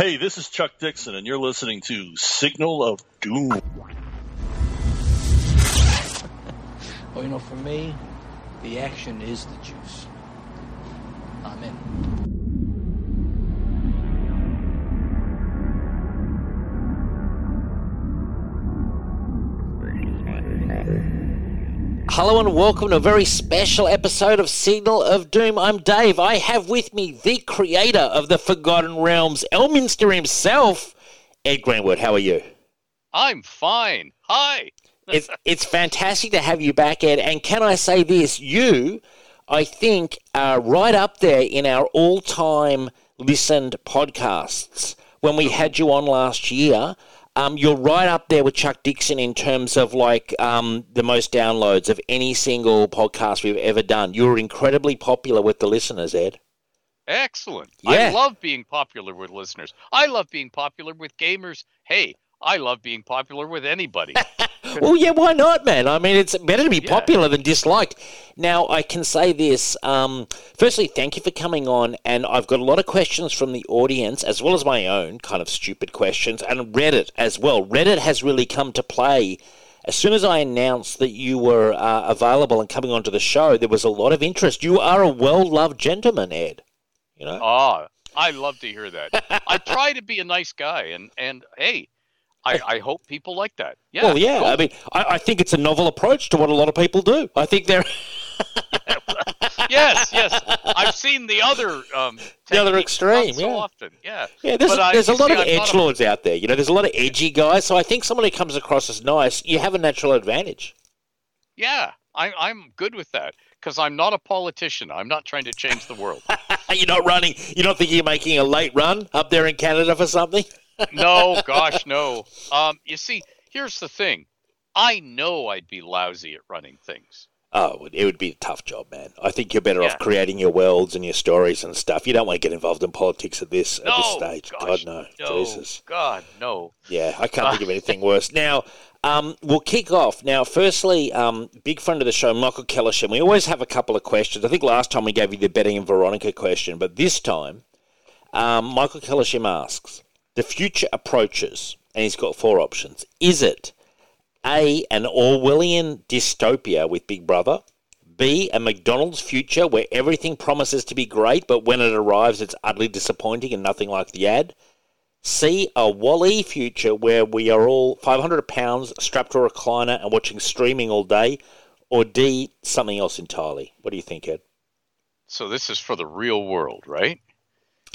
Hey, this is Chuck Dixon, and you're listening to Signal of Doom. Well, you know, for me, the action is the juice. I'm in. Hello and welcome to a very special episode of Signal of Doom. I'm Dave. I have with me the creator of the Forgotten Realms, Elminster himself, Ed Greenwood. How are you? I'm fine. Hi. It's it's fantastic to have you back, Ed. And can I say this? You, I think, are right up there in our all-time listened podcasts. When we had you on last year, um, you're right up there with Chuck Dixon in terms of like um, the most downloads of any single podcast we've ever done. You were incredibly popular with the listeners, Ed. Excellent. Yeah. I love being popular with listeners. I love being popular with gamers. Hey, I love being popular with anybody. Well, yeah, why not, man? I mean, it's better to be Yeah. popular than disliked. Now, I can say this. Um, firstly, thank you for coming on, and I've got a lot of questions from the audience, as well as my own kind of stupid questions, and Reddit as well. Reddit has really come to play. As soon as I announced that you were uh, available and coming onto the show, there was a lot of interest. You are a well-loved gentleman, Ed. You know. Ah, I love to hear that. I try to be a nice guy, and and hey, I, I hope people like that. Yeah. well, yeah. cool. I mean, I, I think it's a novel approach to what a lot of people do. I think they're yes, yes. I've seen the other um, The other extreme, not so yeah. often. Yeah. Yeah, there's, But I- there's a lot see, of edge lords out there. You know, there's a lot of edgy guys. So I think someone who comes across as nice, you have a natural advantage. Yeah. I, I'm good with that because I'm not a politician. I'm not trying to change the world. you're not running. You're not thinking you're making a late run up there in Canada for something. No, gosh, no. Um, you see, here's the thing. I know I'd be lousy at running things. Oh, it would- be a tough job, man. I think you're better Yeah. off creating your worlds and your stories and stuff. You don't want to get involved in politics at this at this stage. gosh, God no, No, Jesus. God, no. Yeah, I can't think of anything worse. Now, um, we'll kick off. Now, firstly, um, big friend of the show, Michael Kellersham. We always have a couple of questions. I think last time we gave you the Betty and Veronica question, but this time, um, Michael Kellersham asks, the future approaches, and he's got four options. Is it A, an Orwellian dystopia with Big Brother? B, a McDonald's future where everything promises to be great, but when it arrives, it's utterly disappointing and nothing like the ad? C, a WALL-E future where we are all 500 pounds strapped to a recliner and watching streaming all day? Or D, something else entirely? What do you think, Ed? So this is for the real world, right?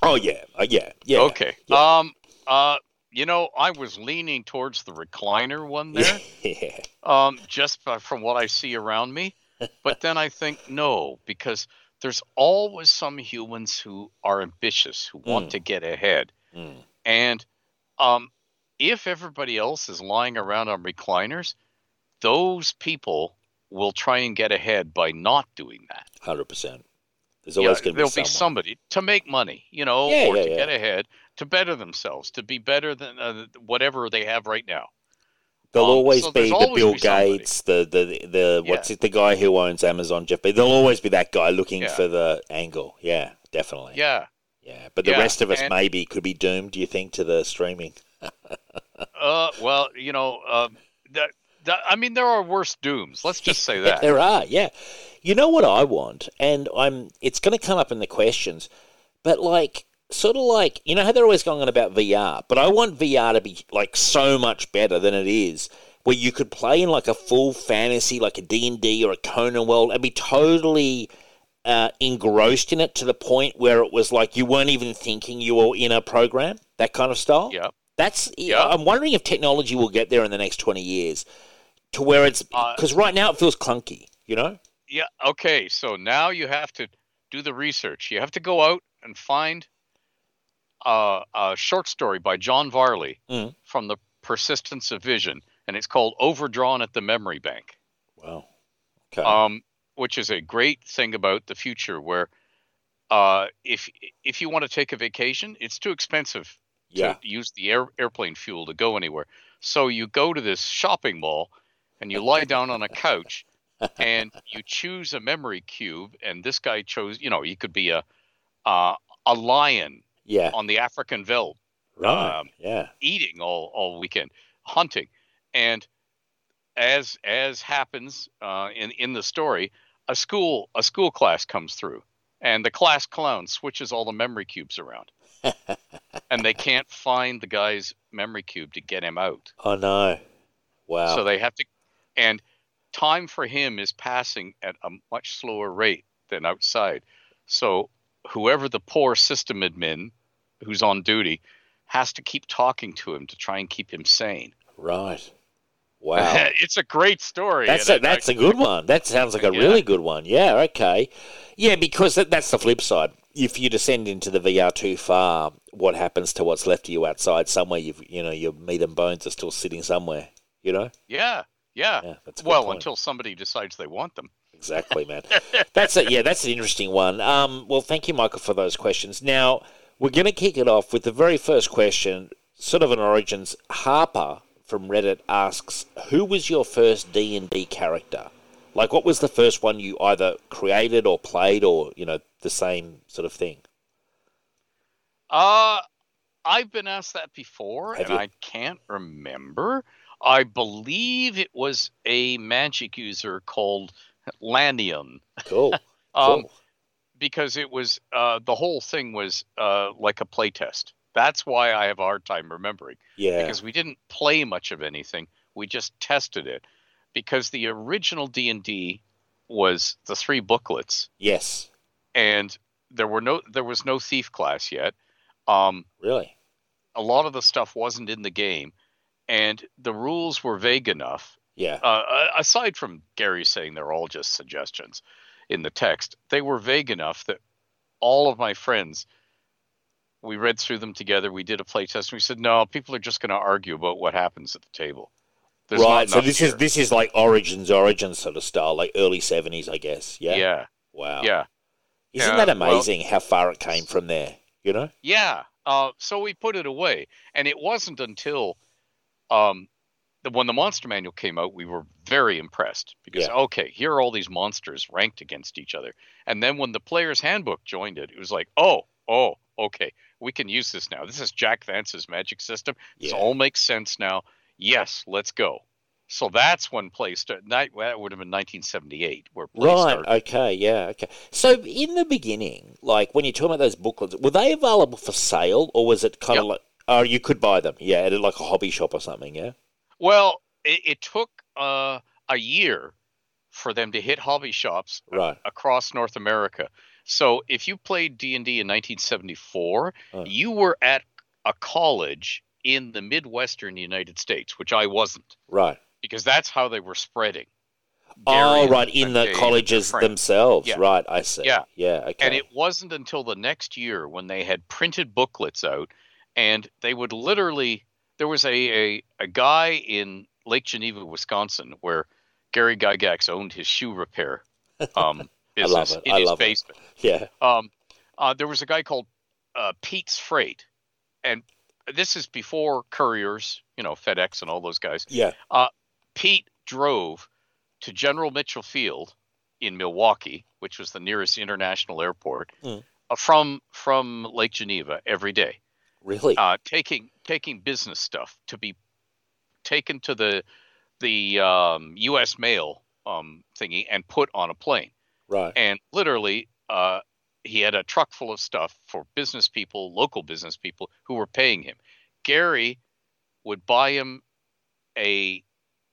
Oh, yeah. Uh, yeah. Yeah. Okay. Yeah. Um. Uh. You know, I was leaning towards the recliner one there. Yeah. um. Just by- from what I see around me, but then I think no, because there's always some humans who are ambitious, who want Mm. to get ahead. Mm. And um, if everybody else is lying around on recliners, those people will try and get ahead by not doing that. 100%. There's always going to there'll be somebody to make money, you know, Yeah, or yeah, to yeah. get ahead, to better themselves, to be better than uh, whatever they have right now. There'll Um, always so be the Bill be. Gates, the, the, the what's Yeah. it, the guy who owns Amazon, Jeff Bezos. There'll always be that guy looking Yeah. for the angle. Yeah, definitely. Yeah. Yeah. But the Yeah, rest of us and- maybe could be doomed, do you think, to the streaming? Uh, well, you know, um, that, that I mean, there are worse dooms. Let's just say that. there are, yeah. You know what I want, and I'm. It's going to come up in the questions, but like, sort of like, you know how they're always going on about VR, but I want VR to be like so much better than it is, where you could play in like a full fantasy, like a D and D or a Conan world, and be totally. Uh, engrossed in it to the point where it was like you weren't even thinking you were in a program, that kind of style. Yeah. That's. Yeah. I'm wondering if technology will get there in the next twenty years, to where it's Uh, because right now it feels clunky. You know. Yeah. Okay. So now you have to do the research. You have to go out and find uh, a short story by John Varley Mm. from the Persistence of Vision, and it's called "Overdrawn at the Memory Bank." Wow. Okay. um, which is a great thing about the future where uh, if if you want to take a vacation, it's too expensive yeah. to use the air, airplane fuel to go anywhere. So you go to this shopping mall and you lie down on a couch and you choose a memory cube. And this guy chose, you know, he could be a uh, a lion Yeah. on the African veldt Right. um, yeah. eating all all weekend, hunting, and as as happens uh, in in the story, a school a school class comes through, and the class clown switches all the memory cubes around, and they can't find the guy's memory cube to get him out. Oh no. Wow. So they have to, and time for him is passing at a much slower rate than outside. So whoever the poor system admin who's on duty has to keep talking to him to try and keep him sane. right. Wow. it's a great story. That's a, I- that's a good one. That sounds like a Yeah. really good one. Yeah, okay. Yeah, because that, that's the flip side. If you descend into the VR too far, what happens to what's left of you outside somewhere? You've you know your meat and bones are still sitting somewhere. You know. yeah, yeah. Yeah, well, point. until somebody decides they want them. Exactly, man. that's a, yeah, that's an interesting one. Um, well, thank you, Michael, for those questions. Now we're going to kick it off with the very first question, sort of an origins. Harper from Reddit asks, "Who was your first D and D character? Like, what was the first one you either created or played, or you know, the same sort of thing?" Uh, I've been asked that before, Have and you? I can't remember. I believe it was a magic user called Lannion. Cool. Um, cool. because it was uh, the whole thing was uh, like a playtest. That's why I have a hard time remembering Yeah. because we didn't play much of anything. We just tested it because the original D and D was the three booklets, yes. and there were no there was no thief class yet. Um, Really. a lot of the stuff wasn't in the game, and the rules were vague enough Yeah. uh, aside from Gary saying they're all just suggestions in the text, they were vague enough that all of my friends, we read through them together. We did a play test, and we said, no, people are just going to argue about what happens at the table. There's right. So this is this is like Origins, Origins sort of style, like early seventies, I guess. Yeah. yeah, Wow. yeah, Isn't that well- amazing how far it came from there? You know? yeah. Uh, so we put it away, and it wasn't until um, when the monster manual came out, we were very impressed because Yeah. okay, here are all these monsters ranked against each other, and then when the player's handbook joined it, it was like, oh, oh, okay, we can use this now. This is Jack Vance's magic system. This Yeah. all makes sense now. Yes, let's go. So that's when play started. That, would have been 1978, where play Right. started. Okay. Yeah. Okay. So in the beginning, like when you're talking about those booklets, were they available for sale, or was it kind of like, oh, you could buy them? Yeah, at like a hobby shop or something. Yeah. Well, it, it took uh, a year for them to hit hobby shops Right. across North America. So if you played D&D in 1974, Huh. you were at a college in the Midwestern United States, which I wasn't, Right. because that's how they were spreading. oh, right. In the colleges and themselves. Yeah. Right. I see. Yeah. Yeah. Okay. And it wasn't until the next year when they had printed booklets out, and they would literally. There was a a, a guy in Lake Geneva, Wisconsin, where Gary Gygax owned his shoe repair um, I love business in I his love it. basement. yeah. Um, uh, there was a guy called uh, Pete's Freight, and this is before couriers, you know, FedEx and all those guys. Yeah. Pete drove to General Mitchell Field in Milwaukee, which was the nearest international airport, Mm. uh, from from Lake Geneva every day, Really. uh, taking taking business stuff to be taken to the the um, U.S. mail um, thingy and put on a plane. right. And literally, uh, he had a truck full of stuff for business people, local business people who were paying him. Gary would buy him a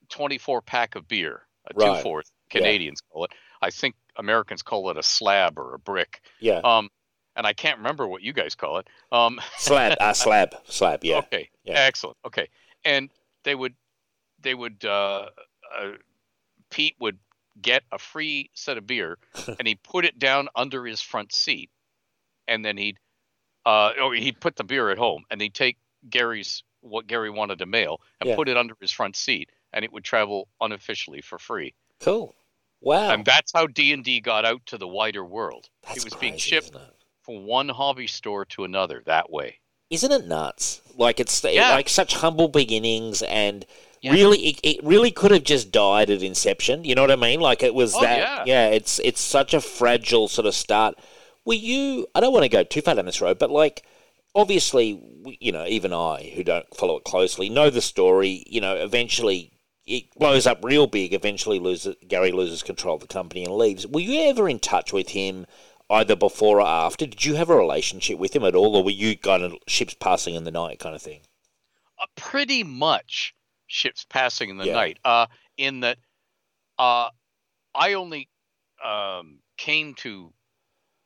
24 pack of beer, a Right. two fourth. Canadians call it. I think Americans call it a slab or a brick. Yeah. Um, and I can't remember what you guys call it. Um, slab. Uh, slab. Slab. Yeah. Okay. Yeah. Excellent. Okay. And they would, they would, uh, uh, Pete would get a free set of beer and he'd put it down under his front seat. And then he'd, uh, or he'd put the beer at home and he'd take Gary's, what Gary wanted to mail and Yeah. put it under his front seat and it would travel unofficially for free. Cool. Wow. And that's how D&D got out to the wider world. That's it was being shipped? From one hobby store to another that way. Isn't it nuts? Like it's Yeah. like such humble beginnings, and Yeah. really, it, it really could have just died at inception. You know what I mean? Like it was Oh, that. yeah. it's it's such a fragile sort of start. Were you? I don't want to go too far down this road, but like, obviously, you know, even I, who don't follow it closely, know the story. You know, eventually it blows up real big. Eventually, loses Gary loses control of the company and leaves. Were you ever in touch with him, either before or after? Did you have a relationship with him at all, or were you kind of ships passing in the night kind of thing? uh, pretty much ships passing in the Yeah. night. Uh, in that, uh, I only um, came to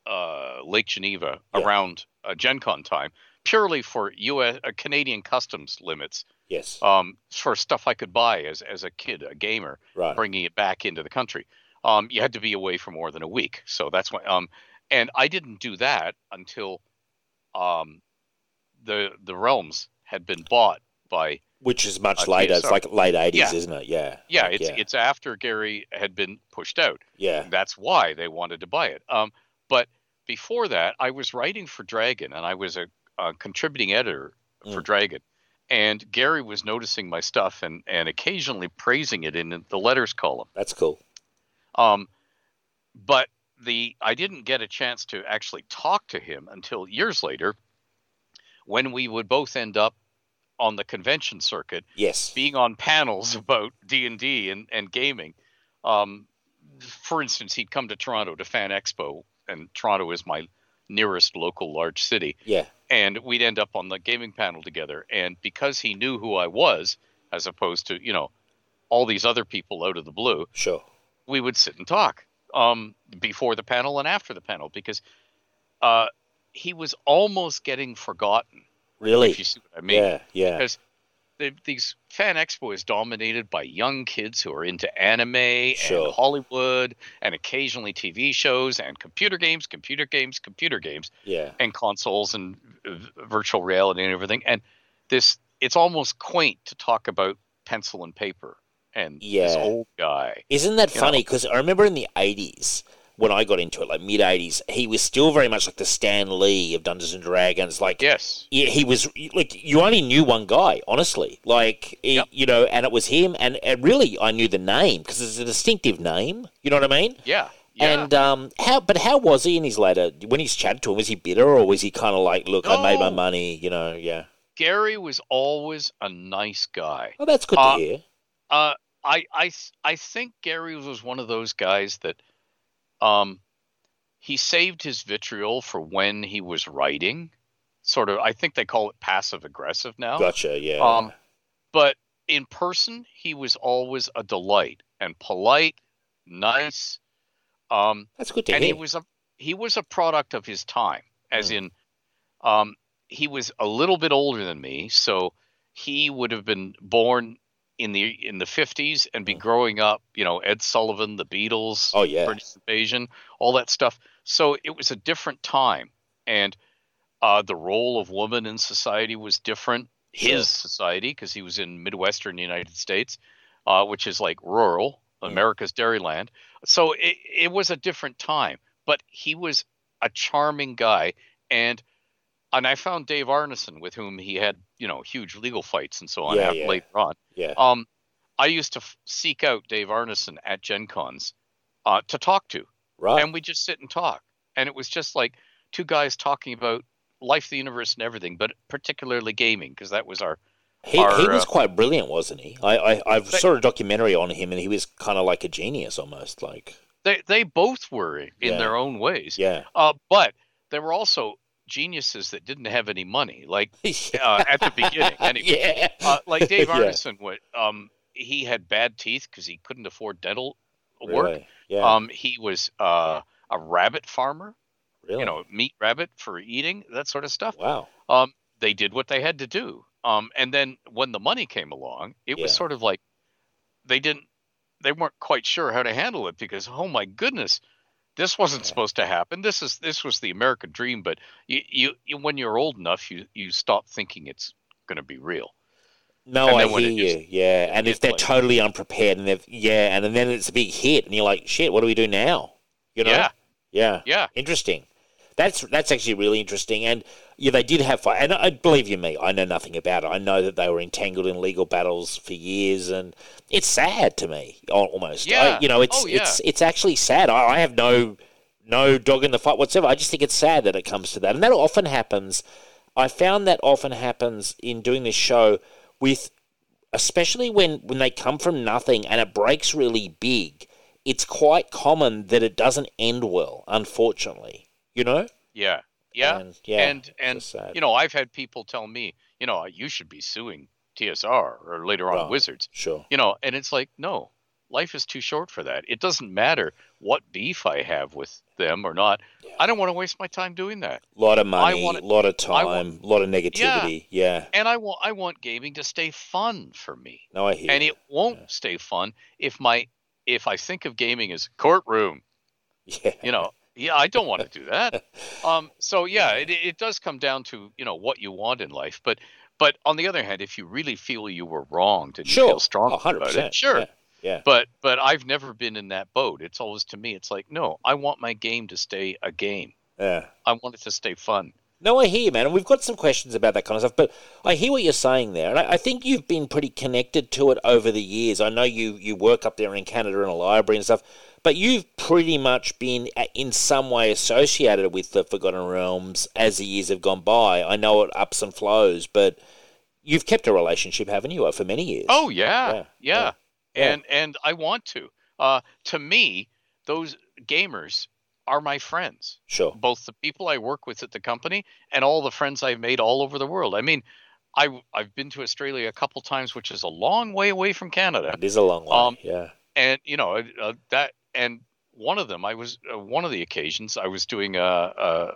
uh, Lake Geneva Yeah. around uh, Gen Con time purely for U.S. Uh, Canadian customs limits Yes, um, for stuff I could buy as as a kid, a gamer, right. bringing it back into the country. Um, you had to be away for more than a week, so that's why. Um, and I didn't do that until um, the the realms had been bought by Which is much Uh, later. It's like late eighties, Yeah. isn't it? Yeah. Yeah, Like, it's yeah. it's after Gary had been pushed out. yeah. That's why they wanted to buy it. Um, but before that, I was writing for Dragon, and I was a, a contributing editor for Mm. Dragon. And Gary was noticing my stuff and and occasionally praising it in the letters column. That's cool. Um, but the I didn't get a chance to actually talk to him until years later, when we would both end up on the convention circuit Yes. being on panels about D and D and and gaming. Um, for instance, he'd come to Toronto to Fan Expo, and Toronto is my nearest local large city, Yeah. and we'd end up on the gaming panel together. And because he knew who I was, as opposed to you know all these other people out of the blue, Sure. we would sit and talk um, before the panel and after the panel because uh, he was almost getting forgotten. Really. If you see what I mean yeah. Yeah. because the, these fan expo is dominated by young kids who are into anime Sure. and Hollywood and occasionally TV shows and computer games, computer games, computer games, Yeah. and consoles and virtual reality and everything. And this, it's almost quaint to talk about pencil and paper and this Yeah. old guy. Isn't that funny? Because I remember in the eighties when I got into it, like mid eighties, he was still very much like the Stan Lee of Dungeons and Dragons. Like, Yes. yeah, he was like you only knew one guy, honestly. Like, he- Yep. you know, and it was him. And, and really, I knew the name because it's a distinctive name. You know what I mean? Yeah. Yeah. And um, how? But how was he in his later? When he's chatted to him, was he bitter or was he kind of like, "Look, I made my money," you know? Yeah. Gary was always a nice guy. Oh, that's good Uh, to hear. Uh, I, I, I think Gary was one of those guys that, um, he saved his vitriol for when he was writing. Sort of, I think they call it passive aggressive now. Gotcha. Yeah. Um, but in person, he was always a delight and polite, nice. Um, that's good to and hear. he was a he was a product of his time, as Mm. in, um, he was a little bit older than me, so he would have been born in the in the fifties and be Mm. growing up, you know, Ed Sullivan, the Beatles, oh yeah. British Invasion, all that stuff. So it was a different time, and uh, the role of woman in society was different. His society, because he was in Midwestern United States, uh, which is like rural Mm. America's Dairyland. So it, it was a different time, but he was a charming guy, and and I found Dave Arneson, with whom he had you know huge legal fights and so on Yeah, yeah. later on. Yeah. Um, I used to f- seek out Dave Arneson at Gen Cons uh, to talk to, Right. and we just sit and talk. And it was just like two guys talking about life, the universe, and everything, but particularly gaming, because that was our. He, Our, he was uh, quite brilliant, wasn't he? I, I, I They- saw a documentary on him, and he was kind of like a genius almost. Like, They they both were in Yeah. their own ways. yeah. Uh, but they were also geniuses that didn't have any money, like uh, at the beginning. Anyway. yeah. Uh, like Dave Yeah. Arneson, would um, he had bad teeth because he couldn't afford dental work. Really? Yeah. Um, he was uh, a rabbit farmer, really? you know, meat rabbit for eating, that sort of stuff. Wow. Um, they did what they had to do. Um, and then when the money came along, it was sort of like they didn't, they weren't quite sure how to handle it because, oh my goodness, this wasn't Yeah. supposed to happen. This is this was the American dream. But you, you, you when you're old enough, you you stop thinking it's going to be real. No, I hear you. yeah, and if they're like- totally unprepared, and they've yeah, and then it's a big hit, and you're like, shit, what do we do now? You know? Yeah, Yeah. yeah, Interesting. That's that's actually really interesting, and yeah, they did have fun. And I believe you me, I know nothing about it. I know that they were entangled in legal battles for years, and it's sad to me, al- almost. I- Yeah. you know, it's Oh, yeah. it's it's actually sad. I, I have no no dog in the fight whatsoever. I just think it's sad that it comes to that, and that often happens. I found that often happens in doing this show with, especially when when they come from nothing and it breaks really big. It's quite common that it doesn't end well, unfortunately. You know. Yeah. Yeah. And, yeah. and and you know, I've had people tell me, you know, you should be suing TSR or later on. Wizards. Sure. You know, and it's like, no, life is too short for that. It doesn't matter what beef I have with them or not. I don't want to waste my time doing that. A lot of money, a lot of time, a lot of negativity. Yeah. And I want I want gaming to stay fun for me. No, I hear. and it won't stay fun if my if I think of gaming as courtroom. yeah. You know, yeah, I don't want to do that. Um, so yeah, it, it does come down to you know what you want in life, but but on the other hand, if you really feel you were wronged and you feel strong Oh, 100%. about it, sure. Yeah. yeah. But but I've never been in that boat. It's always to me, it's like no, I want my game to stay a game. Yeah. I want it to stay fun. No, I hear you, man. And we've got some questions about that kind of stuff, but I hear what you're saying there. And I, I think you've been pretty connected to it over the years. I know you, you work up there in Canada in a library and stuff, but you've pretty much been in some way associated with the Forgotten Realms as the years have gone by. I know it ups and flows, but you've kept a relationship, haven't you, for many years? Oh yeah, Yeah, yeah, yeah. and and I want to. Uh, to me, those gamers are my friends. Sure. both the people I work with at the company and all the friends I've made all over the world. I mean, I I've been to Australia a couple times, which is a long way away from Canada, It is a long way. Um, yeah. and you know uh, that. And one of them, I was uh, one of the occasions I was doing a, a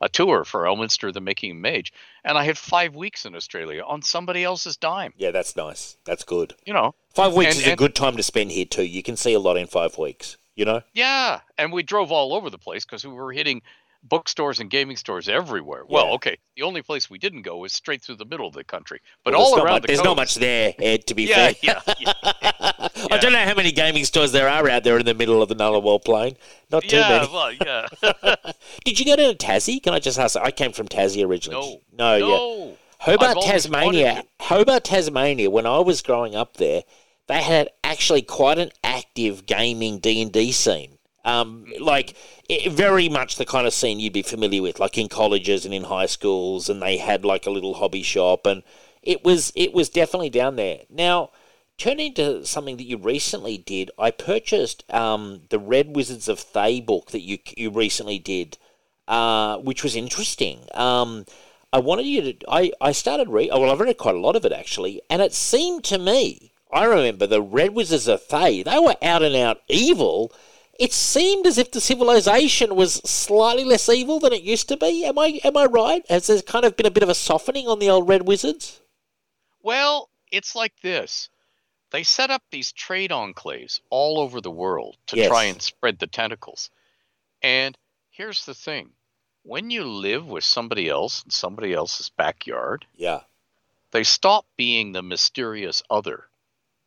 a tour for Elminster, the Making of Mage, and I had five weeks in Australia on somebody else's dime. Yeah, that's nice. That's good. You know, Five weeks And- is a good time to spend here, too. You can see a lot in five weeks, you know? Yeah, and we drove all over the place because we were hitting bookstores and gaming stores everywhere. Well, Yeah. okay, the only place we didn't go was straight through the middle of the country, but Well, all around much, the There's coast. not much there, Ed, to be Yeah, fair. yeah, yeah. I don't know how many gaming stores there are out there in the middle of the Nullarbor Plain. Not too yeah, many. well, yeah. Did you go to Tassie? Can I just ask? I came from Tassie originally. No, No, yeah. no. Hobart, Tasmania. Hobart, Tasmania. When I was growing up there, they had actually quite an active gaming D and D scene. Um, like i very much the kind of scene you'd be familiar with, like in colleges and in high schools, and they had like a little hobby shop, and it was it was definitely down there. Now, turning to something that you recently did, I purchased um, the Red Wizards of Thay book that you you recently did, uh, which was interesting. Um, I wanted you to. I, I started read. Oh, well, I've read quite a lot of it actually, and it seemed to me. I remember the Red Wizards of Thay. They were out and out evil. It seemed as if the civilization was slightly less evil than it used to be. Am I am I right? Has there kind of been a bit of a softening on the old Red Wizards? Well, it's like this. They set up these trade enclaves all over the world to Yes. try and spread the tentacles. And here's the thing when you live with somebody else in somebody else's backyard, Yeah. they stop being the mysterious other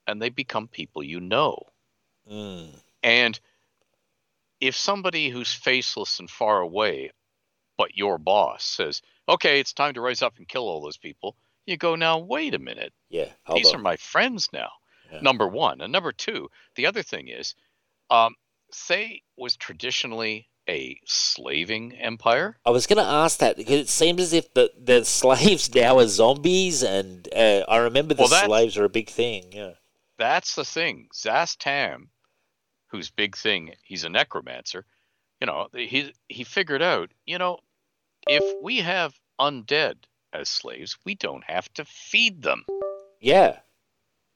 and they become people you know. Mm. And if somebody who's faceless and far away, but your boss says, okay, it's time to rise up and kill all those people, you go, now, wait a minute. Yeah. These on. are my friends now. Yeah. Number one. And number two, the other thing is, um, Thay was traditionally a slaving empire. I was going to ask that because it seems as if the, the slaves now are zombies, and uh, I remember the Well, that's- slaves are a big thing. Yeah. That's the thing. Szass Tam, whose big thing, he's a necromancer. You know, he he figured out, you know, if we have undead as slaves, we don't have to feed them. Yeah.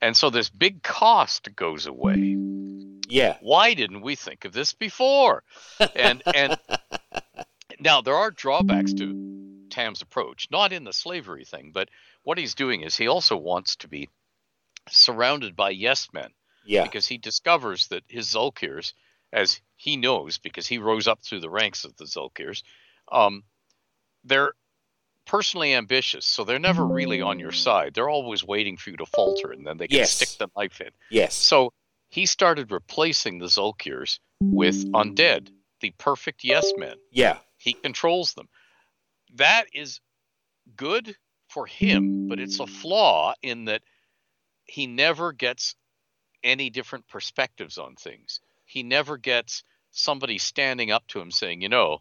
And so this big cost goes away. Yeah. Why didn't we think of this before? And and now there are drawbacks to Tam's approach, not in the slavery thing, but what he's doing is he also wants to be surrounded by yes men Yeah. because he discovers that his Zulkirs, as he knows because he rose up through the ranks of the Zulkirs, um, they're personally ambitious, so they're never really on your side. They're always waiting for you to falter, and then they can Yes. stick the knife in. Yes. So he started replacing the Zulkirs with undead, the perfect yes men. Yeah. He controls them. That is good for him, but it's a flaw in that he never gets any different perspectives on things. He never gets somebody standing up to him saying, you know,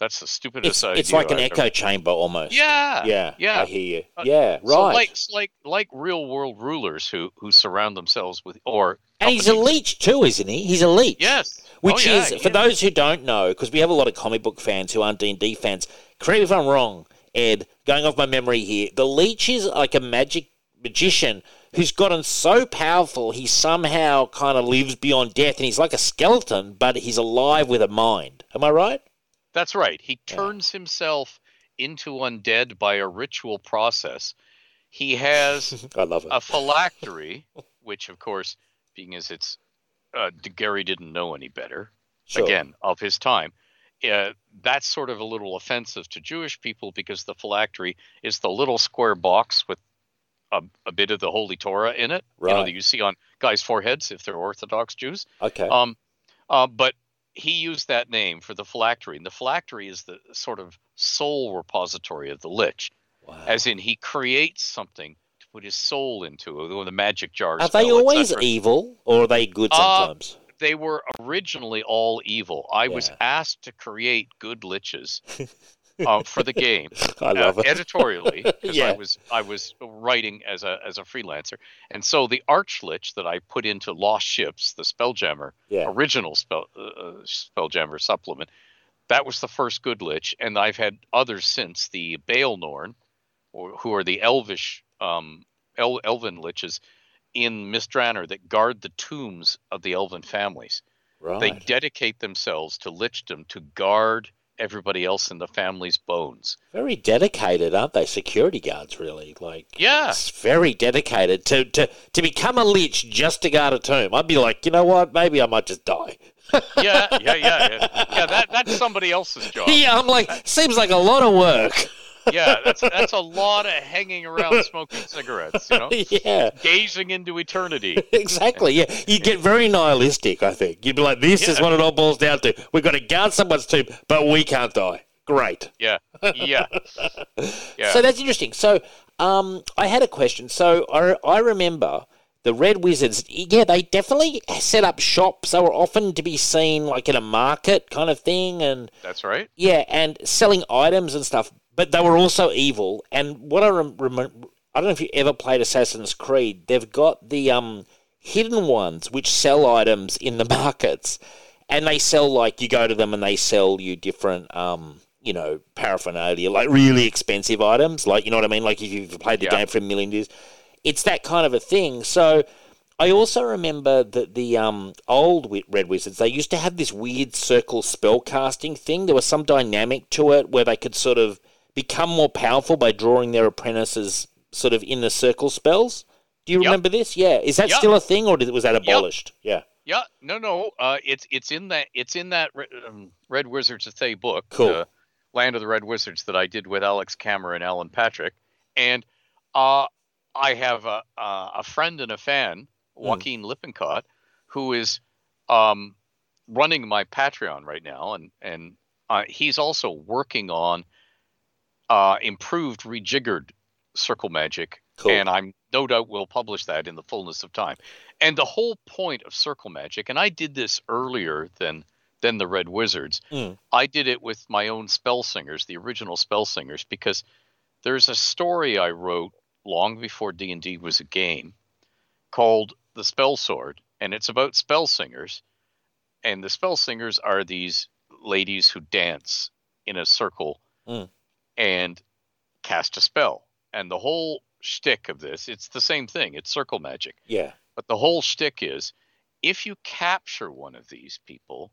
That's the stupidest It's, idea. it's like an I've echo ever- chamber almost. Yeah, Yeah. yeah. I hear you. Uh, yeah. Right. So like like like real world rulers who who surround themselves with or and he's a lich too, isn't he? He's a lich. Yes. Which Oh, yeah, is, for those who don't know, because we have a lot of comic book fans who aren't D&D fans, correct me if I'm wrong, Ed, going off my memory here, the Lich is like a magic magician who's gotten so powerful he somehow kind of lives beyond death, and he's like a skeleton, but he's alive with a mind. Am I right? That's right. He Yeah. turns himself into undead by a ritual process. He has I love it. a phylactery, which, of course, being as it's uh, Gary didn't know any better, Sure. again, of his time. Uh, that's sort of a little offensive to Jewish people because the phylactery is the little square box with a, a bit of the Holy Torah in it, you know, that you see on guys' foreheads if they're Orthodox Jews. Okay. Um, uh, but he used that name for the phylactery, and the phylactery is the sort of soul repository of the Lich, wow. as in he creates something to put his soul into, with the magic jar. Are spell, they always evil, or are they good Uh, sometimes? They were originally all evil. I was asked to create good liches uh, for the game I love uh, it. editorially because Yeah. I was I was writing as a as a freelancer, and so the Archlich that I put into Lost Ships, the Spelljammer Yeah. original spell uh, uh, Spelljammer supplement, that was the first good lich, and I've had others since the Baelnorn, or who are the Elvish um, El- Elven liches in Myth Drannor that guard the tombs of the Elven families. Right. They dedicate themselves to lichdom to guard everybody else in the family's bones. very dedicated, aren't they? Security guards, really. Like, Yeah. it's very dedicated to, to to become a lich just to guard a tomb. I'd be like, you know what? Maybe I might just die. Yeah, yeah, yeah, yeah. Yeah, that that's somebody else's job. Yeah, I'm like, seems like a lot of work. Yeah, that's that's a lot of hanging around smoking cigarettes, you know, yeah, gazing into eternity. exactly. Yeah, you get very nihilistic. I think you'd be like, this is what it all boils down to. We've got to guard someone's tomb, but we can't die. Great. Yeah, yeah, yeah. So that's interesting. So um, I had a question. So I, I remember the Red Wizards, yeah, they definitely set up shops. They were often to be seen like in a market kind of thing. And That's right. yeah, and selling items and stuff. But they were also evil. And what I rem- remember, I don't know if you ever played Assassin's Creed. They've got the um, hidden ones which sell items in the markets, and they sell like you go to them and they sell you different um, you know, paraphernalia, like really expensive items. Like you know what I mean? Like if you've played the Yeah. game for a million years, it's that kind of a thing. So. I also remember that the um, old Red Wizards, they used to have this weird circle spell casting thing. There was some dynamic to it where they could sort of become more powerful by drawing their apprentices sort of in the circle spells. Do you Yep. remember this? Yeah. Is that Yep. still a thing or did, was that abolished? Yeah. Yeah, no, no. Uh, it's it's in that it's in that um, Red Wizards of Thay book, Cool. uh, Land of the Red Wizards, that I did with Alex Cameron, and Alan Patrick, and uh, I have a a a friend and a fan, Hmm. Joaquin Lippincott, who is um, running my Patreon right now, and and uh, he's also working on uh, improved rejiggered circle magic Cool. and I'm no doubt will publish that in the fullness of time. And the whole point of circle magic, and I did this earlier than than the Red Wizards. Mm. I did it with my own spell singers, the original spell singers, because there's a story I wrote long before D and D was a game called The Spell Sword, and it's about spell singers. And the spell singers are these ladies who dance in a circle Mm. And cast a spell. And the whole shtick of this, it's the same thing. It's circle magic. Yeah. But the whole shtick is if you capture one of these people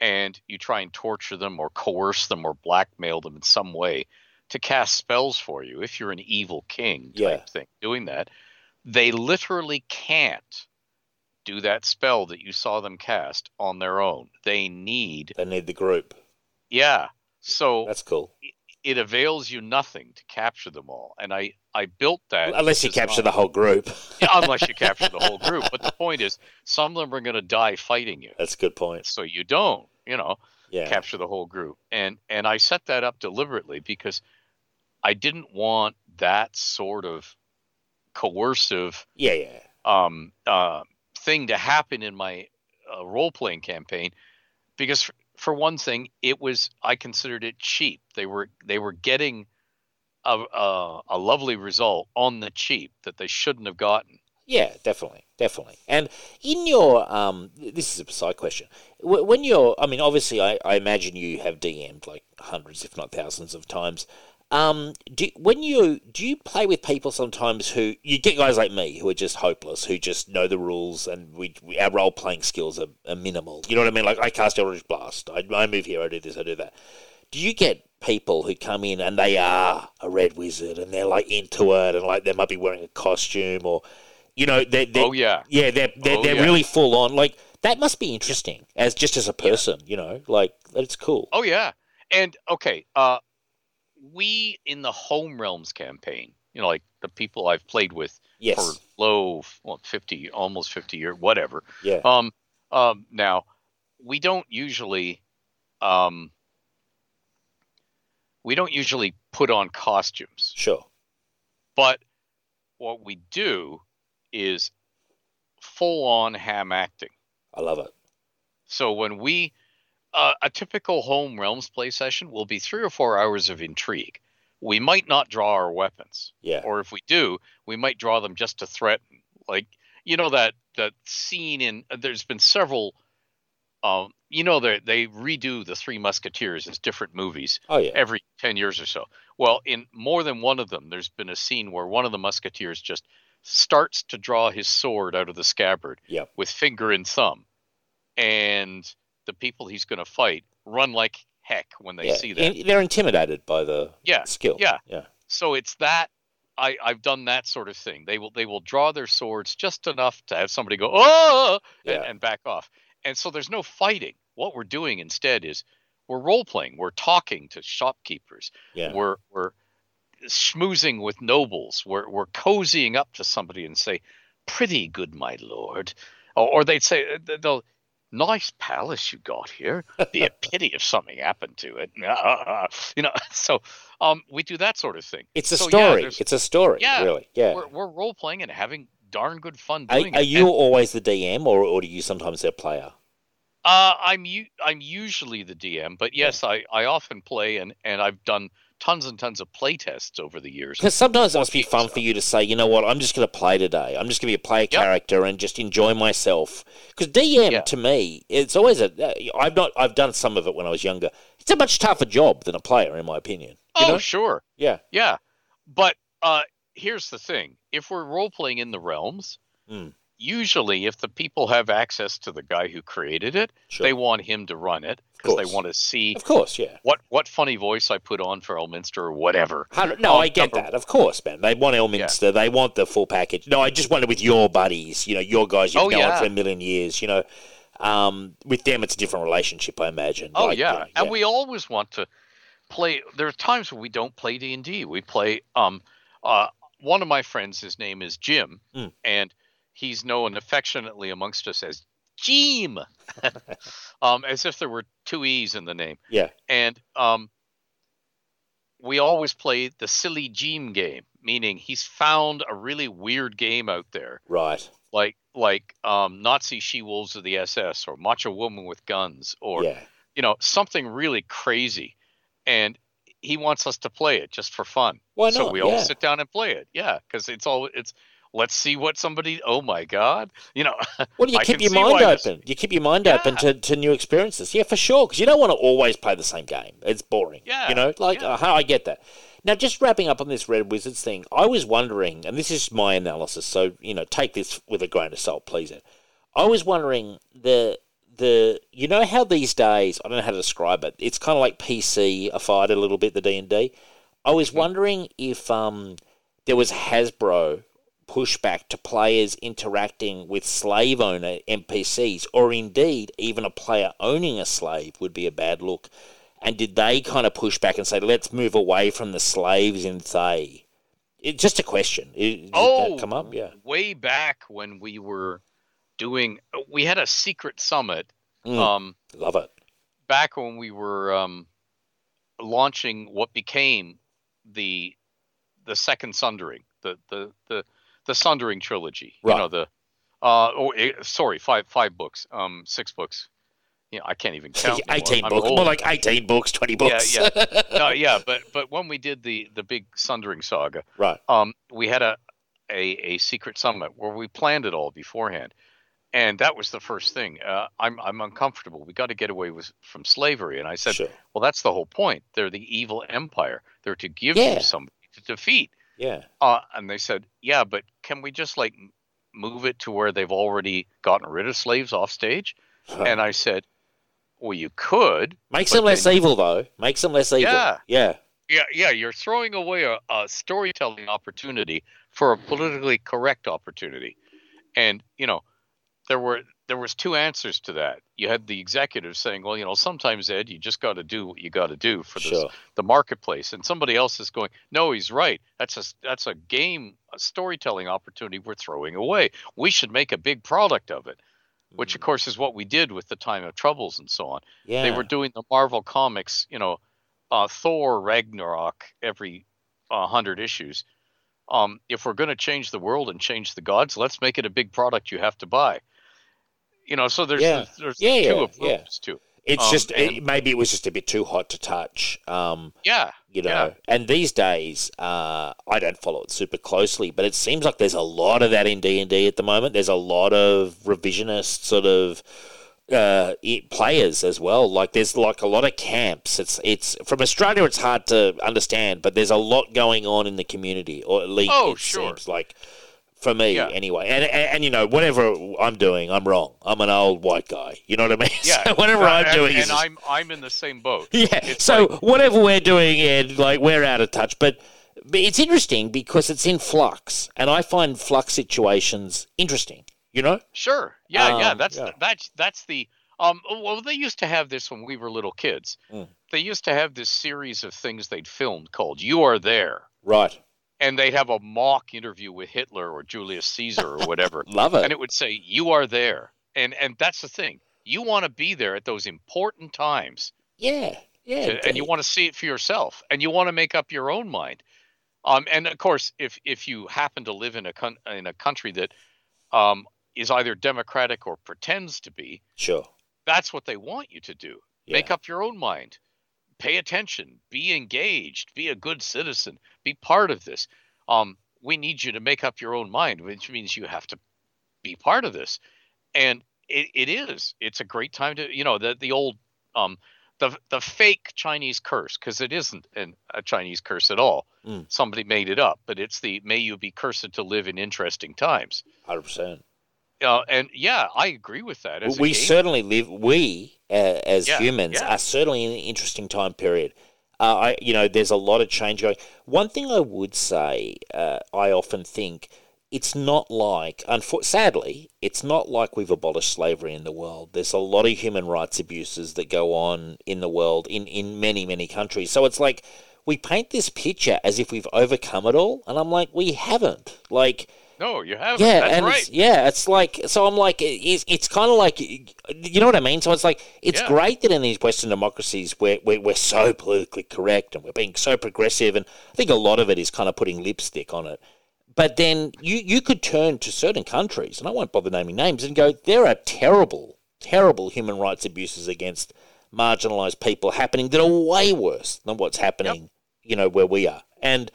and you try and torture them or coerce them or blackmail them in some way to cast spells for you, if you're an evil king type Yeah. thing doing that, they literally can't do that spell that you saw them cast on their own. They need, They need the group. yeah. So That's cool. It avails you nothing to capture them all. And I, I built that. Unless you capture the whole group. Yeah, unless you capture the whole group. But the point is, some of them are going to die fighting you. That's a good point. So you don't, you know, Yeah. capture the whole group. And and I set that up deliberately because I didn't want that sort of coercive Yeah, yeah. um, uh, thing to happen in my uh, role playing campaign because for one thing, it was I considered it cheap. They were they were getting a, a, a lovely result on the cheap that they shouldn't have gotten. Yeah, definitely, definitely. And in your, um, this is a side question. When you're, I mean, obviously, I, I imagine you have DM'd like hundreds, if not thousands, of times. Um, do when you do you play with people sometimes who you get guys like me who are just hopeless, who just know the rules, and we, we our role playing skills are, are, minimal. You know what I mean? Like I cast Eldritch Blast, I, I move here, I do this, I do that. Do you get people who come in and they are a red wizard and they're like into it and like they might be wearing a costume or you know they're, they're oh yeah yeah they're they're, oh, they're yeah. really full on like that must be interesting as just as a person yeah. you know like it's cool oh yeah and okay uh we in the home realms campaign you know like the people i've played with yes. for low well 50 almost 50 year whatever yeah um um now we don't usually um we don't usually put on costumes. Sure. But what we do is full on ham acting. I love it. So when we uh, a typical home realms play session will be 3 or 4 hours of intrigue. We might not draw our weapons. Yeah. Or if we do, we might draw them just to threaten. Like you know that that scene in there's been several um, you know they they redo the Three Musketeers as different movies. Oh yeah. Every ten years or so. Well, in more than one of them, there's been a scene where one of the Musketeers just starts to draw his sword out of the scabbard yep. with finger and thumb, and the people he's going to fight run like heck when they yeah. see that. They're intimidated by the yeah. skill. Yeah. Yeah. So it's that I, I've done that sort of thing. They will they will draw their swords just enough to have somebody go oh yeah. and, and back off. And so there's no fighting. What we're doing instead is we're role playing. We're talking to shopkeepers. Yeah. We're we're schmoozing with nobles. We're we're cozying up to somebody and say, "Pretty good, my lord," or, or they'd say, uh, "They'll." Nice palace you got here. Be a pity if something happened to it. you know, so um, we do that sort of thing. It's a so, story. Yeah, it's a story. Yeah, really. Yeah. We're, we're role playing and having darn good fun doing are it. Are you And, always the DM, or, or do you sometimes a player? uh, I'm u- I'm usually the DM, but yes, I, I often play and, and I've done tons and tons of play tests over the years. Because sometimes it must be fun stuff. for you to say, you know what, I'm just going to play today. I'm just going to be a player Yep. character and just enjoy myself. Because DM Yeah. to me, it's always a. uh, I've not. I've done some of it when I was younger. It's a much tougher job than a player, in my opinion. You oh, know? sure. Yeah. Yeah. But uh, here's the thing if we're role playing in the realms, Mm. Usually if the people have access to the guy who created it, Sure. they want him to run it because they want to see Of course, yeah. what, what funny voice I put on for Elminster or whatever. No, Um, I get number- that. Of course, man. They want Elminster. They want the full package. No, I just wonder with your buddies, you know, your guys you've Oh, known yeah. for a million years, you know, um, with them it's a different relationship, I imagine. Oh Like, yeah. you know, and we always want to play. There are times when we don't play D and D. We play. Um, uh, one of my friends, his name is Jim, Mm. and he's known affectionately amongst us as Jim, um, as if there were two e's in the name. Yeah. And um, we always play the silly Jim game, meaning he's found a really weird game out there Right. like like um, Nazi she wolves of the SS or Macho Woman with guns or yeah. you know something really crazy, and he wants us to play it just for fun. Why not? So we all Yeah. sit down and play it. Yeah, because it's all it's. Let's see what somebody. Oh my God! You know. Well, you I keep your mind why this- open. You keep your mind open to, to new experiences. Yeah, for sure. Because you don't want to always play the same game. It's boring. Yeah, You know, like yeah. uh, I get that. Now, just wrapping up on this Red Wizards thing, I was wondering, and this is my analysis, so you know, take this with a grain of salt, please. it I was wondering the the you know how these days I don't know how to describe it. It's kind of like PC fied a little bit the D and D. I was Mm-hmm. wondering if um there was Hasbro pushback to players interacting with slave owner NPCs, or indeed even a player owning a slave would be a bad look. And did they kind of push back and say, let's move away from the slaves in Thay? It, just a question. Did oh, that come up? Yeah. Way back when we were doing, we had a secret summit. Mm, Um, love it. back when we were um, launching what became the the second Sundering, the the the the Sundering trilogy. Right. You know the uh oh eh, sorry five five books um six books, you know, I can't even count. eighteen I'm books, old. more like eighteen books, twenty books. Yeah, yeah. no, yeah, but but when we did the the big Sundering saga, right. um, we had a, a a secret summit where we planned it all beforehand, and that was the first thing. Uh, I'm I'm uncomfortable. We got to get away with from slavery, and I said, Sure. well, that's the whole point. They're the evil empire. They're to give Yeah. you somebody to defeat. Yeah. Uh, and they said, yeah, but can we just like move it to where they've already gotten rid of slaves off stage? And I said, well, you could. Makes them less evil, though. Makes them less evil. Yeah. Yeah. Yeah, yeah, you're throwing away a, a storytelling opportunity for a politically correct opportunity. And, you know, there were there was two answers to that. You had the executive saying, "Well, you know, sometimes Ed, you just got to do what you got to do for this, Sure. the marketplace." And somebody else is going, "No, he's right. That's a that's a game, a storytelling opportunity we're throwing away. We should make a big product of it." Which of course is what we did with the Time of Troubles and so on Yeah. they were doing the Marvel comics, you know, uh, Thor Ragnarok every uh, hundred issues. Um, if we're going to change the world and change the gods, let's make it a big product you have to buy. You know, so there's Yeah. there's Yeah, two yeah, approaches to it. It's um, just it, maybe it was just a bit too hot to touch. Um, Yeah, you know, Yeah. and these days, uh, I don't follow it super closely, but it seems like there's a lot of that in D and D at the moment. There's a lot of revisionist sort of uh, players as well. Like there's like a lot of camps. It's it's from Australia. It's hard to understand, but there's a lot going on in the community, or at least Oh, it sure. seems like. For me, Yeah. anyway, and, and and you know whatever I'm doing, I'm wrong. I'm an old white guy. You know what I mean? yeah. so whatever Uh, I'm and, doing and is I'm I'm in the same boat. yeah. It's so like- whatever we're doing, Ed, like we're out of touch. But, but it's interesting because it's in flux, and I find flux situations interesting. You know? Sure. Yeah, yeah. Um, That's yeah. that's that's the um. Well, they used to have this when we were little kids. Mm. They used to have this series of things they'd filmed called "You Are There." Right. And they'd have a mock interview with Hitler or Julius Caesar or whatever, Love it. and it would say, "You are there," and and that's the thing. You want to be there at those important times, yeah. Yeah. to- and you want to see it for yourself, and you want to make up your own mind. Um, and of course, if if you happen to live in a con- in a country that um, is either democratic or pretends to be, Sure. that's what they want you to do. Make up your own mind. Pay attention. Be engaged. Be a good citizen. Be part of this. Um, we need you to make up your own mind, which means you have to be part of this. And it, it is. It's a great time to, you know, the the old um the the fake Chinese curse because it isn't an, a Chinese curse at all. Mm. Somebody made it up, but it's the may you be cursed to live in interesting times. Hundred percent. Uh, and yeah, I agree with that. As We certainly live. We uh, as Yeah, humans yeah. are certainly in an interesting time period. Uh, I, you know, there's a lot of change going. One thing I would say, uh, I often think it's not like, unfor- sadly, it's not like we've abolished slavery in the world. There's a lot of human rights abuses that go on in the world in, in many, many countries. So it's like we paint this picture as if we've overcome it all, and I'm like, we haven't. Like, No, you haven't. yeah, That's and right. it's, yeah, it's like so. I'm like, it's, it's kind of like, you know what I mean. So it's like it's Yeah. great that in these Western democracies we're, we're we're so politically correct and we're being so progressive, and I think a lot of it is kind of putting lipstick on it. But then you you could turn to certain countries, and I won't bother naming names, and go, there are terrible, terrible human rights abuses against marginalised people happening that are way worse than what's happening, you know, where we are, and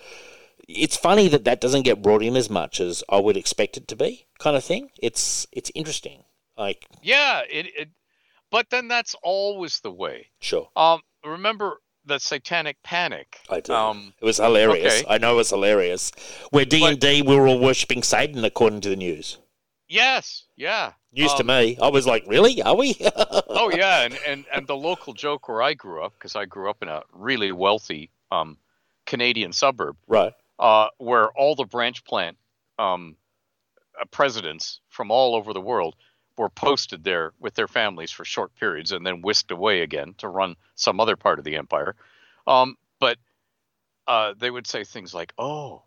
it's funny that that doesn't get brought in as much as I would expect it to be, kind of thing. It's it's interesting. Like, Yeah, it, it but then that's always the way. sure, Um remember the satanic panic. I do. Um it was hilarious. okay. I know it was hilarious. Where D and D, we were all worshiping Satan, according to the news. yes, yeah. News to Um, me. I was like, really? Are we? Oh yeah, and, and and the local joke where I grew up because I grew up in a really wealthy um Canadian suburb right. Uh where all the branch plant um uh, presidents from all over the world were posted there with their families for short periods and then whisked away again to run some other part of the empire. Um, but uh, they would say things like, "Oh,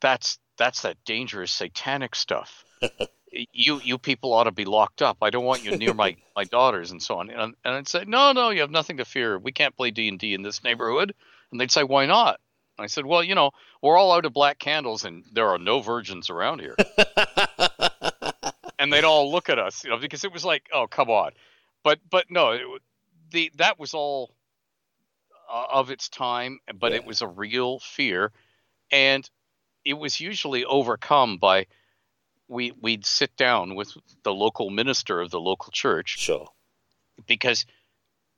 that's that's that dangerous satanic stuff. you you people ought to be locked up. I don't want you near my my daughters and so on." And, and I'd say, "No, no, you have nothing to fear. We can't play D and D in this neighborhood." And they'd say, "Why not?" I said, "Well, you know, we're all out of black candles, and there are no virgins around here." and they'd all look at us, you know, because it was like, "Oh, come on." but but no, it, the that was all uh, of its time, but Yeah. it was a real fear, and it was usually overcome by we we'd sit down with the local minister of the local church Sure. because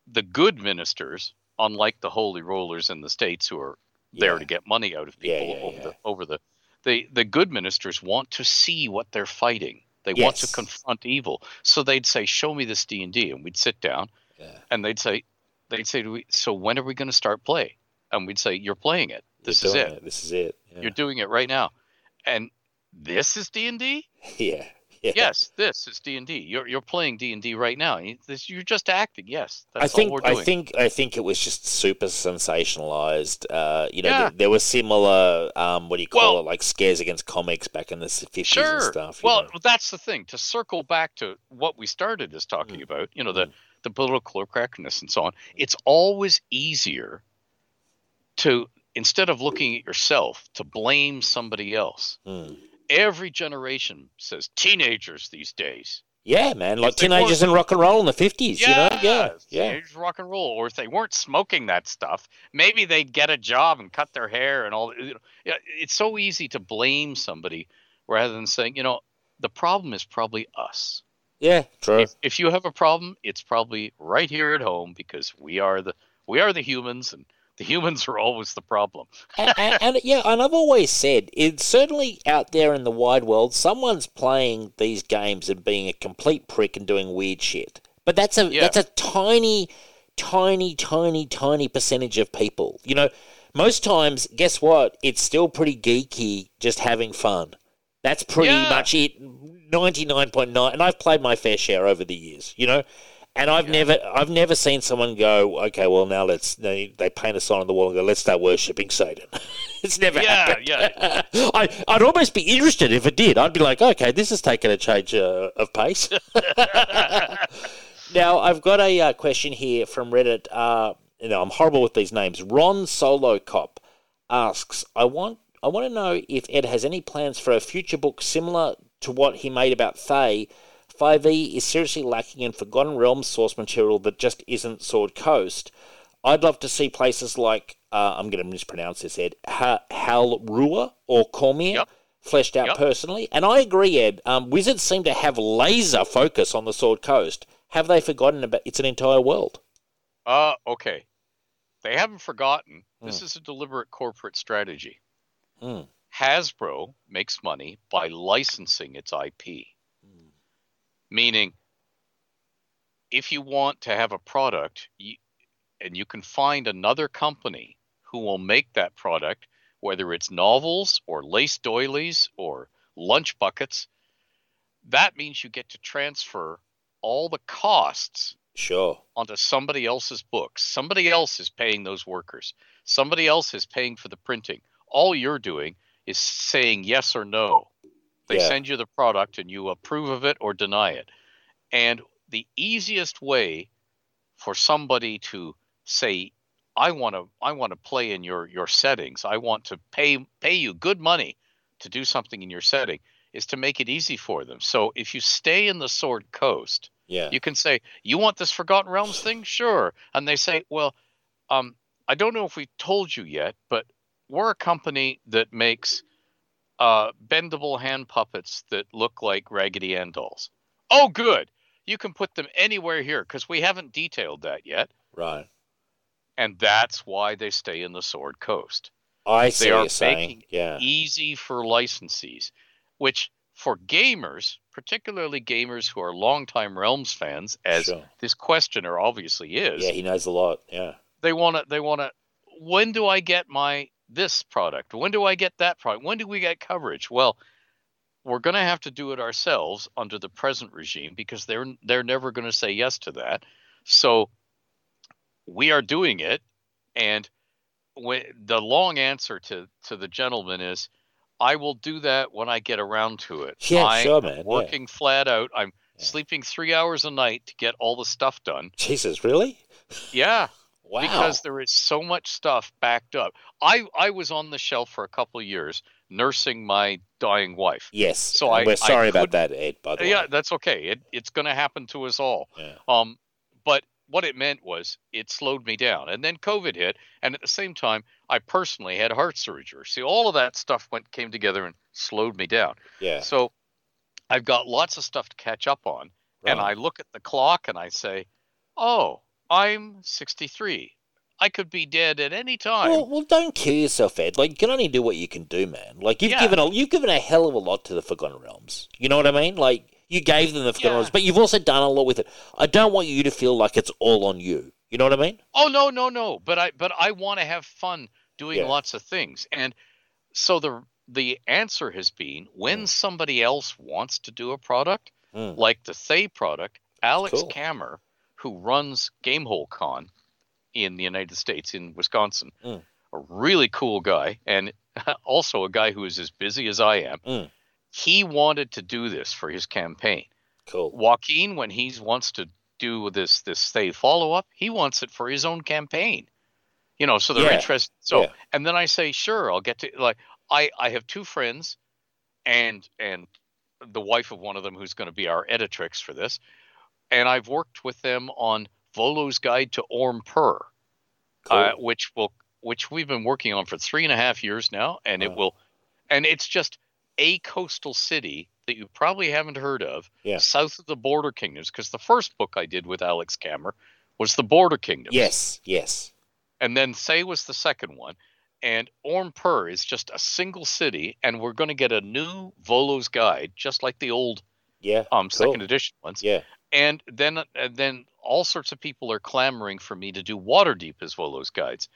the good ministers, unlike the holy rollers in the states who are there Yeah. to get money out of people yeah, over the over the the the good ministers want to see what they're fighting. They want to confront evil. So they'd say, "Show me this D and D," and we'd sit down, and they'd say, they'd say, we, "So when are we going to start play?" And we'd say, "You're playing it. This is doing it. This is it. You're doing it right now." And this is D and D. yeah. Yeah. Yes, this is D and D. You're you're playing D and D right now. You're just acting. Yes, I that's think all we're doing. I think I think it was just super sensationalized. Uh, you know, Yeah. th- there were similar um, what do you call Well- it, like scares against comics back in the fifties sure. and stuff. well, know. that's the thing. To circle back to what we started as talking Mm. about, you know, the Mm. the political correctness and so on. It's always easier to instead of looking at yourself to blame somebody else. Mm. Every generation says teenagers these days. yeah, man, like teenagers in rock and roll in the fifties. You know, yeah, yeah, teenagers rock and roll. Or if they weren't smoking that stuff, maybe they'd get a job and cut their hair and all. You know, it's so easy to blame somebody rather than saying, you know, the problem is probably us. yeah. True. If, if you have a problem, it's probably right here at home because we are the we are the humans and the humans are always the problem. and, and, and yeah, and I've always said it's certainly out there in the wide world. Someone's playing these games and being a complete prick and doing weird shit. But that's a Yeah. that's a tiny, tiny, tiny, tiny percentage of people. You know, most times, guess what? It's still pretty geeky, just having fun. That's pretty Yeah. much it. Ninety nine point nine, and I've played my fair share over the years. You know. And I've never, I've never seen someone go, okay, well now let's. They, they paint a sign on the wall and go, let's start worshiping Satan. it's never Yeah, happened. yeah. I, I'd almost be interested if it did. I'd be like, okay, this is taking a change uh, of pace. now I've got a uh, question here from Reddit. Uh, you know, I'm horrible with these names. Ron Solo Cop asks, I want, I want to know if Ed has any plans for a future book similar to what he made about Thay. 5e is seriously lacking in Forgotten Realms source material that just isn't Sword Coast. I'd love to see places like, uh, I'm going to mispronounce this, Ed, ha- Halrua or Cormyr Yep. fleshed out Yep. personally. And I agree, Ed. Um, Wizards seem to have laser focus on the Sword Coast. Have they forgotten about it's an entire world? Uh, okay. They haven't forgotten. This Hmm. is a deliberate corporate strategy. Mm. Hasbro makes money by licensing its IP. Meaning, if you want to have a product you, and you can find another company who will make that product, whether it's novels or lace doilies or lunch buckets, that means you get to transfer all the costs Sure. onto somebody else's books. Somebody else is paying those workers. Somebody else is paying for the printing. All you're doing is saying yes or no. They Yeah. send you the product and you approve of it or deny it. And the easiest way for somebody to say I want to I want to play in your your settings. I want to pay pay you good money to do something in your setting is to make it easy for them. So if you stay in the Sword Coast, Yeah. you can say, "You want this Forgotten Realms thing? Sure." And they say, "Well, um, I don't know if we told you yet, but we're a company that makes uh, bendable hand puppets that look like Raggedy Ann dolls." Oh, good. You can put them anywhere here because we haven't detailed that yet, right. and that's why they stay in the Sword Coast. I see They are you're saying. making Yeah. Easy for licensees, which for gamers, particularly gamers who are longtime Realms fans, as Sure. this questioner obviously is, Yeah, he knows a lot. Yeah. they want to. They want to. When do I get my this product? When do I get that product? When do we get coverage? Well, we're going to have to do it ourselves under the present regime because they're they're never going to say yes to that. So we are doing it, and when, the long answer to to the gentleman is, I will do that when I get around to it. Yeah, I sure, man, yeah. Working flat out. I'm Yeah. sleeping three hours a night to get all the stuff done. Jesus, really? Yeah Wow. because there is so much stuff backed up. I I was on the shelf for a couple of years nursing my dying wife. yes. So I- we're I sorry about that, Ed. By the way. Yeah, way. that's okay. It, it's going to happen to us all. Yeah. Um, but what it meant was it slowed me down. And then COVID hit, and at the same time, I personally had heart surgery. See, all of that stuff went came together and slowed me down. Yeah. So I've got lots of stuff to catch up on. And I look at the clock and I say, "Oh, I'm 63. I could be dead at any time." Well, well, don't kill yourself, Ed. Like you can only do what you can do, man. Like you've Yeah. given a you've given a hell of a lot to the Forgotten Realms. You know what I mean? Like you gave them the Forgotten Yeah. Realms, but you've also done a lot with it. I don't want you to feel like it's all on you. You know what I mean? Oh no, no, no. But I but I want to have fun doing Yeah. lots of things. And so the the answer has been when Mm. somebody else wants to do a product, Mm. like the Thay product, Alex Cool. Kammer, who runs Gamehole Con in the United States in Wisconsin, Mm. a really cool guy and also a guy who is as busy as I am. Mm. He wanted to do this for his campaign. Cool. Joaquin, when he wants to do this this Thay follow up, he wants it for his own campaign. You know, so they're Yeah, interested. So, yeah. and then I say, sure, I'll get to like I I have two friends, and and the wife of one of them who's going to be our editrix for this, and I've worked with them on Volo's Guide to Ormpur, Cool. uh, which will which we've been working on for three and a half years now, and it will, and it's just a coastal city that you probably haven't heard of, Yeah. south of the Border Kingdoms, because the first book I did with Alex Kammer was the Border Kingdoms, yes. Yes. and then Thay was the second one, and Ormpur is just a single city, and we're going to get a new Volo's Guide, just like the old Yeah. um Cool. second edition ones, Yeah. And then and then all sorts of people are clamoring for me to do Waterdeep as Volo's guides,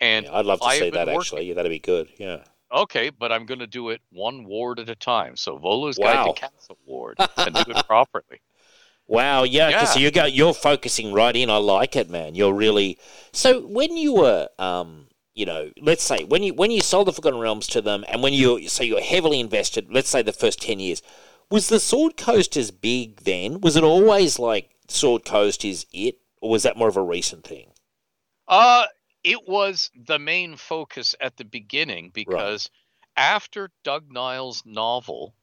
and Yeah, I'd love to see that working- actually. Yeah, that'd be good. Yeah. okay, but I'm going to do it one ward at a time. So Volo's Wow. Guide to Castle Ward, and do it properly. Wow, yeah, 'cause Yeah. so you go, you're focusing right in. I like it, man. You're really so when you were, um, you know, let's say when you when you sold the Forgotten Realms to them, and when you so you're heavily invested. Let's say the first ten years, was the Sword Coast as big then? Was it always like Sword Coast is it, or was that more of a recent thing? Uh, it was the main focus at the beginning because after Doug Niles' novel,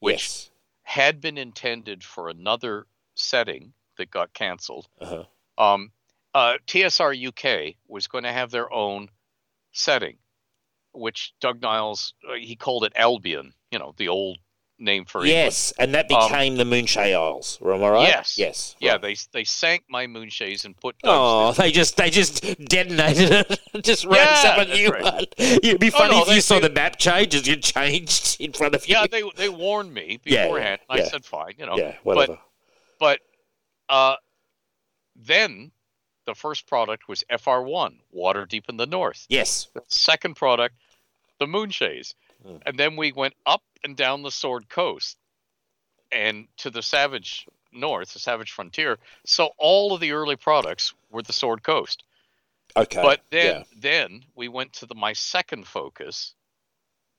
which yes. had been intended for another setting that got canceled, Uh-huh. um, uh, TSR UK was going to have their own setting, which Doug Niles uh, he called it Albion, you know, the old name for England. Yes, and that Um, became the Moonshae Isles. Am I right? Yes. Yes. Yeah, right. they they sank my Moonshaes and put Oh, there. they just they just detonated it. just Yeah, up a new right. one. It'd be funny no, if you saw they- the map change as you changed in front of you. yeah, they they warned me Yeah, yeah, beforehand. yeah. I said fine, you know. yeah, whatever. But uh, then the first product was FR1, Waterdeep in the North. yes. The second product, the Moonshaes. Mm. And then we went up and down the Sword Coast and to the Savage North, the Savage Frontier. So all of the early products were the Sword Coast. Okay. But then yeah. then we went to the my second focus,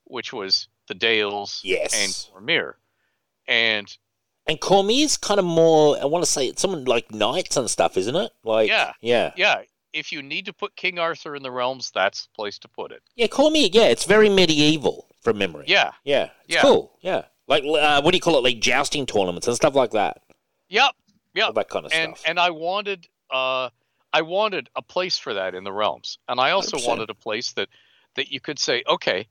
which was the Dales Yes. and Cormyr. And And Cormyr's kind of more. I want to say it's someone like knights and stuff, isn't it? Like Yeah. yeah, yeah, if you need to put King Arthur in the realms, that's the place to put it. yeah. call me. Yeah, it's very medieval from memory. Yeah. yeah. It's Yeah. cool. Yeah, like uh, what do you call it? Like jousting tournaments and stuff like that. Yep. Yep. All that kind of and stuff. and I wanted uh I wanted a place for that in the realms. And I also 100%. wanted a place that that you could say, okay,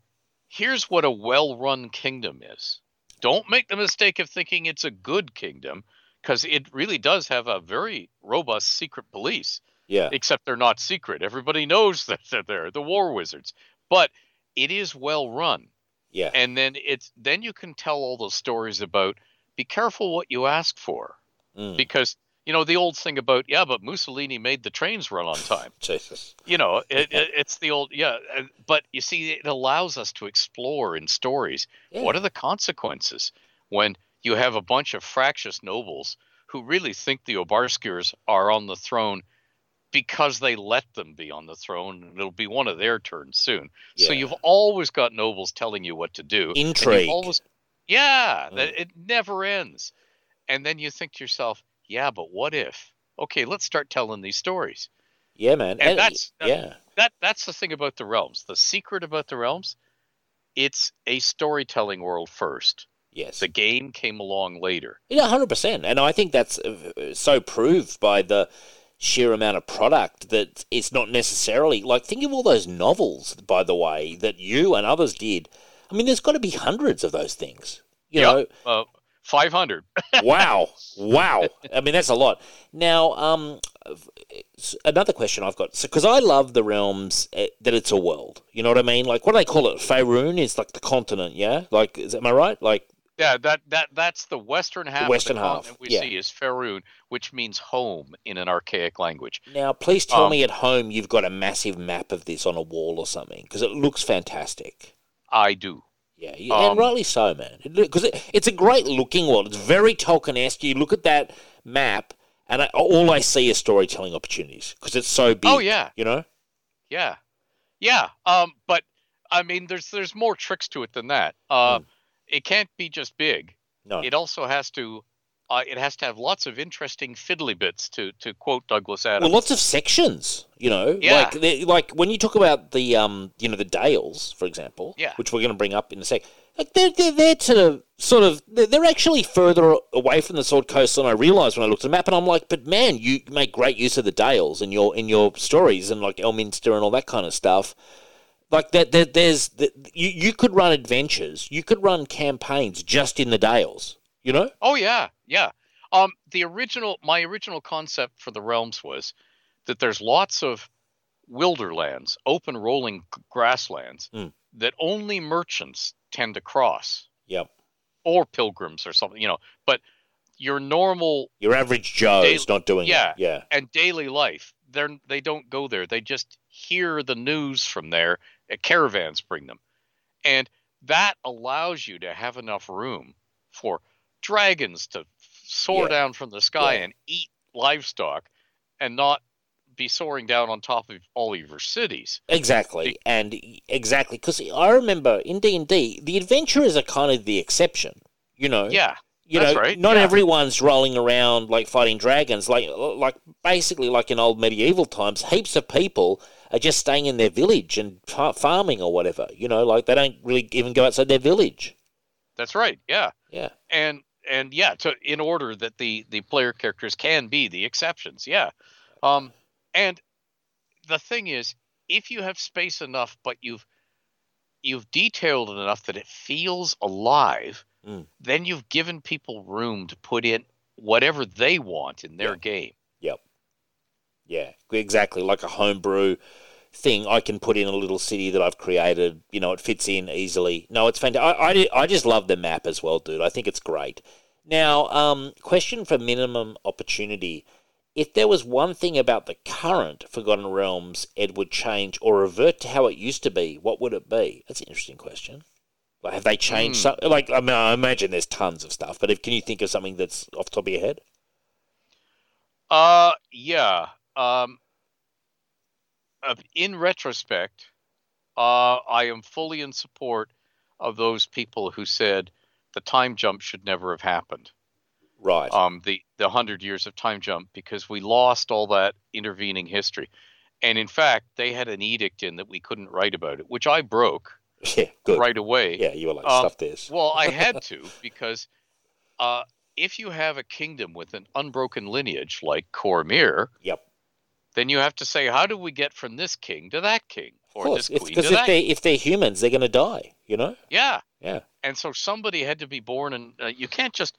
here's what a well-run kingdom is. Don't make the mistake of thinking it's a good kingdom because it really does have a very robust secret police. Yeah. except they're not secret. Everybody knows that they're there, the war wizards. But it is well run. Yeah. And then it's then you can tell all those stories about be careful what you ask for. Mm. Because you know the old thing about yeah, but Mussolini made the trains run on time. Jesus. You know, it, it, it's the old yeah. But you see, it allows us to explore in stories Yeah. what are the consequences when you have a bunch of fractious nobles who really think the Obarskirs are on the throne because they let them be on the throne and it'll be one of their turns soon. So you've always got nobles telling you what to do. Intrigue. always- yeah, Mm. it never ends. And then you think to yourself, yeah, but what if? Okay, let's start telling these stories. Yeah, man. And that's- that- yeah. That that's the thing about the realms. The secret about the realms, it's a storytelling world first. Yes. The game came along later. Yeah, hundred percent, and I think that's uh, so proved by the sheer amount of product that it's not necessarily like think of all those novels by the way that you and others did. I mean there's got to be hundreds of those things you Yeah. know? Uh, 500. wow wow. I mean that's a lot. Now um another question i've got because i love the realms eh, that it's a world you know what i mean? Like what do they call it? Faerun is like the continent yeah? Like is, am i right? Like Yeah, that that that's the western half. western of the half, continent we yeah. see is Faerun, which means home in an archaic language. now please tell Um, me at home you've got a massive map of this on a wall or something because it looks fantastic I do. Yeah, you- and Um, rightly so, man. Because it, it's a great looking world. It's very Tolkien-esque. You look at that map, and I, all I see is storytelling opportunities because it's so big. Oh, yeah. you know. Yeah, yeah. Um, but I mean, there's there's more tricks to it than that. Uh, Hmm. It can't be just big. No, It also has to. Uh, it has to have lots of interesting fiddly bits to to quote Douglas Adams. well, lots of sections. You know, Yeah. like like when you talk about the um, you know, the Dales, for example. Yeah. Which we're going to bring up in a sec. Like they're they're there to sort of they're, they're actually further away from the Sword Coast than I realised when I looked at the map, and I'm like, but man, you make great use of the Dales in your in your stories and like Elminster and all that kind of stuff. Like that there, there's that you, you could run adventures you could run campaigns just in the dales you know Oh yeah, yeah. Um, the original, my original concept for the realms was that there's lots of wilderlands, open rolling grasslands Hmm. that only merchants tend to cross, yep or pilgrims or something, you know. But your normal your average joe's Daily- not doing yeah. it yeah and daily life, they're they don't go there. They just hear the news from there. Uh, Caravans bring them, and that allows you to have enough room for dragons to soar Yeah. down from the sky Yeah. and eat livestock, and not be soaring down on top of all of your cities. exactly and exactly because i remember in d&d the adventurers are kind of the exception you know Yeah, you know, right, not yeah. everyone's rolling around like fighting dragons. Like, like basically, like in old medieval times, heaps of people are just staying in their village and farming or whatever. You know, like they don't really even go outside their village. that's right. Yeah, Yeah, and and yeah, to in order that the the player characters can be the exceptions. Yeah, um, and the thing is, if you have space enough, but you've you've detailed it enough that it feels alive, Mm. then you've given people room to put in whatever they want in their Yeah. game. Yeah, exactly. Like a homebrew thing, I can put in a little city that I've created. You know, it fits in easily. No, it's fantastic. I, I, I just love the map as well, dude. I think it's great. Now, um, question for minimum opportunity. If there was one thing about the current Forgotten Realms Ed would change or revert to how it used to be, what would it be? That's an interesting question. Like, have they changed? Hmm. Some, like, I mean, I imagine there's tons of stuff, but if can you think of something that's off the top of your head? Uh, yeah. Um, in retrospect, uh, I am fully in support of those people who said the time jump should never have happened. Right. Um, the the hundred years of time jump because we lost all that intervening history, and in fact, they had an edict in that we couldn't write about it, which I broke yeah. Good. right away. Yeah. You were like Um, stuff this. Well, I had to because uh, if you have a kingdom with an unbroken lineage like Cormyr, Yep. Then you have to say, how do we get from this king to that king or course, this queen because if that? they if they're humans, they're going to die. You know. Yeah, Yeah. and so somebody had to be born, and uh, you can't just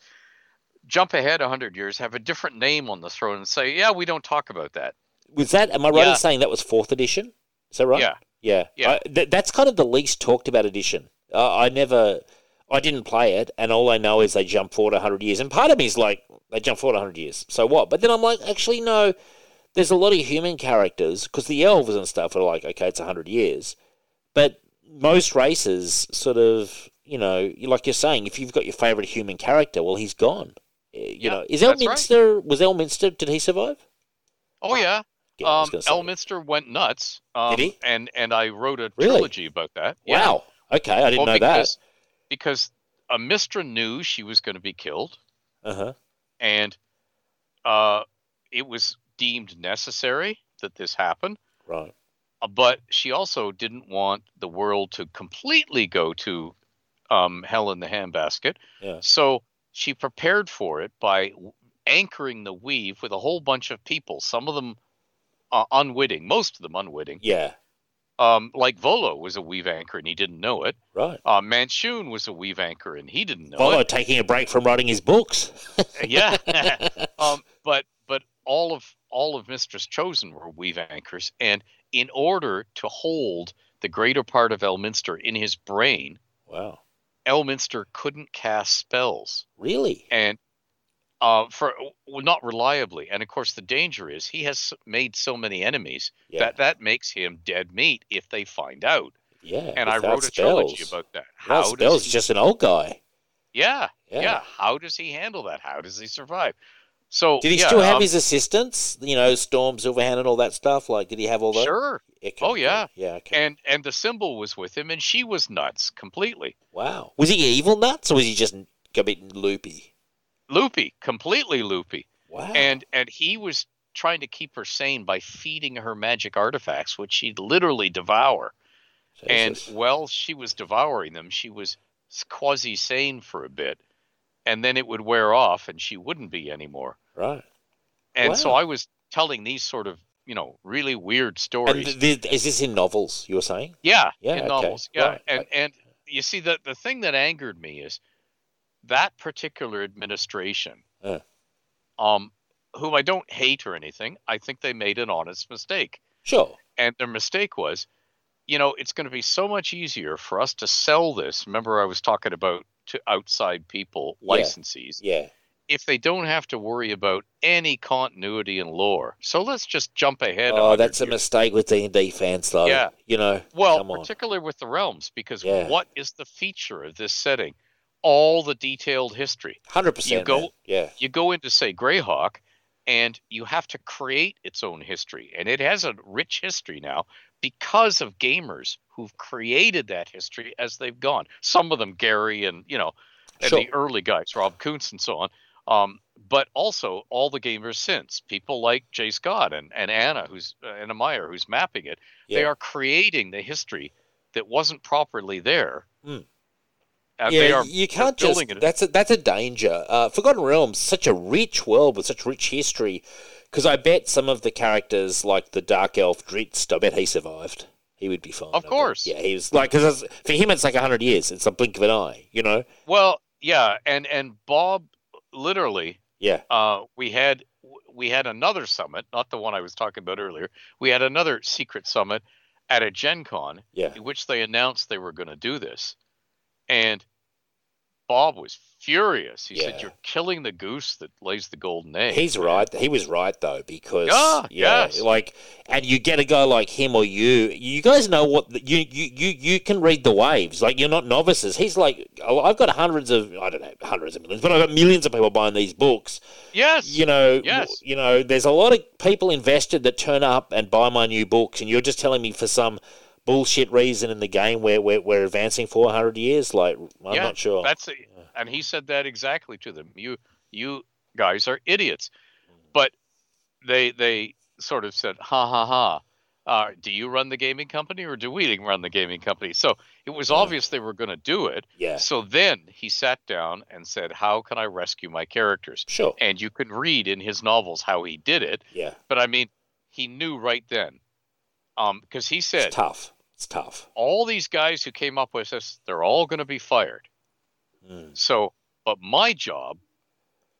jump ahead a hundred years, have a different name on the throne, and say, yeah, we don't talk about that. Was that? Am I right Yeah. in saying that was fourth edition? Is that right? Yeah, Yeah. Yeah. I, th- that's kind of the least talked about edition. Uh, I never, I didn't play it, and all I know is they jump forward 100 years. And part of me is like, they jump forward 100 years. So what? But then I'm like, actually, no, there's a lot of human characters, because the elves and stuff are like, okay, it's 100 years. But most races sort of, you know, like you're saying, if you've got your favourite human character, well, he's gone. Uh, You Yeah, know, is that's right. Elminster, was Elminster, did he survive? Oh yeah. Yeah, Um. Elminster went nuts. Um, Did he? And and I wrote a Really? trilogy about that. Yeah. Wow. Okay, I didn't Well, know that. because, Because a Mystra knew she was going to be killed, Uh huh. and uh, it was deemed necessary that this happen. Right. Uh, But she also didn't want the world to completely go to um, hell in the handbasket. Yeah. So she prepared for it by anchoring the weave with a whole bunch of people, some of them uh, unwitting, most of them unwitting. Yeah. Um, like Volo was a weave anchor and he didn't know it. Right. Uh, Manshoon was a weave anchor and he didn't know Volo it. Volo taking a break from writing his books. yeah. um, but but all of all of Mystra's Chosen were weave anchors, and in order to hold the greater part of Elminster in his brain, wow. Elminster couldn't cast spells, Really? and uh, for well, not reliably. And of course, the danger is he has made so many enemies Yeah. that that makes him dead meat if they find out. yeah. And I wrote a trilogy about that. How spells, does he, just an old guy. yeah, Yeah. yeah, How does he handle that? How does he survive? So Did he yeah, still have um, his assistants? You know, Storm, Silverhand, and all that stuff. Like, did he have all that? Sure. Okay, Oh, yeah. Yeah. Okay. and and the Simbul was with him, and she was nuts completely. wow. Was he evil nuts, or was he just a bit loopy? Loopy, completely loopy. Wow. And and he was trying to keep her sane by feeding her magic artifacts, which she'd literally devour. And while she was devouring them, she was quasi sane for a bit, and then it would wear off, and she wouldn't be anymore. right. And so I was telling these sort of you know really weird And stories. th- th- is this in novels? You were saying? Yeah, Yeah, in okay, novels. Yeah, right. and and you see the the thing that angered me is that particular administration, Uh. um, whom I don't hate or anything. I think they made an honest mistake, Sure. and their mistake was, you know, it's going to be so much easier for us to sell this. Remember, I was talking about to outside people, Yeah. licensees, Yeah. if they don't have to worry about any continuity and lore. So let's just jump ahead. Oh, 100 that's a years. mistake with D and D fans, though. Yeah. You know. Well, particularly with the realms, because Yeah. what is the feature of this setting? All the detailed history. Hundred percent. You go- Yeah. You go into, say, Greyhawk, and you have to create its own history. And it has a rich history now because of gamers who've created that history as they've gone. Some of them, Gary and, you know, and Sure. the early guys, Rob Kuntz and so on. Um, but also all the gamers since, people like Jay Scott and, and Anna, who's uh, Anna Meyer, who's mapping it. They are creating the history that wasn't properly there. Uh, yeah, you can't just. it. That's a that's a danger. Uh, Forgotten Realms, such a rich world with such rich history. Because I bet some of the characters, like the Dark Elf Drizzt, I bet he survived. He would be fine. Of course. Yeah, he was like because for him it's like hundred years. It's a blink of an eye. You know. Well, yeah, and and Bob, literally, Yeah. uh, we had we had another summit, not the one I was talking about earlier. We had another secret summit at a Gen Con Yeah. in which they announced they were going to do this, and Bob was furious. He Yeah. said, "You're killing the goose that lays the golden egg." He's right. He was right though, because Yeah, yeah, yes. like, and you get a guy like him or you. You guys know what the, you you you you can read the waves. Like you're not novices. He's like, I've got hundreds of I don't know hundreds of millions, but I've got millions of people buying these books. yes, You know, Yes. you know, there's a lot of people invested that turn up and buy my new books, and you're just telling me for some bullshit reason in the game where we're, we're advancing 400 years. Like, I'm Yeah, not sure. That's a, and he said that exactly to them. You you guys are idiots. But they they sort of said, ha ha ha. Uh, do you run the gaming company or do we run the gaming company? So it was Yeah. obvious they were going to do it. yeah, So then he sat down and said, How can I rescue my characters? sure. And you can read in his novels how he did it. Yeah, But I mean, he knew right then. Um, because he said, it's tough. It's tough. All these guys who came up with this, they're all going to be fired. Mm. So, but my job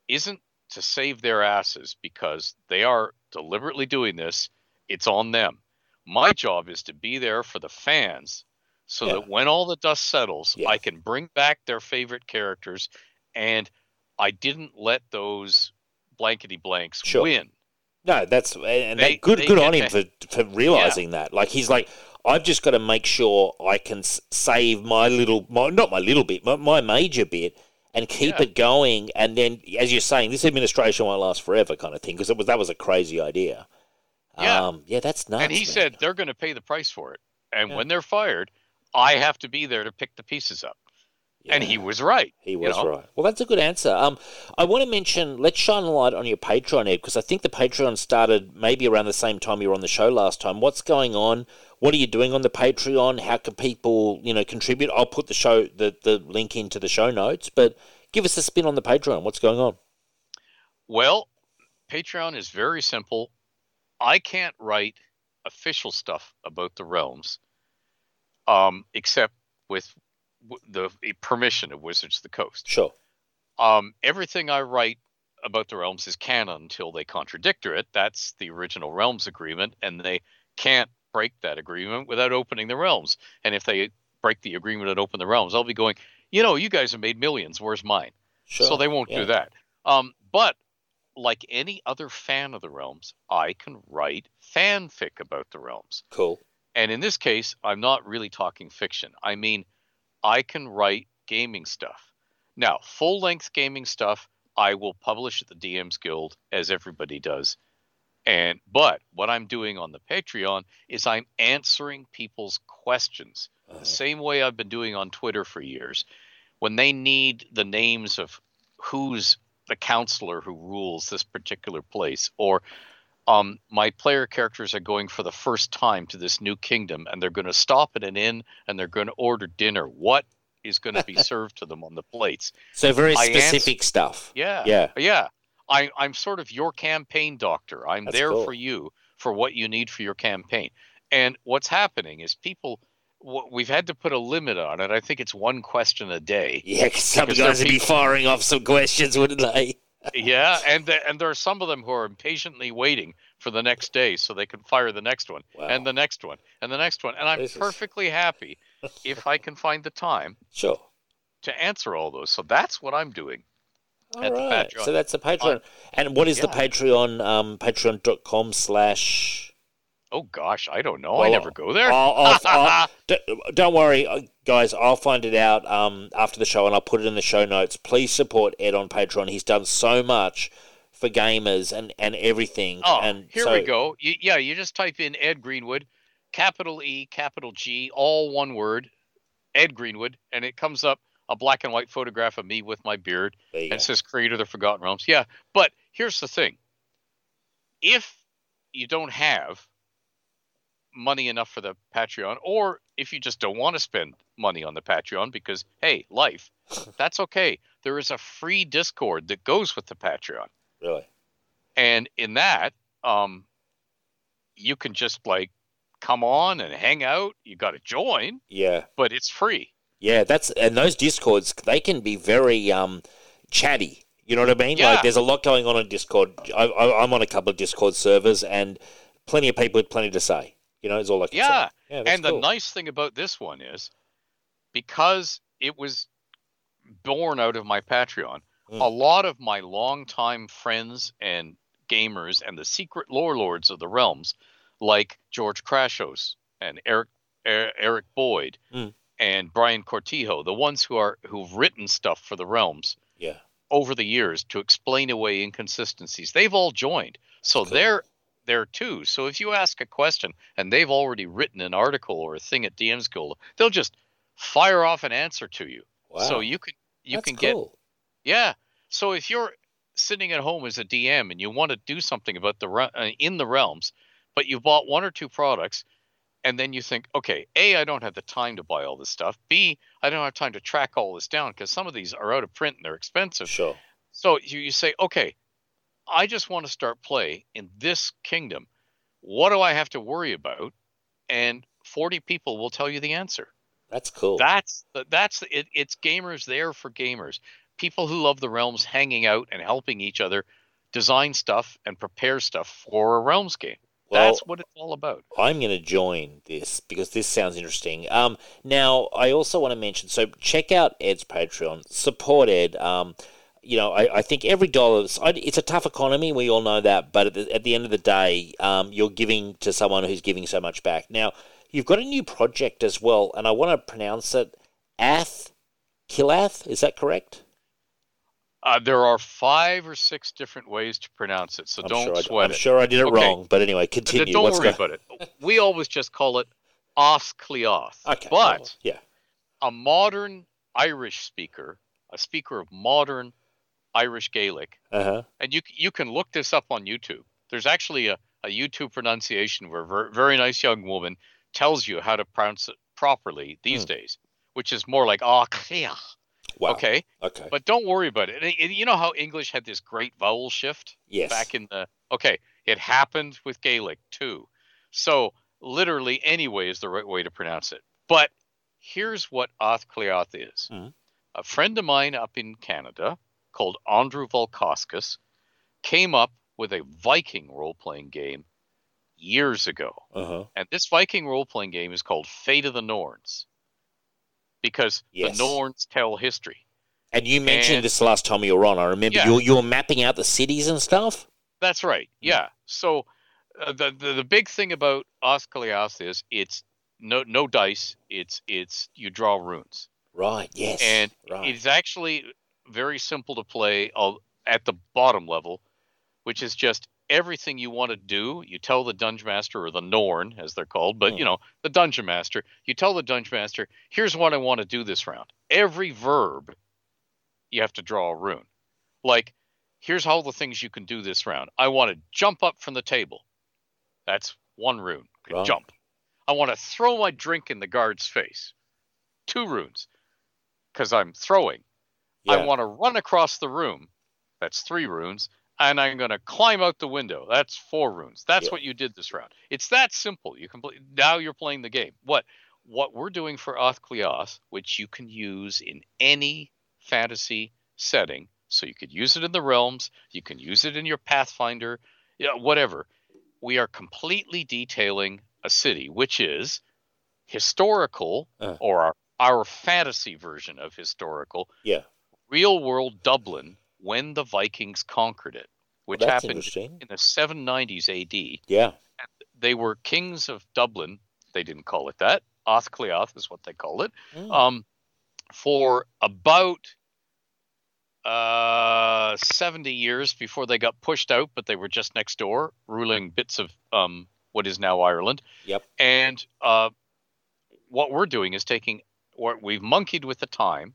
isn't to save their asses because they are deliberately doing this. It's on them. My job is to be there for the fans so Yeah. that when all the dust settles, Yeah. I can bring back their favorite characters. And I didn't let those blankety blanks Sure. win. No, that's and They- that, good. they Good on him for for realizing that. Like he's like, I've just got to make sure I can save my little, my, not my little bit, my, my major bit, and keep Yeah. it going. And then, as you're saying, this administration won't last forever, kind of thing. Because it was that was a crazy idea. Yeah. um, yeah, that's nuts. and he man. said they're going to pay the price for it. And Yeah. when they're fired, I have to be there to pick the pieces up. And he was right. He you was know? right. Well, that's a good answer. Um, I want to mention, let's shine a light on your Patreon, Ed, because I think the Patreon started maybe around the same time you were on the show last time. What's going on? What are you doing on the Patreon? How can people, you know, contribute? I'll put the show, the, the link into the show notes, but give us a spin on the Patreon. What's going on? Well, Patreon is very simple. I can't write official stuff about the realms, um, except with the permission of Wizards of the Coast. Sure. Um, everything I write about the realms is canon until they contradict it. That's the original realms agreement, and they can't break that agreement without opening the realms. And if they break the agreement and open the realms, I'll be going, you know, you guys have made millions. Where's mine? Sure. So they won't yeah. do that. Um, but like any other fan of the realms, I can write fanfic about the realms. Cool. And in this case, I'm not really talking fiction. I mean, I can write gaming stuff. Now, full length gaming stuff, I will publish at the DMs Guild as everybody does. And but what I'm doing on the Patreon is I'm answering people's questions Uh-huh. the same way I've been doing on Twitter for years. When they need the names of who's the counselor who rules this particular place, or um, my player characters are going for the first time to this new kingdom and they're going to stop at an inn and they're going to order dinner. What is going to be served to them on the plates? So very I specific stuff. Yeah. Yeah. Yeah. I, I'm sort of your campaign doctor. I'm That's there cool. for you for what you need for your campaign. And what's happening is people, we've had to put a limit on it. I think it's one question a day. Yeah, 'cause some guys would be firing off some questions, wouldn't they? Yeah. And, the, and there are some of them who are impatiently waiting for the next day so they can fire the next one Wow. and the next one and the next one. And I'm This is- perfectly happy if I can find the time Sure. to answer all those. So that's what I'm doing. All At the. Patreon. So that's the Patreon. and what is the yeah. Patreon? Um, Patreon.com slash. Oh gosh, I don't know. I never go there. I'll, I'll, I'll, don't, don't worry, uh, guys. I'll find it out um, after the show, and I'll put it in the show notes. Please support Ed on Patreon. He's done so much for gamers and, and everything. Oh, and here so, we go. You, yeah, you just type in Ed Greenwood, capital E, capital G, all one word, Ed Greenwood, and it comes up a black and white photograph of me with my beard, and it says Creator of the Forgotten Realms. Yeah, but here's the thing: if you don't have money enough for the Patreon, or if you just don't want to spend money on the Patreon because hey, life, that's okay. There is a free Discord that goes with the Patreon Really? and in that um you can just like come on and hang out you got to join Yeah. but it's free Yeah, that's and those discords they can be very um chatty. You know what I mean? Yeah. Like there's a lot going on in Discord. I, I, I'm on a couple of Discord servers and plenty of people with plenty to say. You know, it's all like Yeah, say. Yeah, and the cool. nice thing about this one is because it was born out of my patreon Mm. a lot of my longtime friends and gamers and the secret lore lords of the realms like george Krashos and eric Er- eric boyd Mm. and brian cortijo the ones who are who've written stuff for the realms Yeah. over the years to explain away inconsistencies. They've all joined. So Cool. they're there too. So if you ask a question and they've already written an article or a thing at DMs Guild, they'll just fire off an answer to you. Wow. So you can you That's can get cool. yeah. So if you're sitting at home as a DM and you want to do something about the uh, in the realms, but you bought one or two products and then you think, okay, A, I don't have the time to buy all this stuff. B, I don't have time to track all this down because some of these are out of print and they're expensive. Sure. So you, you say, okay, I just want to start play in this kingdom. What do I have to worry about? And 40 people will tell you the answer. That's cool. That's that's it, it's gamers there for gamers. People who love the realms hanging out and helping each other design stuff and prepare stuff for a realms game. well, that's what it's all about. I'm going to join this because this sounds interesting. Um, now, I also want to mention so check out Ed's Patreon, support Ed. Um, you know, I, I think every dollar, it's a tough economy, we all know that, but at the, at the end of the day, um, you're giving to someone who's giving so much back. Now, you've got a new project as well, and I want to pronounce it Ath Kilath, is that correct? Uh, there are five or six different ways to pronounce it, so I'm don't sure I, sweat I'm it. sure I did it Okay. wrong, but anyway, continue. Don't What's worry about it. We always just call it Oscleoth. Okay. But yeah, a modern Irish speaker, a speaker of modern Irish Gaelic, uh huh. and you you can look this up on YouTube. There's actually a, a YouTube pronunciation where a ver- very nice young woman tells you how to pronounce it properly these Hmm. days, which is more like Oscleoth. Wow. Okay, Okay. but don't worry about it. And- and you know how English had this great vowel shift yes. back in the okay, it happened with Gaelic too. So literally, anyway, is the right way to pronounce it. But here's what Oth Cleoth is. Mhm. A friend of mine up in Canada called Andrew Valkauskas came up with a Viking role playing game years ago. uh huh. And this Viking role playing game is called Fate of the Norns because Yes. the Norns tell history. And you mentioned And- this last time you were on. I remember Yeah. you're you're mapping out the cities and stuff. That's right. Yeah. So uh, the, the the big thing about Athcliath is it's no no dice. It's it's you draw runes, Right. Yes. and right. it's actually very simple to play uh, at the bottom level, which is just everything you want to do. You tell the dungeon master or the Norn as they're called, but Hmm. you know the dungeon master. You tell the dungeon master, here's what I want to do this round. Every verb, you have to draw a rune. Like here's all the things you can do this round. I want to jump up from the table. That's one rune. Right. Jump. I want to throw my drink in the guard's face. Two runes. Because I'm throwing. Yeah. I want to run across the room. That's three runes. And I'm going to climb out the window. That's four runes. That's Yeah. what you did this round. It's that simple. You play, now you're playing the game. What what we're doing for Athcliath, which you can use in any fantasy setting, so you could use it in the realms, you can use it in your Pathfinder, yeah, whatever. We are completely detailing a city, which is historical Uh. or our, our fantasy version of historical yeah. Real world Dublin when the Vikings conquered it, which That's happened in the 790s AD. Yeah. They were kings of Dublin. They didn't call it that. Athcliath is what they called it. Mm. Um, for about uh, 70 years before they got pushed out, but they were just next door, ruling bits of um, what is now Ireland. Yep. And uh, what we're doing is taking what we've monkeyed with the time,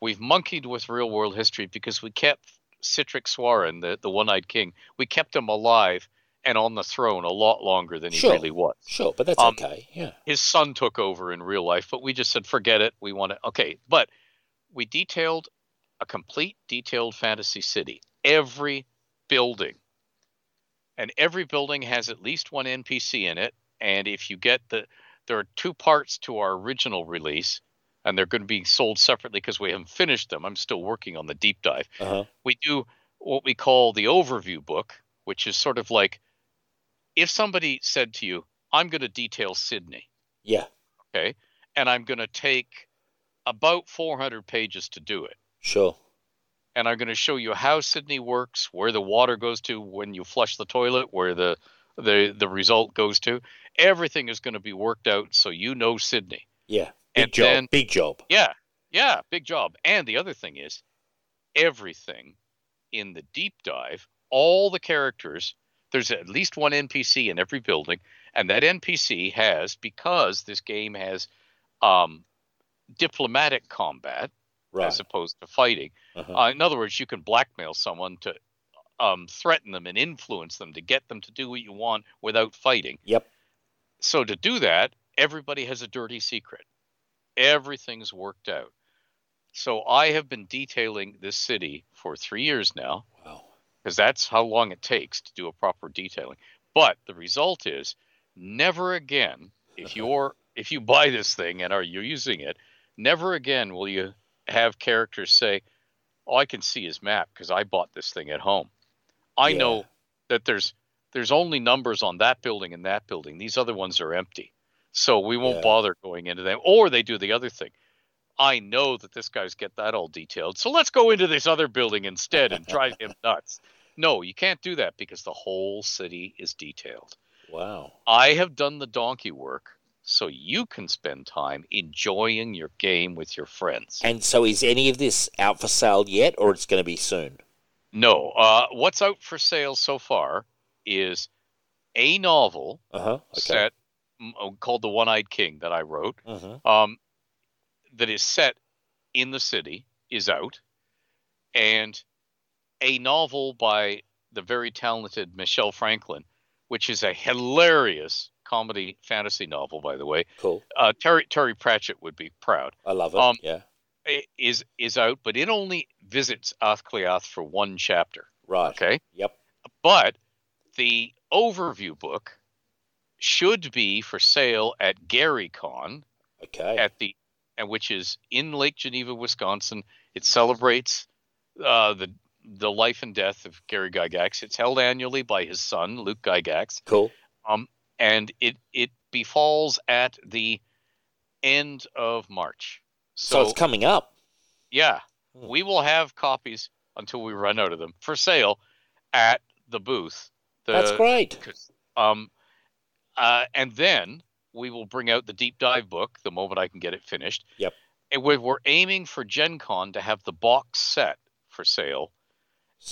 we've monkeyed with real world history because we kept Citric Swaran, the, the one eyed king, we kept him alive and on the throne a lot longer than he Sure. really was. Sure, but that's Um, okay. Yeah. His son took over in real life, but we just said, forget it. We want to, okay. But we detailed a complete detailed fantasy city, every building. And every building has at least one NPC in it. And if you get the, there are two parts to our original release, and they're going to be sold separately because we haven't finished them. I'm still working on the deep dive. Uh huh. We do what we call the overview book, which is sort of like if somebody said to you, I'm going to detail Sydney Yeah. okay and i'm going to take about 400 pages to do it Sure. and i'm going to show you how sydney works where the water goes to when you flush the toilet where the the the result goes to everything is going to be worked out so you know sydney Yeah. Big And job. then- Big job. yeah yeah big job and the other thing is everything in the deep dive all the characters there's at least one npc in every building and that npc has because this game has um, diplomatic combat Right. as opposed to fighting. Uh-huh. Uh, in other words, you can blackmail someone to um, threaten them and influence them to get them to do what you want without fighting. Yep. So to do that, everybody has a dirty secret. Everything's worked out. So I have been detailing this city for three years now Wow. because that's how long it takes to do a proper detailing. But the result is never again, if you're if you buy this thing and are you using it, never again will you have characters say, "Oh, I can see his map because I bought this thing at home. I Yeah. know that there's there's only numbers on that building and that building. These other ones are empty, so we won't Yeah. bother going into them." Or they do the other thing. I know that this guy's get that all detailed, so let's go into this other building instead and drive him nuts. No, you can't do that because the whole city is detailed. Wow. I have done the donkey work so you can spend time enjoying your game with your friends. And so, is any of this out for sale yet, or it's going to be soon? No, uh, what's out for sale so far is a novel Uh huh. Okay. set called The One Eyed King that I wrote Uh-huh. um, that is set in the city is out, and a novel by the very talented Michelle Franklin, which is a hilarious comedy fantasy novel, by the way. Cool. Uh, Terry Terry Pratchett would be proud. I love it. Um, yeah. i- is is out, but it only visits Athcliath for one chapter. Right. Okay, Yep. but the overview book should be for sale at GaryCon Okay. at the and which is in Lake Geneva, Wisconsin. It celebrates uh, the the life and death of Gary Gygax. It's held annually by his son Luke Gygax, cool. Um, and it it befalls at the end of March. So, it's coming up. Yeah, Hmm. we will have copies until we run out of them for sale at the booth. The, That's great. Um, uh, and then we will bring out the deep dive book the moment I can get it finished. Yep. And we're, we're aiming for Gen Con to have the box set for sale,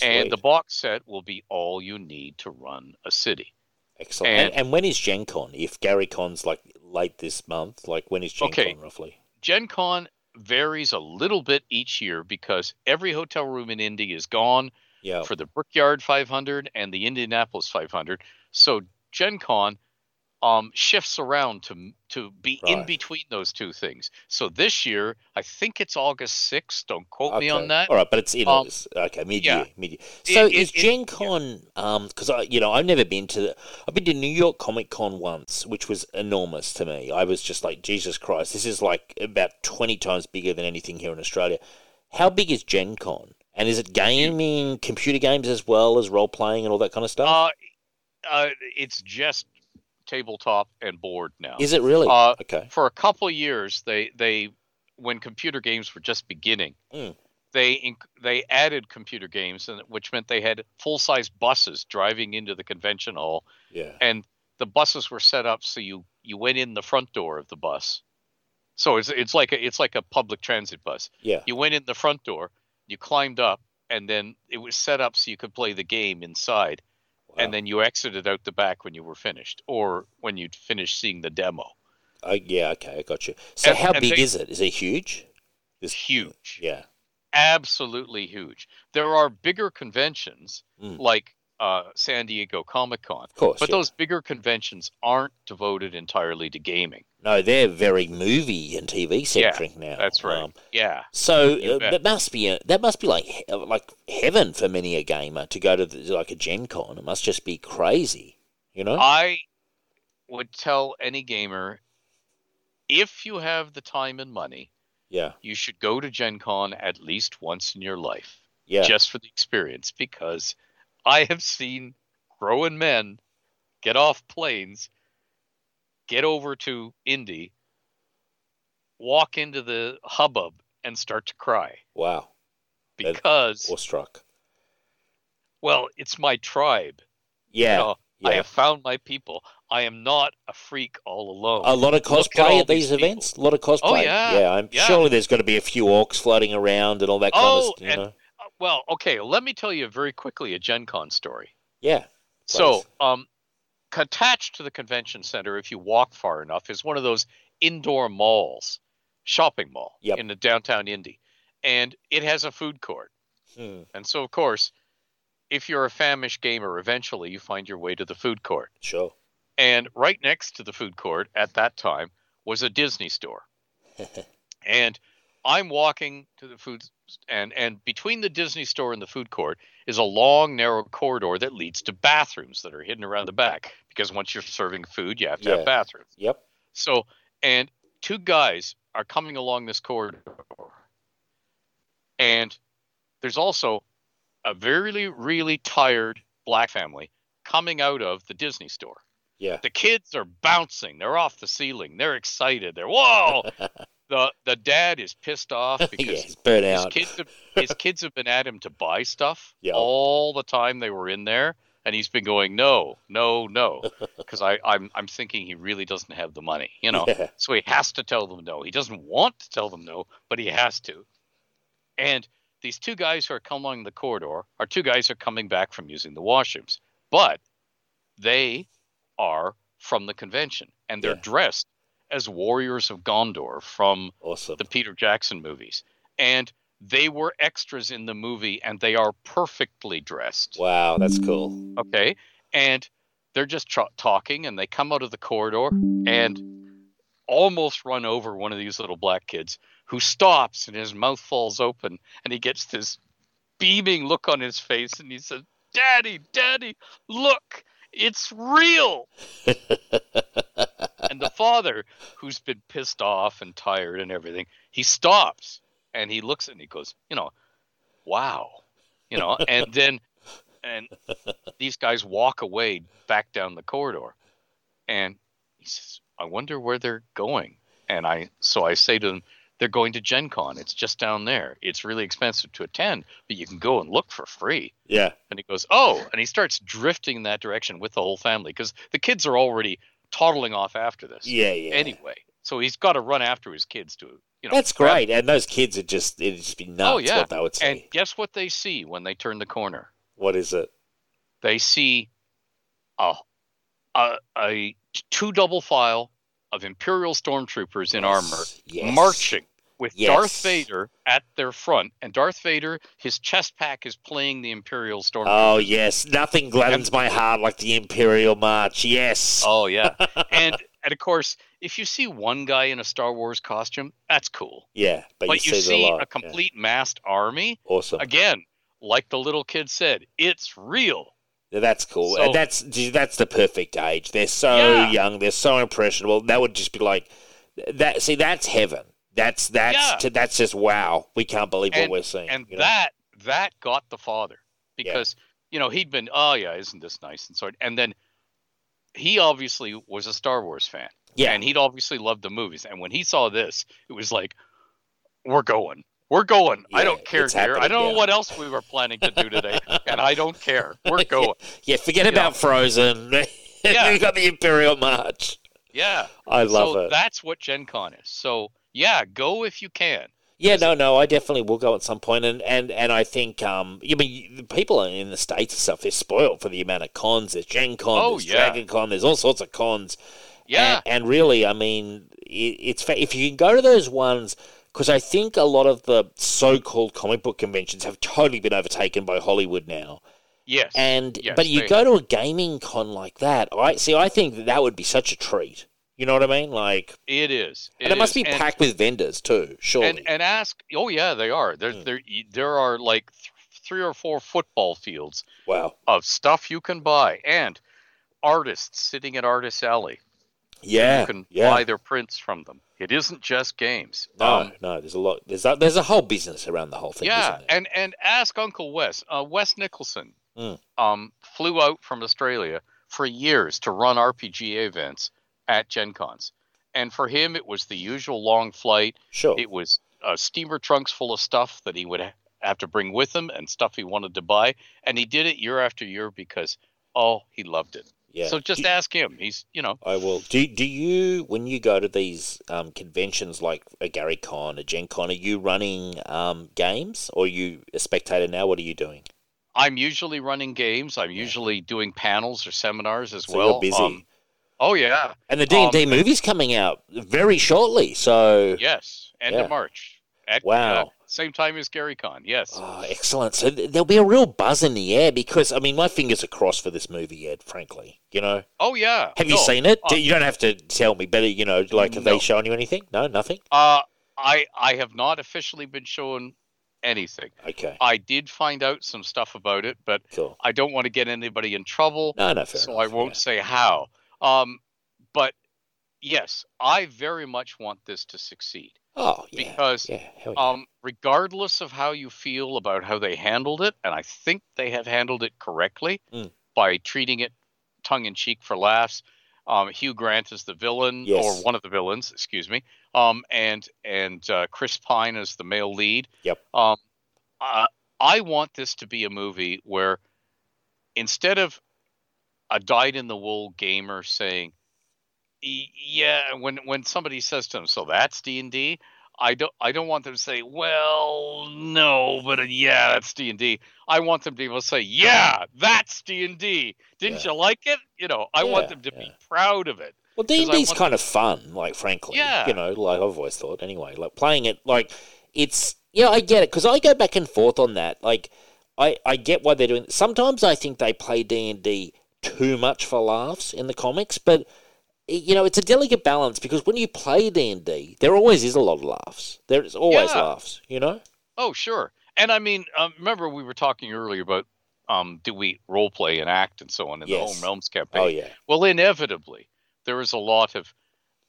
and the box set will be all you need to run a city. Excellent. And, and- and when is Gen Con? If Gary Con's like late this month, like when is Gen Okay. Con roughly? Gen Con varies a little bit each year because every hotel room in Indy is gone. Yeah. for the Brickyard 500 and the Indianapolis 500. So Gen Con um, shifts around to to be in between those two things. So this year, I think it's August 6th. Don't quote me on that. All right, but it's in Um, August. Okay, mid year, yeah. mid year. So It- is it- it- Gen Con? Um, because I, you know, I've never been to. The, I've been to New York Comic Con once, which was enormous to me. I was just like, Jesus Christ, this is like about twenty times bigger than anything here in Australia. How big is Gen Con? And is it gaming, computer games as well as role playing and all that kind of stuff? Uh, uh, it's just tabletop and board now. is it really? uh, okay. For a couple of years, they they when computer games were just beginning, Mm. they inc- they added computer games, and which meant they had full size buses driving into the convention hall Yeah. and the buses were set up so you you went in the front door of the bus. So it's it's like a it's like a public transit bus. Yeah. You went in the front door, you climbed up, and then it was set up so you could play the game inside. And then you exited out the back when you were finished, or when you'd finished seeing the demo. Oh, yeah. Okay, I got you. So And- how and big they- is it? Is it huge? It's huge, Yeah. absolutely huge. There are bigger conventions Mm. like uh, San Diego Comic Con, Of course. but yeah. those bigger conventions aren't devoted entirely to gaming. No, they're very movie and TV centric now. That's right. Um, yeah. so uh, that must be a, that must be like like heaven for many a gamer to go to the, like a Gen Con. It must just be crazy, you know? I would tell any gamer if you have the time and money, yeah, you should go to Gen Con at least once in your life yeah, just for the experience because I have seen grown men get off planes, get over to Indy, walk into the hubbub and start to cry wow, That- because, awestruck. well, it's my tribe. Yeah, You know, I have found my people. I am not a freak all alone. A lot of cosplay at these these events. A lot of cosplay. Oh, yeah, yeah. I'm yeah. surely there's got to be a few orcs floating around and all that kind Oh, of stuff. You and- know? Well, okay, let me tell you very quickly a Gen Con story. Yeah, So, um, attached to the convention center, if you walk far enough, is one of those indoor malls, shopping mall Yep. in the downtown Indy, and it has a food court. Hmm, And so, of course, if you're a famished gamer, eventually you find your way to the food court. sure. And right next to the food court at that time was a Disney store. and I'm walking to the food and and between the Disney store and the food court is a long narrow corridor that leads to bathrooms that are hidden around the back because once you're serving food you have to Yeah. have bathrooms. Yep. So and two guys are coming along this corridor. And there's also a very really tired black family coming out of the Disney store. Yeah. The kids are bouncing. They're off the ceiling. They're excited. They're whoa. the the dad is pissed off because his kids have, his kids have been at him to buy stuff Yeah. all the time they were in there, and he's been going no, no, no, because I I'm I'm thinking he really doesn't have the money, you know. Yeah. So he has to tell them no. He doesn't want to tell them no, but he has to. And these two guys who are coming along the corridor are two guys who are coming back from using the washrooms, but they are from the convention and they're Yeah. dressed as warriors of Gondor from Awesome. the Peter Jackson movies. And they were extras in the movie and they are perfectly dressed. Wow, that's cool. Okay. And they're just tra- talking and they come out of the corridor and almost run over one of these little black kids who stops and his mouth falls open and he gets this beaming look on his face and he says, Daddy, Daddy, look, it's real. and the father, who's been pissed off and tired and everything, he stops and he looks at and he goes, You know, wow. You know, and then and these guys walk away back down the corridor and he says i wonder where they're going and i so i say to them they're going to gen con it's just down there it's really expensive to attend but you can go and look for free Yeah. and he goes oh and he starts drifting in that direction with the whole family because the kids are already toddling off after this Yeah. Yeah. anyway so he's got to run after his kids to you know That's great. And those kids are just, it'd just be nuts oh yeah what they would see. and guess what they see when they turn the corner what is it? they see a, a, a two double file of Imperial stormtroopers in armor Yes, yes. marching with Yes. Darth Vader at their front. And Darth Vader, his chest pack is playing the Imperial stormtroopers. Oh, yes. Nothing gladdens my heart like the Imperial March. Yes. Oh, yeah. and and of course, if you see one guy in a Star Wars costume, that's cool. yeah. But, But, you, you, see, the lot. a complete massed army, Awesome. again, like the little kid said, it's real. Yeah, That's cool. So- and that's that's the perfect age. They're so Yeah. young. They're so impressionable. That would just be like that. See, that's heaven. That's that's Yeah. to, that's just wow. We can't believe and, what we're seeing. and you know? that that got the father because you know he'd been oh yeah isn't this nice and so and then he obviously was a Star Wars fan yeah, and he'd obviously loved the movies and when he saw this it was like we're going we're going I don't care dear I don't know yeah. what else we were planning to do today and I don't care we're going yeah. Forget Yeah. about Frozen. Yeah. you got the Imperial March. yeah I love so it. that's what Gen Con is so yeah go if you can Yeah, no, no, I definitely will go at some point, and and and I think um, I mean, the people in the states and stuff, they're spoiled for the amount of cons. There's Gen Con, Oh, there's yeah. Dragon Con, there's all sorts of cons. yeah and, and really, I mean, it, it's fa- if you can go to those ones. Because I think a lot of the so-called comic book conventions have totally been overtaken by Hollywood now, yes and Yes, but you go to a gaming con like that, I see. I think that, that would be such a treat. You know what I mean? Like, it is and it must be And- packed with vendors too. Surely, and and ask oh yeah they are there Hmm. there there are like th- three or four football fields wow, of stuff you can buy and artists sitting at artist alley yeah, you can yeah. buy their prints from them it isn't just games No, Um, no, there's a lot. There's a, there's a whole business around the whole thing. yeah and and ask uncle wes uh, wes nicholson Mm. um flew out from australia for years to run rpga events at gen cons and for him it was the usual long flight sure. It was uh, steamer trunks full of stuff that he would ha- have to bring with him and stuff he wanted to buy. And he did it year after year because, oh, he loved it. yeah. So just do, ask him. He's, you know, I will. Do do you when you go to these um, conventions like a Gary Con, a Gen Con, are you running um, games or are you a spectator now? What are you doing? I'm usually running games. I'm usually doing panels or seminars as So well. you're busy. Um, oh, yeah. and the D and D um, movie's coming out very shortly. So Yes. End Yeah. of March. At, Wow. uh, same time as Gary Con. Yes. Oh, excellent. So th- there'll be a real buzz in the air because I mean my fingers are crossed for this movie, Ed. Frankly, you know. oh, yeah. Have you seen it? uh, you don't have to tell me, but you know, like have No. they shown you anything? No, nothing. Uh, I, I have not officially been shown anything. Okay, I did find out some stuff about it, but cool. I don't want to get anybody in trouble. No, no, fair so enough. I won't yeah. say how. Um, but yes, I very much want this to succeed Oh, yeah. because, yeah, yeah. um, regardless of how you feel about how they handled it, and I think they have handled it correctly Mm. by treating it tongue in cheek for laughs. Um, Hugh Grant is the villain, Yes. or one of the villains, excuse me. Um, and and uh, Chris Pine is the male lead. Yep. Um, uh, I want this to be a movie where instead of a dyed-in-the-wool gamer saying, "Yeah," when when somebody says to them, "So that's D and D," I don't I don't want them to say, "Well, no, but uh, yeah, that's D and D." I want them to be able to say, "Yeah, that's D and D." Didn't Yeah. you like it? You know, I Yeah, want them to be proud of it. Well, D and D's kind of fun, like frankly. Yeah. You know, like I've always thought. Anyway, like playing it, like it's yeah, I get it because I go back and forth on that. Like, I I get why they're doing. Sometimes I think they play D and D too much for laughs in the comics, but you know, it's a delicate balance because when you play D and D, there always is a lot of laughs. There is always Yeah. laughs. You know. Oh, sure. And I mean, um, remember we were talking earlier about um, do we role play and act and so on in the Yes. Home Realms campaign? Oh yeah. Well, inevitably, there is a lot of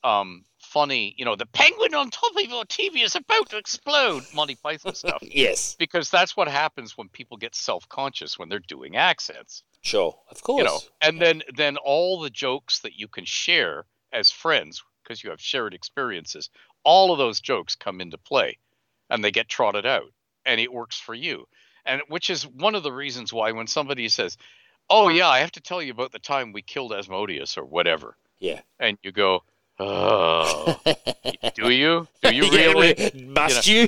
um, funny, you know, the penguin on top of your TV is about to explode, Monty Python stuff. Yes. Because that's what happens when people get self-conscious when they're doing accents, Sure. Of course. you know. And then then all the jokes that you can share as friends because you have shared experiences, all of those jokes come into play and they get trotted out and it works for you. And which is one of the reasons why when somebody says, "Oh yeah, I have to tell you about the time we killed Asmodeus or whatever." Yeah. and you go, "Oh, do you? Do you Yeah, really?" Must you?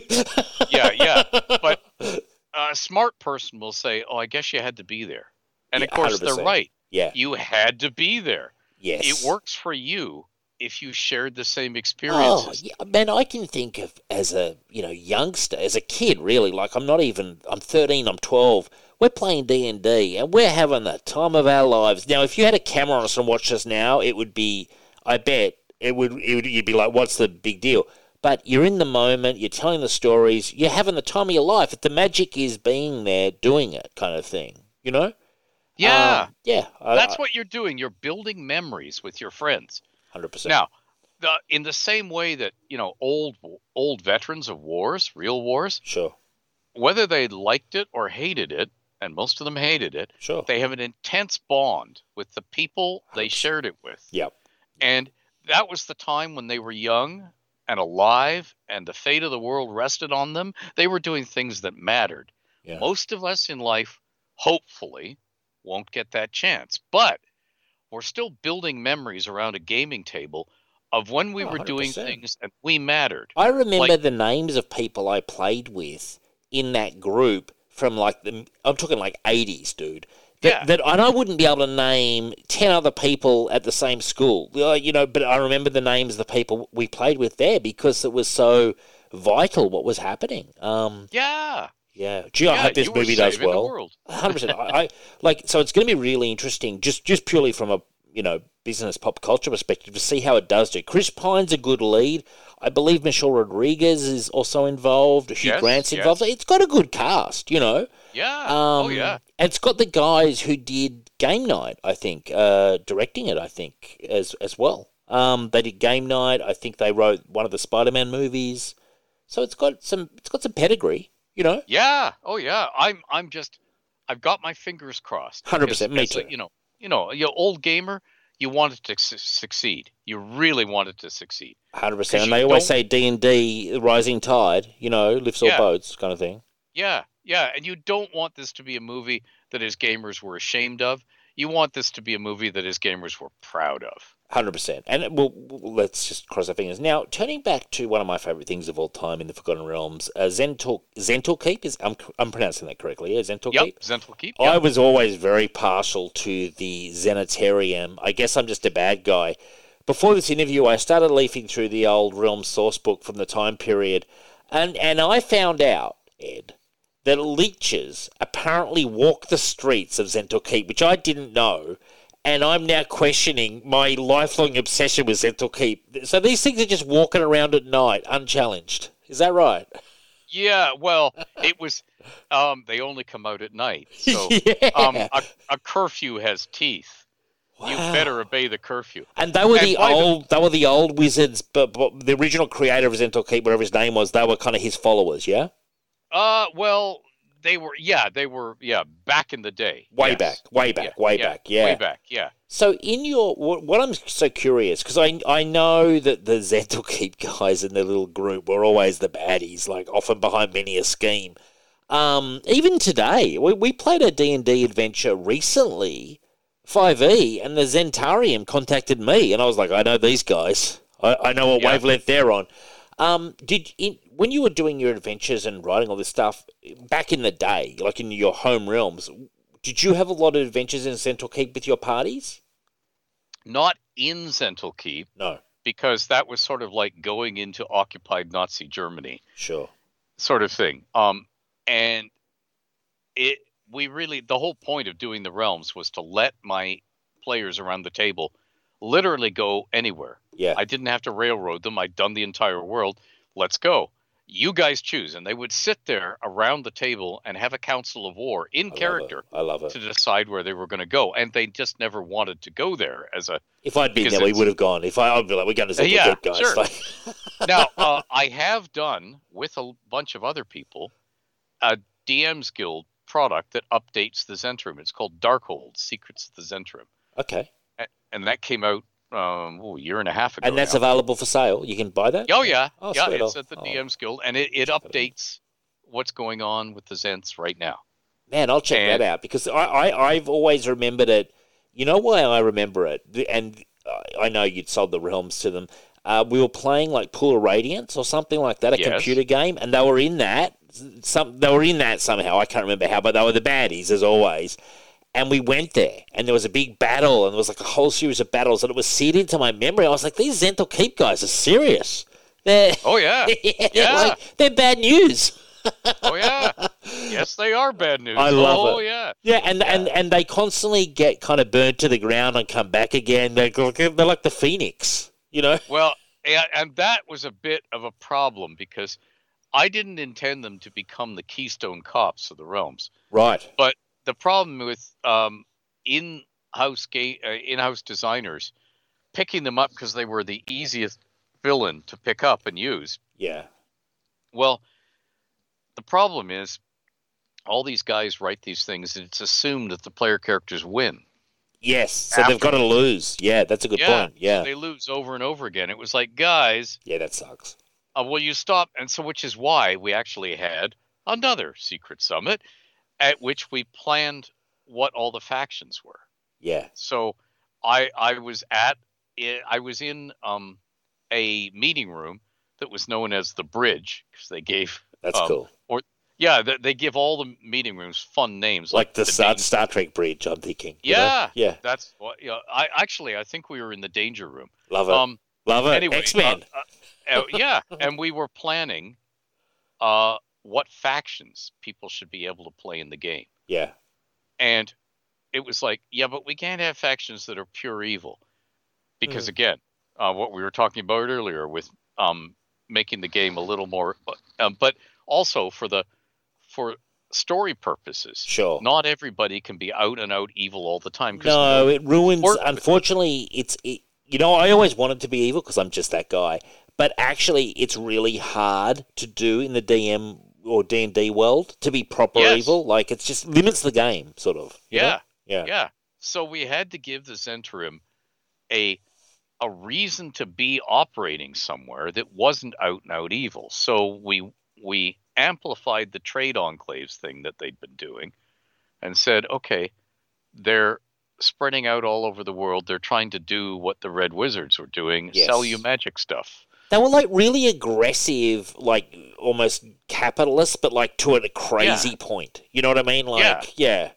Yeah, yeah. But a smart person will say, "Oh, I guess you had to be there," and of Yeah, course they're right. yeah. You had to be there. Yes. It works for you if you shared the same Oh, experiences. yeah, man, I can think of as a you know youngster, as a kid, really. Like I'm not even. I'm 13. I'm 12. We're playing D and D, and we're having the time of our lives. Now, if you had a camera on us and watched us now, it would be. I bet it would. It would. You'd be like, "What's the big deal?" But you're in the moment. You're telling the stories. You're having the time of your life. The magic is being there, doing it, kind of thing. You know? yeah, Um, yeah. I- that's I- what you're doing. You're building memories with your friends. 100%. Now, the, in the same way that you know old old veterans of wars, real wars, Sure. whether they liked it or hated it, and most of them hated it, Sure. they have an intense bond with the people they shared it with. Yep. And that was the time when they were young and alive, and the fate of the world rested on them. They were doing things that mattered. Yeah. Most of us in life, hopefully, won't get that chance. But we're still building memories around a gaming table of when we Oh, were doing 100%. things and we mattered. I remember Like- the names of people I played with in that group from like the I'm talking like 80s, dude. That, Yeah. that and I wouldn't be able to name 10 other people at the same school. You know, but I remember the names of the people we played with there because it was so vital what was happening. Um Yeah. yeah. Gee, I yeah, hope this movie does well. hundred percent. I, I like so it's going to be really interesting, just just purely from a you know business pop culture perspective, to see how it does do. Chris Pine's a good lead. I believe Michelle Rodriguez is also involved. Hugh Yes, Grant's yes. involved. It's got a good cast, you know. Yeah. Um, oh yeah. And it's got the guys who did Game Night, I think, uh, directing it. I think as as well. Um, they did Game Night. I think they wrote one of the Spider-Man movies. So it's got some. It's got some pedigree, you know. Yeah. Oh yeah. I'm I'm just I've got my fingers crossed. 100%, me too. You know, you know, you old gamer, you wanted to su- succeed. You really wanted to succeed. Hundred percent. And they always don't- say D and D, rising tide. You know, lifts all Yeah. boats, kind of thing. Yeah. Yeah, and you don't want this to be a movie that his gamers were ashamed of. You want this to be a movie that his gamers were proud of. Hundred percent. And it- well, let's just cross our fingers. Now, turning back to one of my favorite things of all time in the Forgotten Realms, uh, Zhentil Zhentil Keep is I'm, I'm pronouncing that correctly. Yeah, Zhentil Yep, Keep. Zhentil Keep. I was always very partial to the Zhentarim. I guess I'm just a bad guy. Before this interview, I started leafing through the old Realm source book from the time period, and, and I found out, Ed, that leeches apparently walk the streets of Zhentil Keep, which I didn't know, and I'm now questioning my lifelong obsession with Zhentil Keep. So these things are just walking around at night, unchallenged. Is that right? Yeah, well, it was um they only come out at night. So yeah. um a, a curfew has teeth. Wow. You better obey the curfew. And they were And the by the- old, they were the old wizards, but, but the original creator of Zhentil Keep, whatever his name was, they were kind of his followers, yeah, Uh well, they were yeah, they were yeah, back in the day. way Yes. back, way back, Yeah, way yeah, back, yeah. Way back, yeah. So, in your what, what I'm so curious because I I know that the Zhentil Keep guys in their little group were always the baddies, like often behind many a scheme. Um, even today, we, we played a D and D adventure recently, Five E, and the Zhentarim contacted me, and I was like, I know these guys. I, I know what Yeah. wavelength they're on. Um, did in, when you were doing your adventures and writing all this stuff back in the day, like in your home realms, did you have a lot of adventures in Zhentil Keep with your parties? Not in Zhentil Keep, No, because that was sort of like going into occupied Nazi Germany. sure. sort of thing. Um, and it we really the whole point of doing the realms was to let my players around the table literally go anywhere. Yeah. I didn't have to railroad them. I'd done the entire world. Let's go. You guys choose. And they would sit there around the table and have a council of war in I love character I love it. to decide where they were going to go. And they just never wanted to go there as a. If I'd been there, we would have gone. If I, I'd be like, we're going to Zhentil Yeah, Gate, guys. sure. Like, Now, uh, I have done with a bunch of other people a DMs Guild product that updates the Zhentarim. It's called Darkhold Secrets of the Zhentarim. okay. And that came out um, oh, a year and a half ago. And that's now. available for sale. You can buy that. Oh yeah, Oh, yeah, it's at the oh. DMs Guild, and it, it Check it out. updates what's going on with the Zhents right now. Man, I'll check And- that out because I, I, I've always remembered it. You know why I remember it? And I- I know you'd sold the realms to them. Uh, we were playing like Pool of Radiance or something like that, a Yes. computer game, and they were in that. Some they were in that somehow. I can't remember how, but they were the baddies as always. And we went there, and there was a big battle, and there was like a whole series of battles, and it was seared into my memory. I was like, these Zhentil Keep guys are serious. They're Oh yeah, yeah, they're, Yeah. like, they're bad news. oh yeah, yes, they are bad news. I love oh, it. yeah, Yeah, and, and and they constantly get kind of burnt to the ground and come back again. They're, they're like the phoenix, you know? Well, and, and that was a bit of a problem because I didn't intend them to become the keystone cops of the realms. Right. The problem with um, in-house ga- uh, in-house designers picking them up because they were the easiest villain to pick up and use. Yeah. Well, the problem is all these guys write these things and it's assumed that the player characters win. Yes. So they've got to lose. Yeah, that's a good Yeah, point. Yeah. They lose over and over again. It was like, guys, Yeah, that sucks. uh, will you stop? And so, which is why we actually had another secret summit at which we planned what all the factions were. Yeah. So, I I was at I was in um a meeting room that was known as the bridge because they gave That's Um, cool. yeah they, they give all the meeting rooms fun names Like the Star, Star Trek bridge, I'm thinking. you know? Yeah. Yeah. That's what. Yeah, I actually I think we were in the danger room. Love it. Um, Love it. anyway, X Men. uh, uh, uh, yeah, and we were planning uh, what factions people should be able to play in the game, yeah. and it was like, yeah, but we can't have factions that are pure evil, because again, uh, what we were talking about earlier with um, making the game a little more, uh, um, but also for the for story purposes. Sure. Not everybody can be out and out evil all the time. 'cause No, it ruins. Or- unfortunately, it's it, you know I always wanted to be evil because I'm just that guy. But actually, it's really hard to do in the DM or D and D world to be proper Yes. evil. Like it's just limits the game, sort of. you know? Yeah. yeah, Yeah. So we had to give the Zhentarim a a reason to be operating somewhere that wasn't out and out evil. So we we amplified the trade enclaves thing that they'd been doing and said, okay, they're spreading out all over the world. They're trying to do what the Red Wizards were doing, sell you magic stuff. They were like really aggressive, like almost capitalist, but like to a crazy point. You know what I mean? Like, yeah.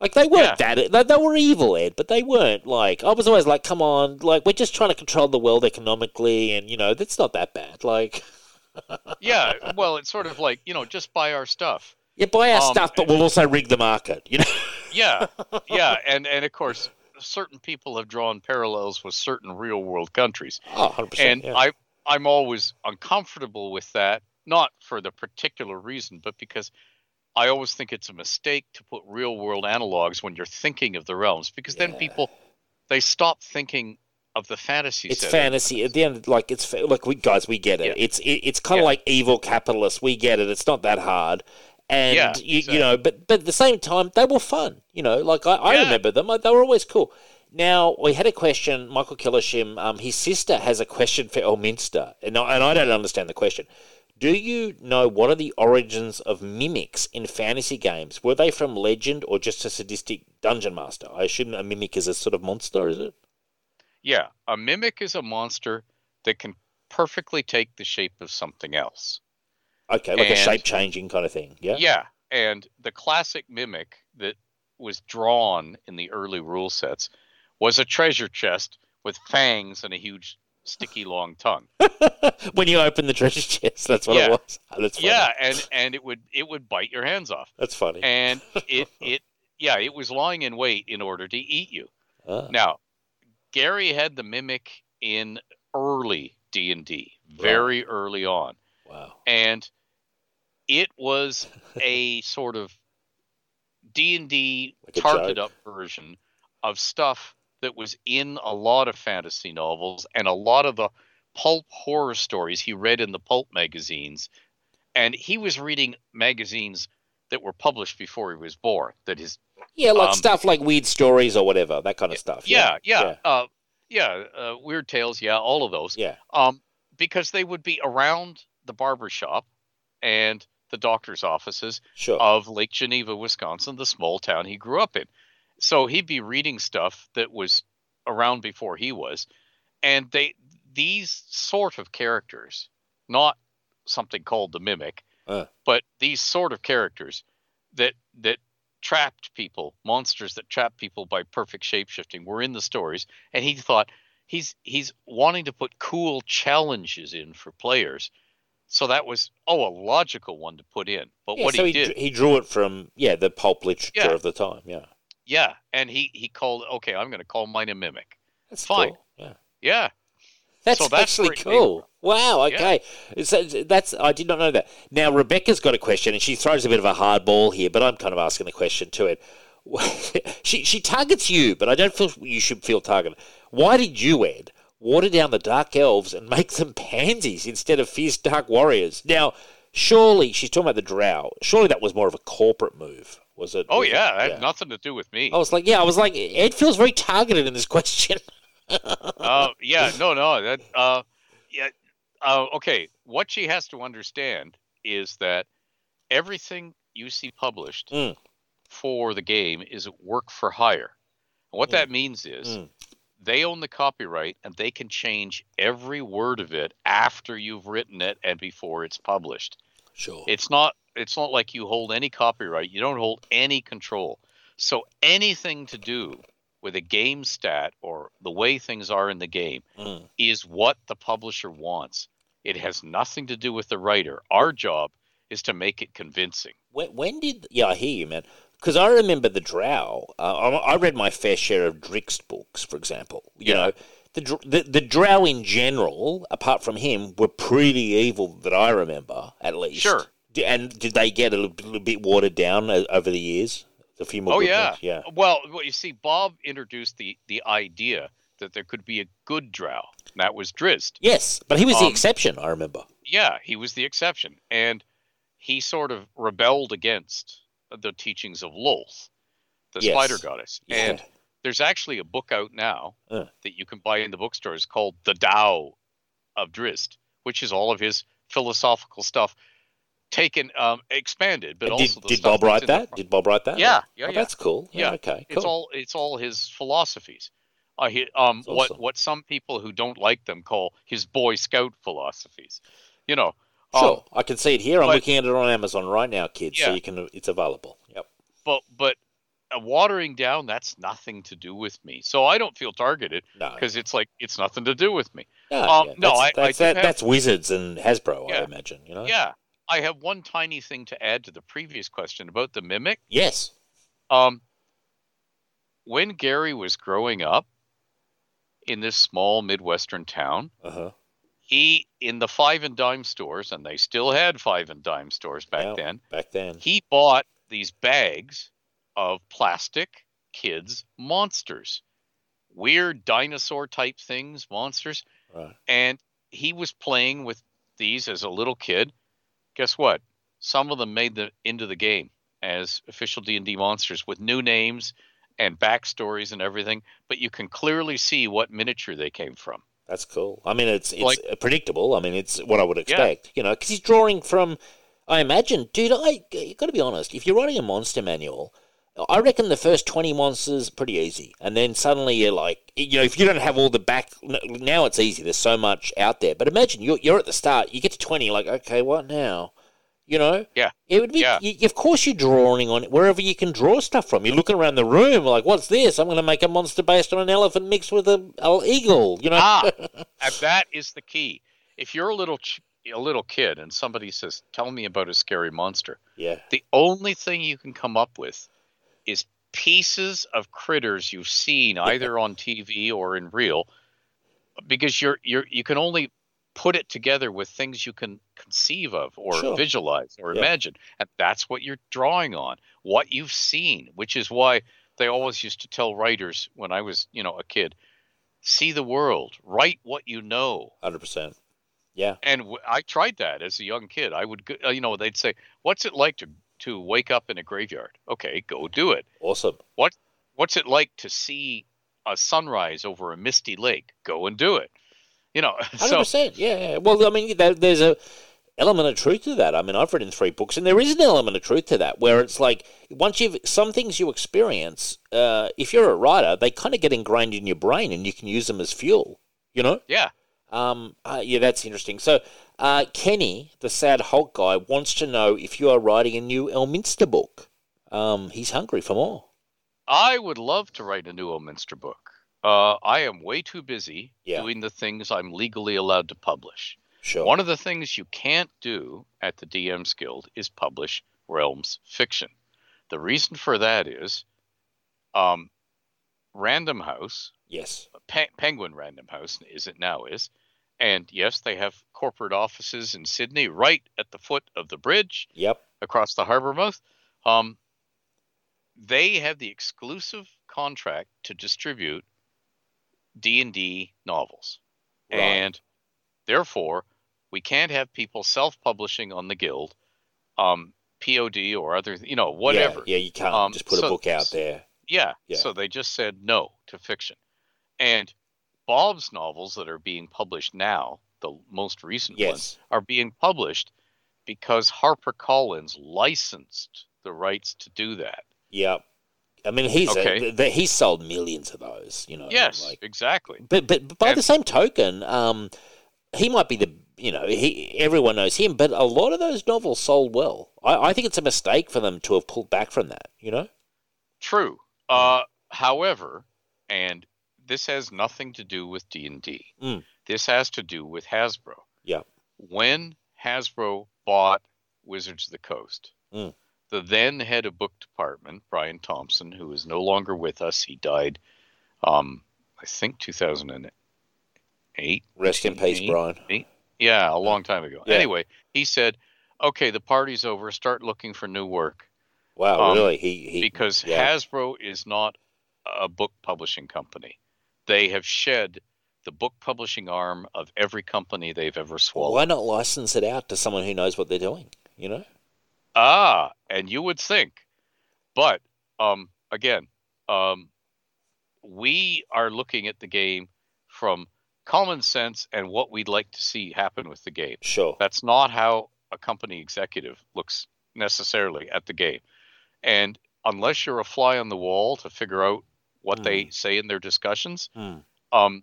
Like they weren't that they, they were evil, Ed, but they weren't like I was always like, come on, like we're just trying to control the world economically, and you know that's not that bad. Like, Yeah, well, it's sort of like, you know, just buy our stuff. yeah, buy our Um, stuff, but we'll also rig the market. You know? Yeah, yeah, and and of course, certain people have drawn parallels with certain real world countries, Oh, 100 and. Yeah. I I'm always uncomfortable with that, not for the particular reason, but because I always think it's a mistake to put real world analogs when you're thinking of the realms, because then people they stop thinking of the fantasy. it's setting. fantasy at the end. Like it's like we guys, we get it. Yeah. It's it, it's kind of Yeah. like evil capitalists. We get it. It's not that hard. And Yeah, you, you know, but but at the same time, they were fun. You know, like I, I Yeah. remember them. They were always cool. Now we had a question. Michael Killershim, um, his sister has a question for Elminster, and I, and I don't understand the question. Do you know what are the origins of mimics in fantasy games? Were they from legend or just a sadistic dungeon master? I assume a mimic is a sort of monster, is it? Yeah, a mimic is a monster that can perfectly take the shape of something else. Okay, like a shape changing kind of thing. Yeah. Yeah, and the classic mimic that was drawn in the early rule sets was a treasure chest with fangs and a huge sticky long tongue. when you open the treasure chest, that's what Yeah. it was. Oh, that's funny. Yeah, and and it would it would bite your hands off. That's funny. And it it yeah, it was lying in wait in order to eat you. Ah. Now, Gary had the mimic in early D and D, very early on, Wow. and it was a sort of D and D tarted up version of stuff that was in a lot of fantasy novels and a lot of the pulp horror stories he read in the pulp magazines. And he was reading magazines that were published before he was born. That his Yeah, like Um, stuff like weird stories or whatever, that kind of stuff. yeah, yeah, Yeah. uh, yeah, uh, weird tales, yeah, all of those. Yeah. Um, because they would be around the barber shop and the doctor's offices Sure. of Lake Geneva, Wisconsin, the small town he grew up in. So he'd be reading stuff that was around before he was, and they these sort of characters, not something called the mimic, Uh. but these sort of characters that that trapped people, monsters that trapped people by perfect shapeshifting, were in the stories, and he thought he's he's wanting to put cool challenges in for players. So that was oh a logical one to put in. But Yeah, what so he he, did he drew it from yeah the pulp literature Yeah. of the time. Yeah, Yeah, and he he called okay, I'm going to call mine a mimic. that's Fine. Cool. Yeah, Yeah, that's, So that's actually where it came cool. Wow. Yeah. Okay, so that's I did not know that. Now Rebecca's got a question, and she throws a bit of a hard ball here, but I'm kind of asking the question to it. she she targets you, but I don't feel you should feel targeted. Why did you, Ed, water down the dark elves and make them pansies instead of fierce dark warriors? Now, surely she's talking about the drow. Surely that was more of a corporate move, was it? oh Was it- yeah, that had nothing to do with me. I was like, yeah, I was like, it feels very targeted in this question. uh, yeah, no, no, that, uh, yeah, uh, okay. What she has to understand is that everything you see published Mm. for the game is work for hire. And what Mm. that means is Mm. they own the copyright and they can change every word of it after you've written it and before it's published. Sure. It's not it's not like you hold any copyright. You don't hold any control. So anything to do with a game stat or the way things are in the game Mm. is what the publisher wants. It has nothing to do with the writer. Our job is to make it convincing. When, when did? Yeah, I hear you, man. Because I remember the Drow. Uh, I, I read my fair share of Drizzt books, for example. You Yeah. know, the, the the Drow in general, apart from him, were pretty evil that I remember, at least. Sure. And did they get a little, bit watered down over the years? A few more. Oh yeah. ones? yeah. Well, well, you see, Bob introduced the the idea that there could be a good drow. And that was Drizzt. Yes, but he was the Um, exception. I remember. Yeah, he was the exception, and he sort of rebelled against the teachings of Lolth, the Yes. spider goddess. Yeah. And there's actually a book out now Uh. that you can buy in the bookstores called The Tao of Drizzt, which is all of his philosophical stuff taken um expanded, but did did Bob write that? Did Bob write that? Yeah, yeah, Oh, yeah. That's cool. Yeah. Yeah, okay. Cool. It's all it's all his philosophies. Uh, he, um, That's what what some people who don't like them call his Boy Scout philosophies. You know, um, Sure, I can see it here. I'm but- looking at it on Amazon right now, kids. yeah. So you can. It's available. Yep. but but uh, watering down that's nothing to do with me. So I don't feel targeted No. because it's like it's nothing to do with me. No, Um, yeah, no, that's, I- I that's, that, have- that's Wizards and Hasbro, I imagine. You know. Yeah, I have one tiny thing to add to the previous question about the mimic. Yes. Um, when Gary was growing up in this small midwestern town, Uh huh. he in the five and dime stores, and they still had five and dime stores back Yeah. then. Back then. He bought these bags of plastic kids monsters, weird dinosaur type things, monsters, Right. and he was playing with these as a little kid. Guess what? Some of them made the into the game as official D&D monsters with new names and backstories and everything, but you can clearly see what miniature they came from. That's cool. I mean, it's it's Like- predictable. I mean, it's what I would expect. You know, because he's drawing from. I imagine, dude. I you got to be honest. If you're writing a monster manual, I reckon the first twenty monsters pretty easy, and then suddenly you're like, you know, if you don't have all the back, now it's easy. There's so much out there. But imagine you're you're at the start. You get to twenty, like, okay, what now? You know, Yeah. it would be. Yeah. You, of course, you're drawing on it wherever you can draw stuff from. You're looking around the room, like, what's this? I'm going to make a monster based on an elephant mixed with a, a eagle. You know, Ah, and that is the key. If you're a little ch- a little kid and somebody says, "Tell me about a scary monster," yeah. the only thing you can come up with is pieces of critters you've seen either on TV or in real, because you're you're you can only put it together with things you can conceive of or Sure. visualize or Yeah. imagine, and that's what you're drawing on, what you've seen, which is why they always used to tell writers when I was you know a kid, see the world, write what you know, Hundred percent. Yeah. and w- I tried that as a young kid. I would, uh, you know, they'd say, "What's it like to to wake up in a graveyard?" Okay, go do it. Awesome. What What's it like to see a sunrise over a misty lake? Go and do it. You know, Hundred so percent. Yeah, yeah. Well, I mean, there, there's a element of truth to that. I mean, I've written three books, and there is an element of truth to that, where it's like once you've some things you experience, uh, if you're a writer, they kind of get ingrained in your brain, and you can use them as fuel. You know. yeah, Um, uh, yeah, that's interesting. So, uh, Kenny, the sad Hulk guy, wants to know if you are writing a new Elminster book. Um, he's hungry for more. I would love to write a new Elminster book. Uh, I am way too busy Yeah. doing the things I'm legally allowed to publish. Sure. One of the things you can't do at the DMs Guild is publish Realms fiction. The reason for that is um, Random House, yes. Pe- Penguin Random House, is it now is, and yes, they have corporate offices in Sydney, right at the foot of the bridge Yep. across the harbor mouth. Um, they have the exclusive contract to distribute D and D novels, Right. and therefore we can't have people self-publishing on the guild, um, POD or other, you know, whatever. Yeah, yeah you can't Um, just put so- a book out there. Yeah. Yeah. So they just said no to fiction. And Bob's novels that are being published now, the most recent ones, are being published because HarperCollins licensed the rights to do that. Yep. I mean, he's Okay. a, he's sold millions of those. You know. yes, like- exactly. but but, but by And- the same token, um, he might be the you know he everyone knows him, but a lot of those novels sold well. I, I think it's a mistake for them to have pulled back from that. You know. True. Uh, however, and this has nothing to do with D&D. Mm. This has to do with Hasbro. Yeah. When Hasbro bought Wizards of the Coast, Mm. the then head of book department, Brian Thompson, who is no longer with us, he died, um, I think 2008. Rest in peace, 1988. Brian. Yeah, a long time ago. Yeah. Anyway, he said, "Okay, the party's over. Start looking for new work." Wow, Um, really? He, he because yeah. Hasbro is not a book publishing company. They have shed the book publishing arm of every company they've ever swallowed. Why not license it out to someone who knows what they're doing? You know. Ah, and you would think, but um, again, um, we are looking at the game from common sense and what we'd like to see happen with the game. Sure. That's not how a company executive looks necessarily at the game. And unless you're a fly on the wall to figure out what they say in their discussions, Hmm. um,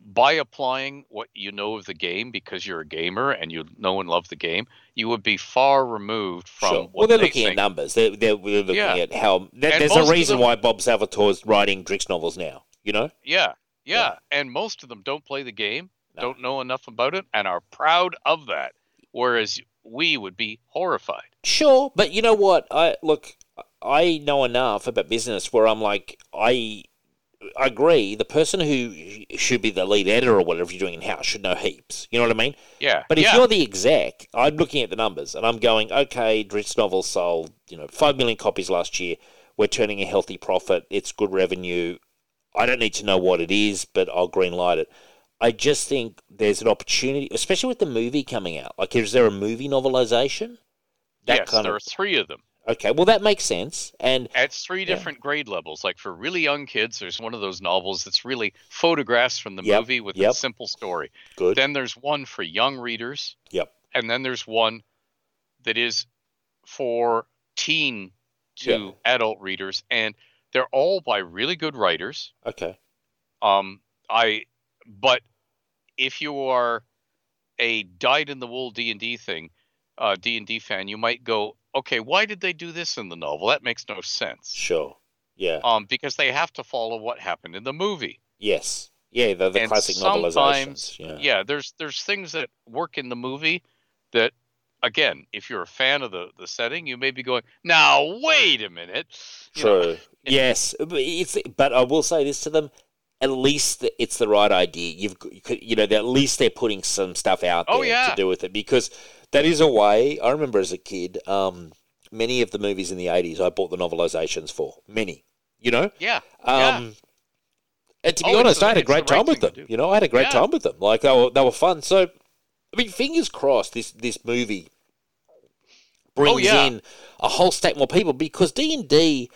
by applying what you know of the game because you're a gamer and you know and love the game, you would be far removed from Sure. Well, they're they looking think. at numbers. They're, they're, they're looking Yeah. at how. There, there's a reason them- why Bob Salvatore's writing Drizzt novels now. You know. Yeah, yeah, Yeah. and most of them don't play the game, No. don't know enough about it, and are proud of that. Whereas we would be horrified. Sure, but you know what? I look. I know enough about business where I'm like, I, I agree. The person who should be the lead editor or whatever you're doing in house should know heaps. You know what I mean? Yeah, But if yeah. you're the exec, I'm looking at the numbers and I'm going, okay, Drizzt novel sold, you know, five million copies last year. We're turning a healthy profit. It's good revenue. I don't need to know what it is, but I'll green light it. I just think there's an opportunity, especially with the movie coming out. Like, is there a movie novelization? yes, there are three of them. Okay, well that makes sense. And At three Yeah. different grade levels. Like for really young kids, there's one of those novels that's really photographs from the Yep, movie with yep. a simple story. good. Then there's one for young readers, Yep. and then there's one that is for teen to Yeah. adult readers, and they're all by really good writers. Okay. Um, I, but if you are a dyed in the wool D and D thing, uh, D and D fan, you might go, okay, why did they do this in the novel? That makes no sense. Sure. Yeah. Um, because they have to follow what happened in the movie. yes. Yeah. The, the and classic sometimes, novelizations. Yeah. yeah, there's there's things that work in the movie that again, if you're a fan of the the setting, you may be going, "Now, wait a minute." You know, True. yes, but it's. But I will say this to them: at least it's the right idea. You've, you know, at least they're putting some stuff out there Oh, yeah. to do with it because that is a way. I remember as a kid, um, many of the movies in the eighties, I bought the novelizations for many. You know, yeah, yeah. um, and to be Oh, honest, I had a great right time with them. You know, I had a great Yeah. time with them. Like they were, they were fun. So, I mean, fingers crossed, this this movie brings Oh, yeah. in a whole stack more people because D and D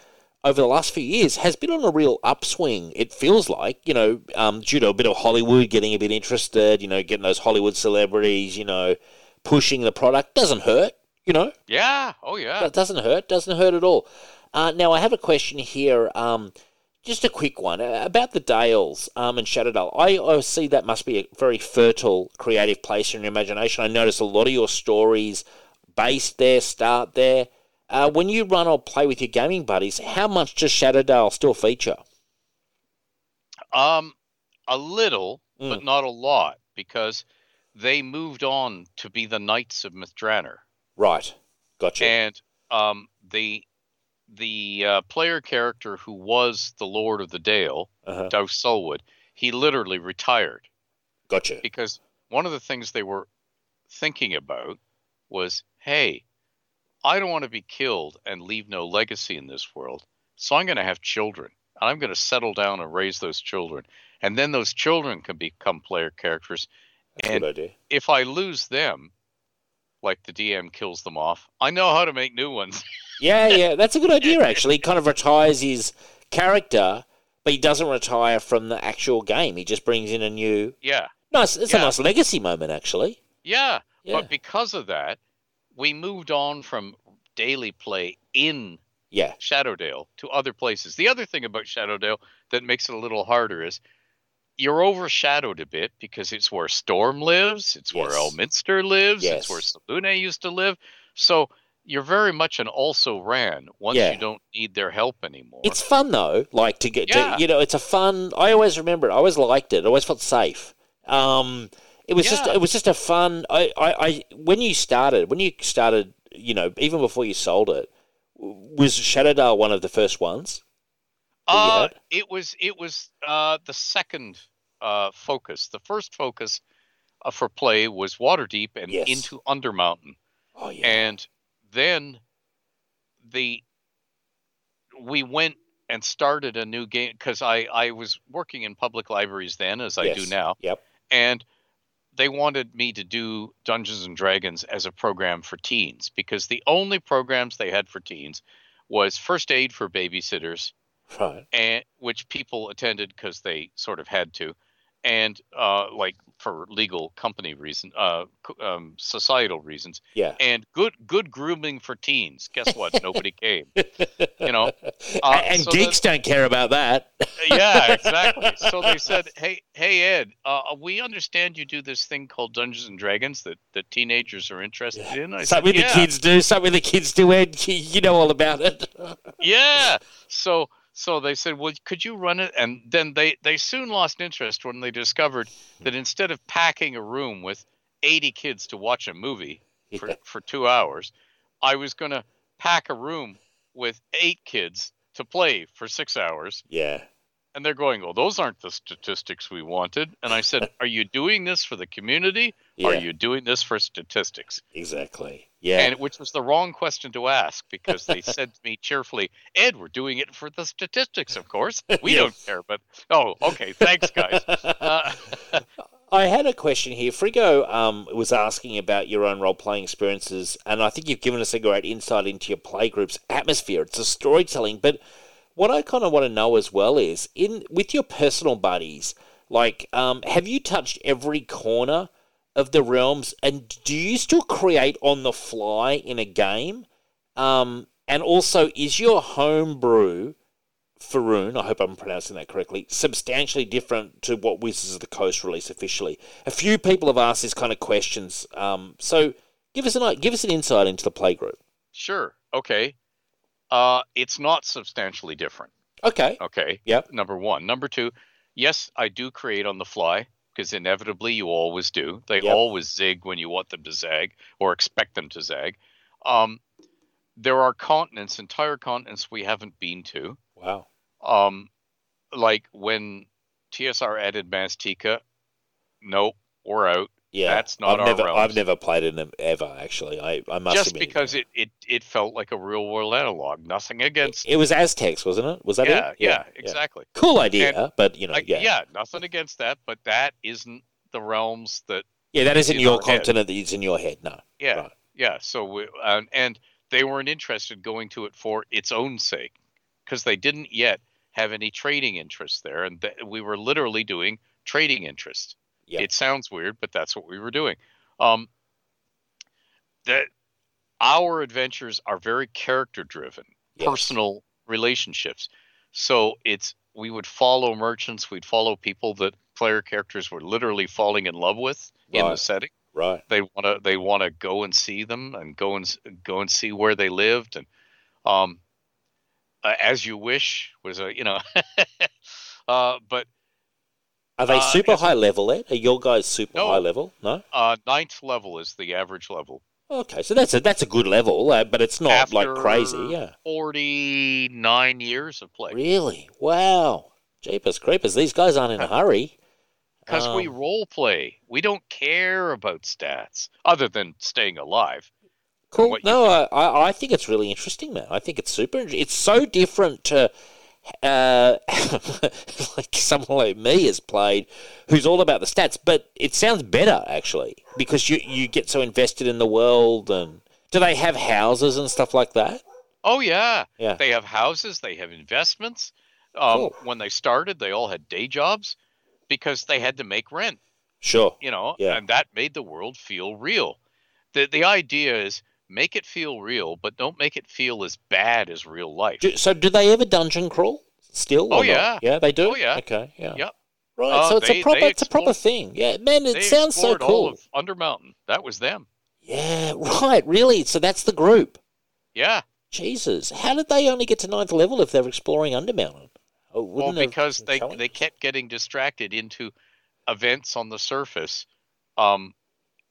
over the last few years has been on a real upswing. It feels like you know, um, due to a bit of Hollywood getting a bit interested. You know, getting those Hollywood celebrities. You know, pushing the product doesn't hurt. You know, yeah. Oh yeah. that doesn't hurt. Doesn't hurt at all. Uh, now I have a question here. Um, just a quick one uh, about the Dales um, and Shadowdale. I, I see that must be a very fertile, creative place in your imagination. I notice a lot of your stories based there, start there. Uh, when you run or play with your gaming buddies, how much does Shadowdale still feature? Um, a little, Mm. but not a lot, because they moved on to be the Knights of Myth Drannor, Right, gotcha. and um, the the uh, player character who was the Lord of the Dale, uh-huh. Doust Sulwood, he literally retired Gotcha. because one of the things they were thinking about was, hey, I don't want to be killed and leave no legacy in this world, so I'm going to have children. And I'm going to settle down and raise those children. And then those children can become player characters. That's a and- good idea. If I lose them, like the DM kills them off, I know how to make new ones. Yeah, yeah, that's a good idea. Actually, he kind of retires his character, but he doesn't retire from the actual game. He just brings in a new. yeah. Nice. It's a nice legacy moment, actually. Yeah. Yeah. But because of that, we moved on from daily play in Yeah. Shadowdale to other places. The other thing about Shadowdale that makes it a little harder is you're overshadowed a bit because it's where Storm lives, it's where Elminster lives, Yes. it's where Sylune used to live. So you're very much an also ran once Yeah. you don't need their help anymore. It's fun though. Like to get Yeah. to you know, it's a fun. I always remember it. I always liked it. I always felt safe. Um, it was just it was just a fun. I, I, I when you started when you started, you know, even before you sold it, was Shadowdale one of the first ones? Uh, it was it was uh, the second uh, focus. The first focus uh, for play was Waterdeep and Yes. into Undermountain. Oh yeah. and then the we went and started a new game because I I was working in public libraries then as I do now, Yep. and they wanted me to do Dungeons and Dragons as a program for teens because the only programs they had for teens was first aid for babysitters Right. and which people attended because they sort of had to and uh, like for legal company reason uh, um, societal reasons Yeah. and good good grooming for teens. Guess what? Nobody came. You know, uh, and so geeks don't care about that. yeah, exactly. So they said, "Hey, hey, Ed, uh, we understand you do this thing called Dungeons and Dragons that that teenagers are interested in." I Something said, the "Yeah, kids do. Something the kids do. Ed, you know all about it. yeah." So so they said, "Well, could you run it?" And then they they soon lost interest when they discovered that instead of packing a room with 80 kids to watch a movie for, Yeah. for two hours, I was going to pack a room with eight kids to play for six hours. Yeah. And they're going, Well, those aren't the statistics we wanted. And I said, Are you doing this for the community? Yeah. are you doing this for statistics? Exactly. Yeah. And which was the wrong question to ask because they said to me cheerfully, Ed, we're doing it for the statistics, of course. We Yeah. don't care, but oh, okay, thanks, guys. Uh, I had a question here. Frigo um, was asking about your own role playing experiences, and I think you've given us a great insight into your playgroup's atmosphere. It's a storytelling, but what I kind of want to know as well is in with your personal buddies, like, um, have you touched every corner of the realms, and do you still create on the fly in a game? Um, and also, is your homebrew Faerûn, I hope I'm pronouncing that correctly, substantially different to what Wizards of the Coast released officially. A few people have asked these kind of questions, um, so give us an give us an insight into the playgroup. sure. Okay. Uh, it's not substantially different. Okay. Okay. Yep. Number one. Number two, yes, I do create on the fly. Because inevitably you always do. They Yep. always zig when you want them to zag or expect them to zag. Um, there are continents, entire continents we haven't been to. Wow. Um, like when TSR added Maztica, nope, we're out. Yeah, That's not I've our never, realms. I've never played it ever. Actually, I, I must Just admit, because it, it, it felt like a real world analog. Nothing against. it was Aztecs, wasn't it? Was that yeah, it? yeah, yeah, exactly. Cool idea, but you know, Like, yeah. yeah, nothing against that, but that isn't the realms that Yeah, that isn't in your head. continent that is in your head. No. Yeah, Right. yeah. So we, um, and they weren't interested going to it for its own sake because they didn't yet have any trading interests there, and th- we were literally doing trading interests. Yeah. It sounds weird, but that's what we were doing. Um, that our adventures are very character driven, Yes. personal relationships. So it's we would follow merchants, we'd follow people that player characters were literally falling in love with in the setting Right. they want to they want to go and see them and go and go and see where they lived and um uh, as you wish was a you know uh but Are they Uh, super a- high level? Then are your guys super No. high level? No. uh ninth level is the average level Okay, so that's a that's a good level, uh, but it's not like crazy. Yeah. 49 years of play Really? Wow. Jeepers creepers! These guys aren't in a hurry. because we Um, role play we don't care about stats other than staying alive Cool. No, I, I think it's really interesting, man. I think it's super. It's so different to uh, like someone like me has played, who's all about the stats. But it sounds better actually because you you get so invested in the world. And do they have houses and stuff like that? oh yeah Yeah. they have houses they have investments um, Cool. when they started they all had day jobs because they had to make rent Sure. you know, Yeah. and that made the world feel real. The the idea is make it feel real, but don't make it feel as bad as real life. Do, so do they ever dungeon crawl still? Oh, or not? yeah. Yeah, they do. Oh, yeah. Okay. Yeah. Yep. Right. Uh, so it's they- a proper they it's a proper thing. Yeah, man. It sounds so explored cool. All of Undermountain. That was them. Yeah. Right. Really. So that's the group. Yeah. Jesus, how did they only get to ninth level if they're exploring Undermountain? Oh, Well, because they showing? they kept getting distracted into events on the surface, um,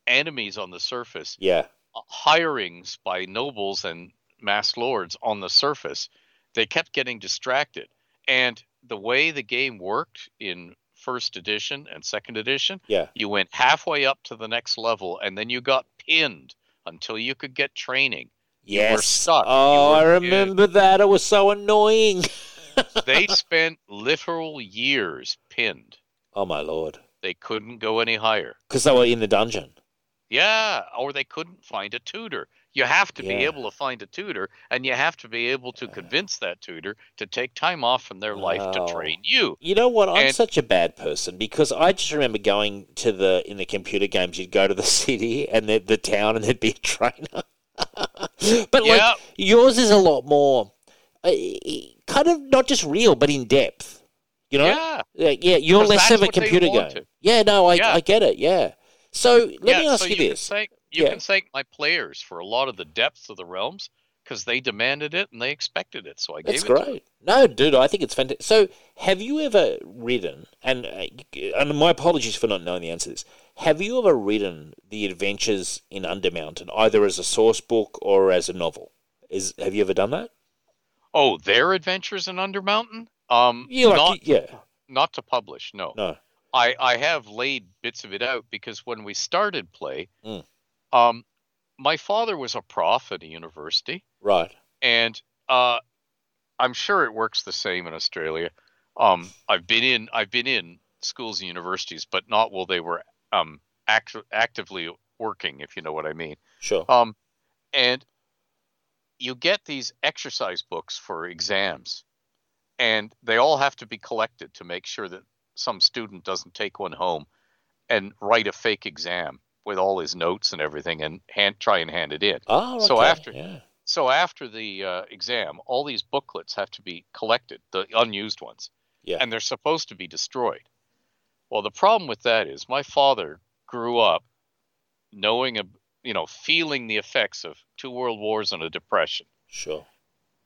enemies on the surface, yeah, hirings by nobles and mass lords on the surface. They kept getting distracted, and the way the game worked in first edition and second edition, yeah. you went halfway up to the next level, and then you got pinned until you could get training. Yes. were stuck. You Oh, I remember that. It was so annoying. They spent literal years pinned. Oh my lord, They couldn't go any higher. because they were in the dungeon. Yeah, or they couldn't find a tutor. You have to be able to find a tutor, and you have to be able to convince that tutor to take time off from their life Wow. to train you. You know what? I'm And- such a bad person because I just remember going to the in the computer games. You'd go to the city and the, the town, and there'd be a trainer. but Yeah. like yours is a lot more, uh, kind of not just real, but in depth. You know? Yeah, Yeah, yeah, You're less of a computer game. wanted. Yeah, no, I, Yeah. I get it. Yeah. So let yeah. me ask so you you this. Can thank, you Yeah. can thank my players for a lot of the depth of the realms because they demanded it and they expected it. So I That's gave it. to them. great. No, dude, I think it's fantastic. So, have you ever ridden? And uh, and my apologies for not knowing the answer to this. Have you ever ridden the Adventures in Undermountain either as a source book or as a novel? Is have you ever done that? Oh, their adventures in Undermountain? Um, Yeah, like, not yeah. not to publish. No. No. I, I have laid bits of it out because when we started play, Mm. um, my father was a prof at a university, Right. and uh, I'm sure it works the same in Australia. Um, I've been in I've been in schools and universities, but not while they were um, act- actively working, if you know what I mean. Sure. Um, and you get these exercise books for exams, and they all have to be collected to make sure that some student doesn't take one home and write a fake exam with all his notes and everything and hand, try and hand it in. Oh, so after- yeah. So after the uh, exam, all these booklets have to be collected, the unused ones, Yeah. and they're supposed to be destroyed. Well, the problem with that is my father grew up knowing, a, you know, feeling the effects of two world wars and a depression. Sure.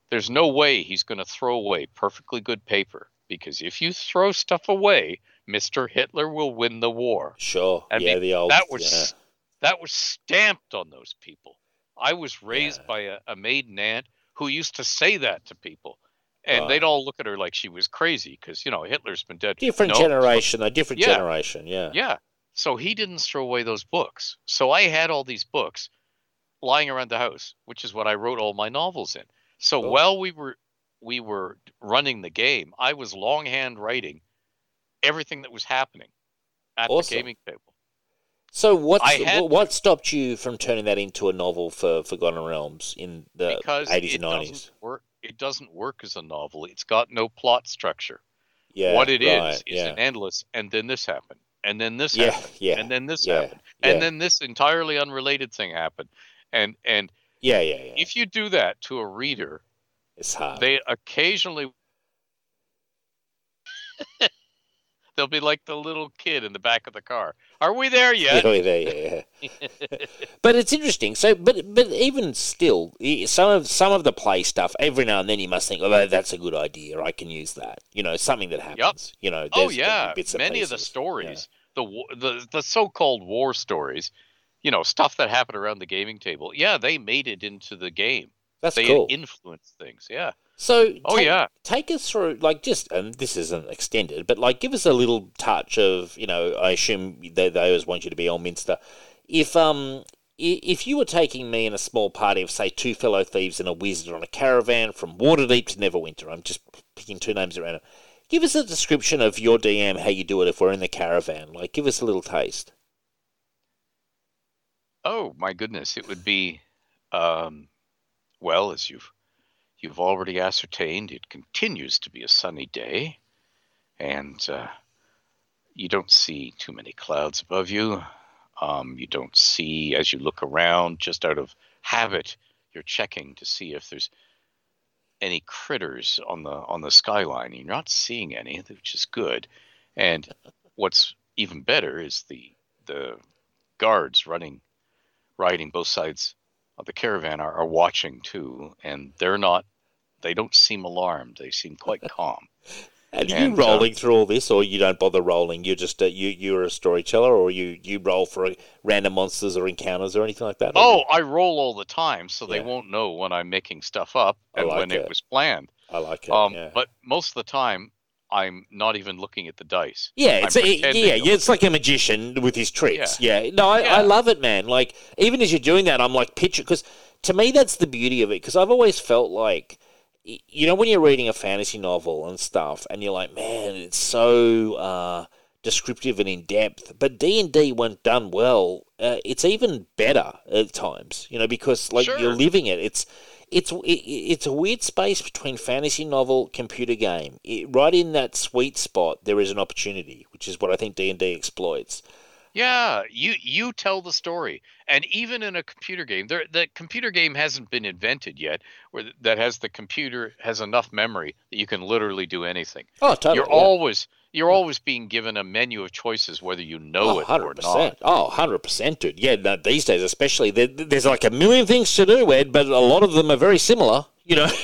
There's no way he's going to throw away perfectly good paper because if you throw stuff away Mr. Hitler will win the war. Sure. I yeah, mean, the old. that was yeah. that was stamped on those people. I was raised Yeah. by a, a maiden aunt who used to say that to people, and they'd all look at her like she was crazy because you know Hitler's been dead. different No, generation, a different Yeah. generation. Yeah. Yeah. So he didn't throw away those books. So I had all these books lying around the house, which is what I wrote all my novels in. So Cool. while we were we were running the game, I was longhand writing everything that was happening at Awesome. the gaming table. So what's, I had- what what stopped you from turning that into a novel for Forgotten Realms in the eighties and nineties? it doesn't work as a novel. It's got no plot structure. Yeah. what it is right, is yeah. an endless and then this happened. And then this Yeah, happened. yeah, And then this yeah, happened. And then this entirely unrelated thing happened. And and yeah, yeah, yeah. if you do that to a reader, it's hard. they occasionally they'll be like the little kid in the back of the car. Are we there yet? Yeah, yeah, yeah. but it's interesting. So, but but even still, some of some of the play stuff. Every now and then, you must think, "Oh, that's a good idea. I can use that." You know, something that happens. You know, oh yeah, many of the stories, the the the so-called war stories, you know, stuff that happened around the gaming table. Yeah, they made it into the game. That's they cool. influence things. Yeah. So, Oh, take, yeah. take us through, like, just, and this isn't extended, but like, give us a little touch of, you know, I assume they, they always want you to be Elminster. If um, if you were taking me and a small party of, say, two fellow thieves and a wizard on a caravan from Waterdeep to Neverwinter, I'm just picking two names around. It. Give us a description of your DM, how you do it if we're in the caravan. Like, give us a little taste. Oh my goodness, it would be, um, well, as you've you've already ascertained, it continues to be a sunny day, and uh, you don't see too many clouds above you. Um, you don't see as you look around, just out of habit, you're checking to see if there's any critters on the on the skyline. You're not seeing any, which is good. And what's even better is the the guards running riding both sides of the caravan are, are watching too, and they're not. They don't seem alarmed. They seem quite calm. And are And, you uh, rolling through all this, or you don't bother rolling? You're just a, you you're a storyteller, or you you roll for random monsters or encounters or anything like that? Oh, you- I roll all the time, so they won't know when I'm making stuff up and like when it. it was planned. I like it. Um, yeah. but most of the time, I'm not even looking at the dice. Yeah, it's a, yeah, yeah, it's like a magician with his tricks. Yeah. Yeah, no, I, Yeah. I love it, man. Like even as you're doing that, I'm like picture because to me that's the beauty of it. Because I've always felt like, you know, when you're reading a fantasy novel and stuff, and you're like, man, it's so uh, descriptive and in depth. But D and D, when done well, uh, it's even better at times. You know, because like Sure. you're living it. It's it's it, it's a weird space between fantasy novel computer game it, right in that sweet spot there is an opportunity which is what i think d&d exploits Yeah, you you tell the story, and even in a computer game, there the computer game hasn't been invented yet, where that has the computer has enough memory that you can literally do anything. oh totally you're yeah. always you're always being given a menu of choices whether you know oh, it or 100%. not. Oh, 100%, dude. Yeah, no, these days especially, there, there's like a million things to do, Ed, but a lot of them are very similar, you know.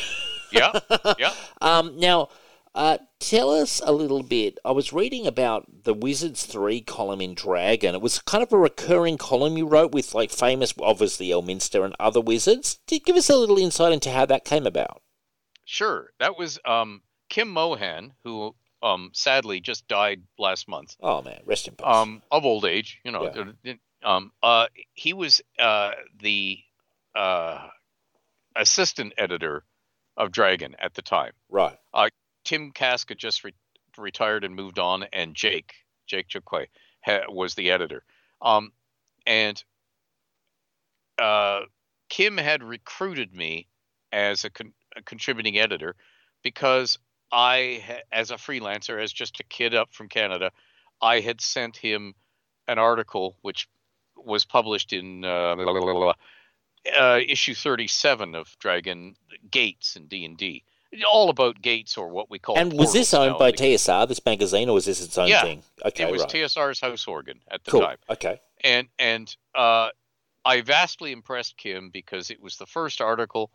Yeah, yeah. Um, now, uh, tell us a little bit. I was reading about the Wizards 3 column in Dragon. It was kind of a recurring column you wrote with, like, famous, obviously, Elminster and other wizards. Did give us a little insight into how that came about. Sure. That was um, Kim Mohan, who um, sadly just died last month Oh, man, rest in peace. um, of old age. You know, Yeah. uh, um, uh, he was uh, the uh, assistant editor of Dragon at the time. right. Uh, Tim Kask had just re- retired and moved on, and Jake Jake Jaquet ha- was the editor. Um, and uh, Kim had recruited me as a, con- a contributing editor because I, as a freelancer, as just a kid up from Canada, I had sent him an article which was published in uh, blah, blah, blah, uh, issue 37 of Dragon Gates and D and D, all about gates or what we call. And was this owned by. TSR, this magazine, or was this its own Yeah, thing? Okay, It was right. TSR's house organ at the cool. time, Okay. and and uh, I vastly impressed Kim because it was the first article.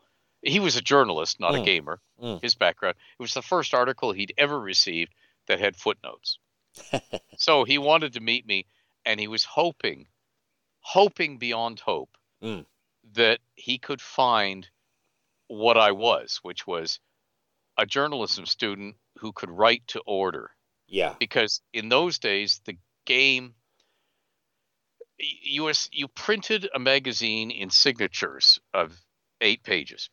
He was a journalist, not a Mm, gamer. mm. His background. It was the first article he'd ever received that had footnotes. so he wanted to meet me, and he was hoping, hoping beyond hope, Mm. that he could find what I was, which was a journalism student who could write to order. Yeah. Because in those days, the game, you was you printed a magazine in signatures of eight pages.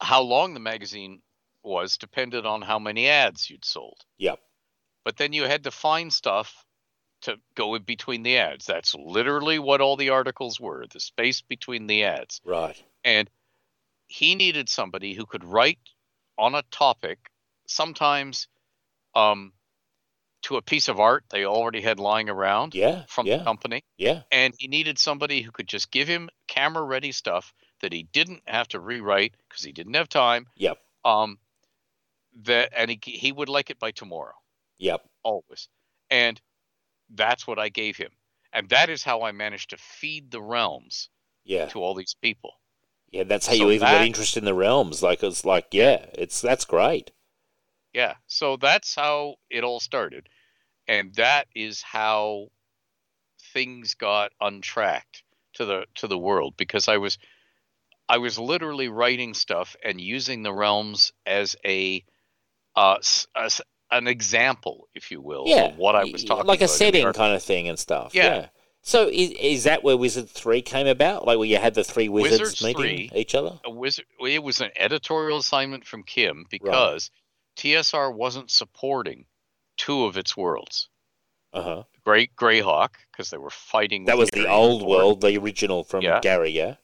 How long the magazine was depended on how many ads you'd sold. Yep. But then you had to find stuff to go in between the ads. That's literally what all the articles were, the space between the ads. Right. And he needed somebody who could write on a topic, sometimes um, to a piece of art they already had lying around Yeah. from yeah. the company. Yeah. And he needed somebody who could just give him camera ready stuff that he didn't have to rewrite because he didn't have time. Yep. Um, that and he he would like it by tomorrow Yep. always. And that's what I gave him. And that is how I managed to feed the realms Yeah. to all these people. Yeah. That's how So you even got that- interested in the realms. Like it's like yeah, it's that's great. Yeah. So that's how it all started. And that is how things got untracked to the to the world because I was I was literally writing stuff and using the realms as a uh as an example, if you will, Yeah. of what I was talking like a about in the setting kind of thing and stuff. Yeah. So is, is that where Wizard Three came about? Like where you had the three wizards Wizards meeting 3 each other? a wizard it was an editorial assignment from Kim because TSR wasn't supporting two of its worlds. Uh huh. Great Greyhawk, because they were fighting That was the old world, the original from Yeah. Gary. Yeah.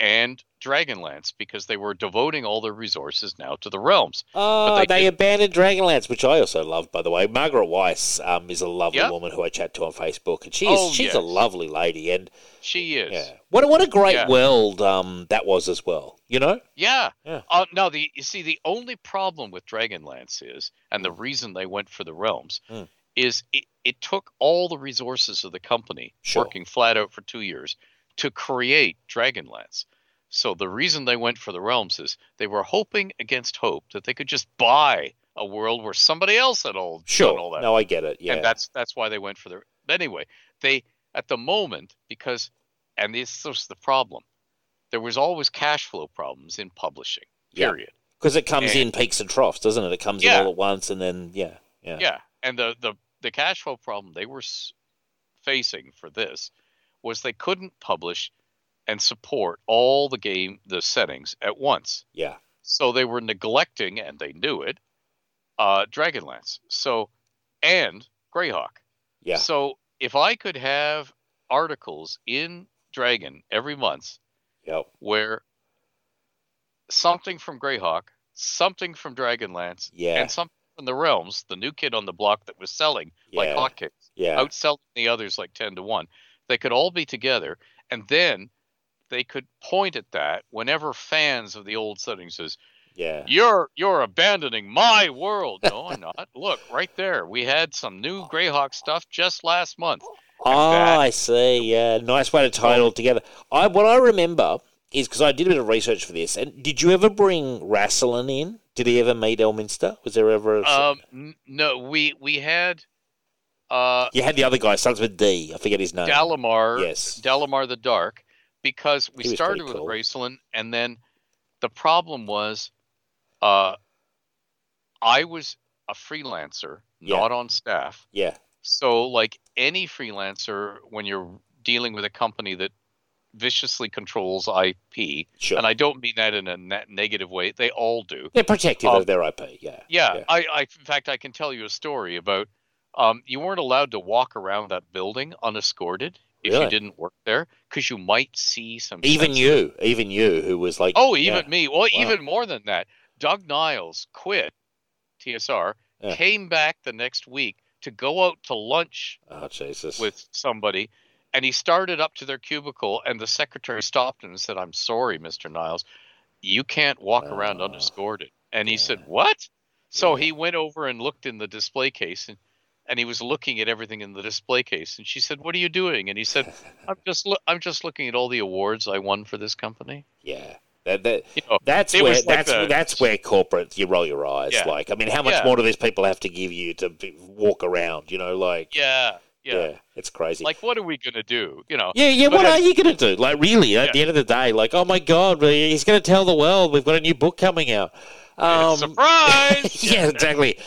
And Dragonlance, because they were devoting all their resources now to the realms. Oh, they they, did- abandoned Dragonlance, which I also love, by the way. Margaret Weis um, is a lovely Yeah. woman who I chat to on Facebook, and she is Oh, she's yes. a lovely lady. And She is. yeah, what a- what a great Yeah. world um, that was as well. You know? Yeah. Yeah. Uh, no, the you see the only problem with Dragonlance is, and the reason they went for the realms, Mm. is it, it took all the resources of the company Sure. working flat out for two years to create Dragonlance. So the reason they went for the realms is they were hoping against hope that they could just buy a world where somebody else had all Sure. done all that. No, I get it. Yeah. And that's that's why they went for the. Anyway, they at the moment because, and this was the problem. There was always cash flow problems in publishing. Period. because it comes and- in peaks and troughs, doesn't it? It comes Yeah. in all at once, and then yeah, yeah, Yeah, and the the the cash flow problem they were s- facing for this was they couldn't publish and support all the game the settings at once. yeah. So they were neglecting, and they knew it, uh, Dragonlance. So, and Greyhawk. Yeah. So if I could have articles in Dragon every month Yep. where something from Greyhawk, something from Dragonlance, Yeah. and something from the Realms, the new kid on the block that was selling like Yeah. hotcakes, Yeah. outselling the others like 10 to 1, they could all be together. And then they could point at that whenever fans of the old setting says, Yeah. you're you're abandoning my world. No, I'm not. Look, right there. We had some new Greyhawk stuff just last month. Oh, that- I see. Yeah, nice way to tie it all together. I what I remember is because I did a bit of research for this. And did you ever bring Raistlin in? Did he ever meet Elminster? Was there ever? A, Um, n- no, we we had uh you had the other guy, starts with D. I forget his name. Dalamar, Yes. Dalamar the Dark, because we started with cool. Raistlin, and then the problem was, uh, I was a freelancer, Yeah. not on staff. Yeah. So, like any freelancer, when you're dealing with a company that viciously controls IP, Sure. and I don't mean that in a ne- negative way, they all do. They're protective Um, of their IP. Yeah. Yeah, Yeah. I, I, in fact, I can tell you a story about. Um, you weren't allowed to walk around that building unescorted if Really? you didn't work there, because you might see some. Even you, even you, who was like, Oh, even yeah. me. Well, Wow. even more than that. Doug Niles quit TSR, Yeah. came back the next week to go out to lunch Oh with somebody, and he started up to their cubicle, and the secretary stopped him and said, "I'm sorry, Mr. Niles, you can't walk around Oh. unescorted." And he Yeah. said, "What?" So he went over and looked in the display case, and and he was looking at everything in the display case, and she said, "What are you doing?" And he said, "I'm just loo- I'm just looking at all the awards I won for this company." yeah. That, that, You know, that's where like that's the- that's where corporate you roll your eyes. Yeah. Like, I mean, how much Yeah. more do these people have to give you to be, walk around? You know, like yeah, yeah, it's crazy. Like, what are we gonna do? You know? yeah, yeah. but What I- are you gonna do? Like, really? At Yeah. the end of the day, like, oh my god, he's gonna tell the world we've got a new book coming out. Um, Surprise! yeah, exactly.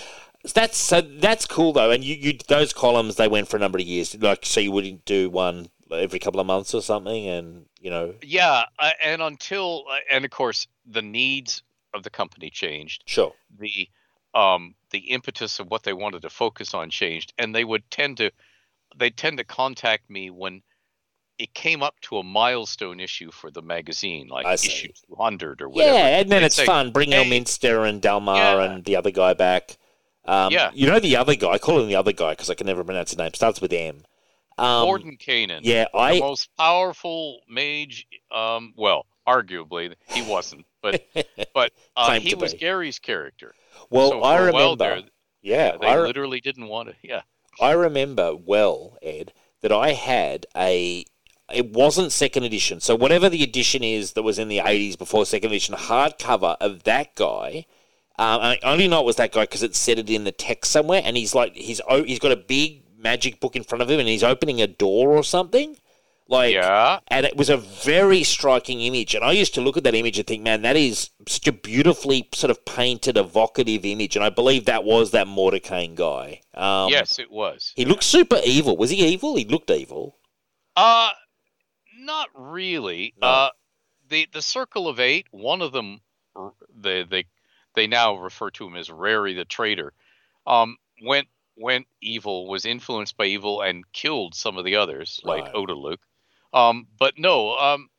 That's so that's cool though, and you, you those columns they went for a number of years. Like, so you wouldn't do one every couple of months or something, and you know, Yeah, uh, and until uh, and of course the needs of the company changed, sure, the um the impetus of what they wanted to focus on changed, and they would tend to they tend to contact me when it came up to a milestone issue for the magazine, like issue 200 or whatever. yeah, and then They'd it's say, fun. Bring "Hey, Elminster and Dalamar Yeah. and the other guy back. Um, Yeah. you know the other guy. I call him the other guy because I can never pronounce his name. Starts with M. Um, Mordenkainen, Yeah, the I most powerful mage. Um, well, arguably he wasn't, but but uh, he was be. Gary's character. well, so I remember. there, yeah, they I, re- literally didn't want to. Yeah. I remember well, Ed, that I had a. It wasn't second edition, so whatever the edition is that was in the '80s before second edition, hardcover of that guy. Um, I only know it was that guy because it said it in the text somewhere, and he's like, he's o- he's got a big magic book in front of him, and he's opening a door or something. Like, Yeah. and it was a very striking image. And I used to look at that image and think, man, that is such a beautifully sort of painted, evocative image. And I believe that was that Mordenkainen guy. Um, yes, it was. he looked super evil. Was he evil? He looked evil. Uh not really. No. Uh the the circle of eight, one of them r- they they now refer to him as Rary the traitor. Um went went evil, was influenced by evil and killed some of the others, like Right. Otiluke. Um but no, um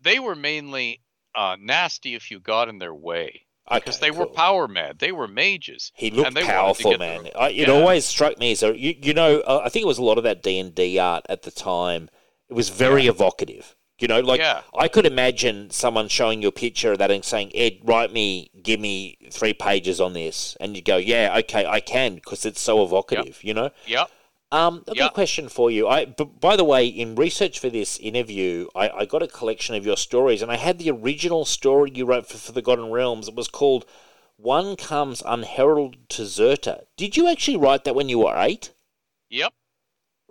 they were mainly uh nasty if you got in their way. Because Okay, they were power mad. They were mages. He looked and they powerful, man. I, it Yeah. always struck me as a you, you know uh, I think it was a lot of that D and D art at the time. It was very evocative. You know, like Yeah. I could imagine someone showing you a picture of that and saying, "Ed, write me, give me three pages on this," and you go, "Yeah, okay, I can," because it's so evocative. You know. Yep. Um, I've got a question for you. I, b- by the way, in research for this interview, I, I got a collection of your stories, and I had the original story you wrote for, for the Forgotten Realms. It was called "One Comes Unheralded to Zirta." Did you actually write that when you were eight? Yep.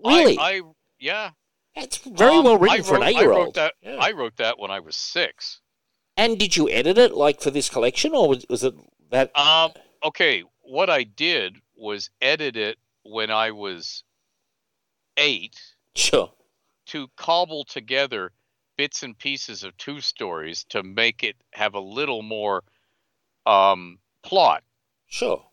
Really? I, I yeah. That's very Um, well written I for an eight-year-old. wrote that. Yeah. I wrote that when I was six. And did you edit it like for this collection, or was, was it that? Um. Okay. What I did was edit it when I was eight Sure. to cobble together bits and pieces of two stories to make it have a little more um plot. Sure.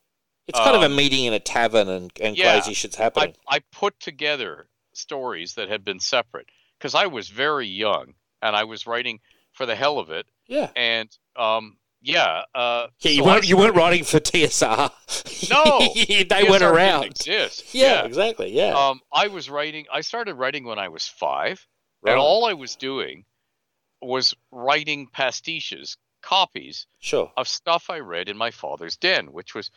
It's kind of a Um, meeting in a tavern and, and yeah, crazy shit's I happening. I put together stories that had been separate because I was very young and I was writing for the hell of it yeah. and um yeah uh Yeah, you so weren't you weren't writing for TSR. No, they TSR went didn't around. exist. Yeah, exactly. Yeah. Um, I was writing. I started writing when I was five, Right. and all I was doing was writing pastiches, copies sure. of stuff I read in my father's den, which was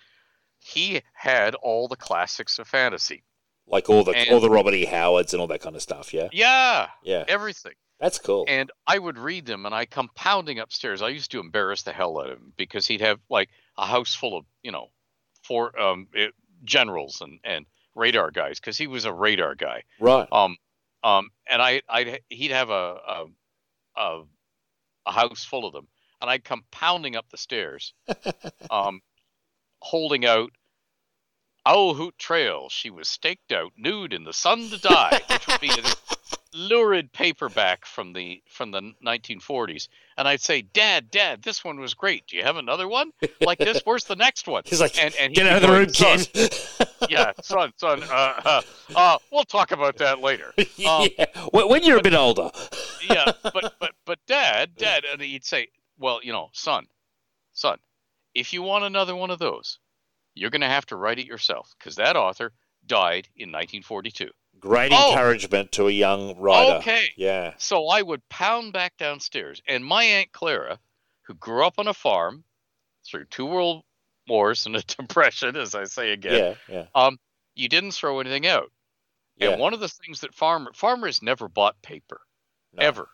he had all the classics of fantasy. Like all the and- all the Robert E. Howards and all that kind of stuff. Yeah. Yeah, Yeah. everything. That's cool. And I would read them, and I come pounding upstairs. I used to embarrass the hell out of him because he'd have like a house full of you know, four um eh, generals and and radar guys because he was a radar guy. right. Um, um, and I, I'd he'd have a, a a a house full of them, and I'd come pounding up the stairs, um, holding out. Owl Hoot Trail. She was staked out, nude in the sun to die, which would be a lurid paperback from the from the 1940s. And I'd say, Dad, Dad, this one was great. Do you have another one like this? Where's the next one? He's like, and, and get out of the room, "Son, kid. yeah, son, son. Uh, uh, uh, we'll talk about that later. Um, yeah. When when you're a bit older. yeah, but but but dad, dad, and he'd say, well, you know, son, son, if you want another one of those, you're going to have to write it yourself because that author died in 1942. Great Oh. encouragement to a young writer. Okay. Yeah. So I would pound back downstairs, and my aunt Clara, who grew up on a farm through two world wars and a depression, as I say again, Yeah. Yeah. Um, you didn't throw anything out. Yeah. And one of the things that farmer farmers never bought paper No. ever.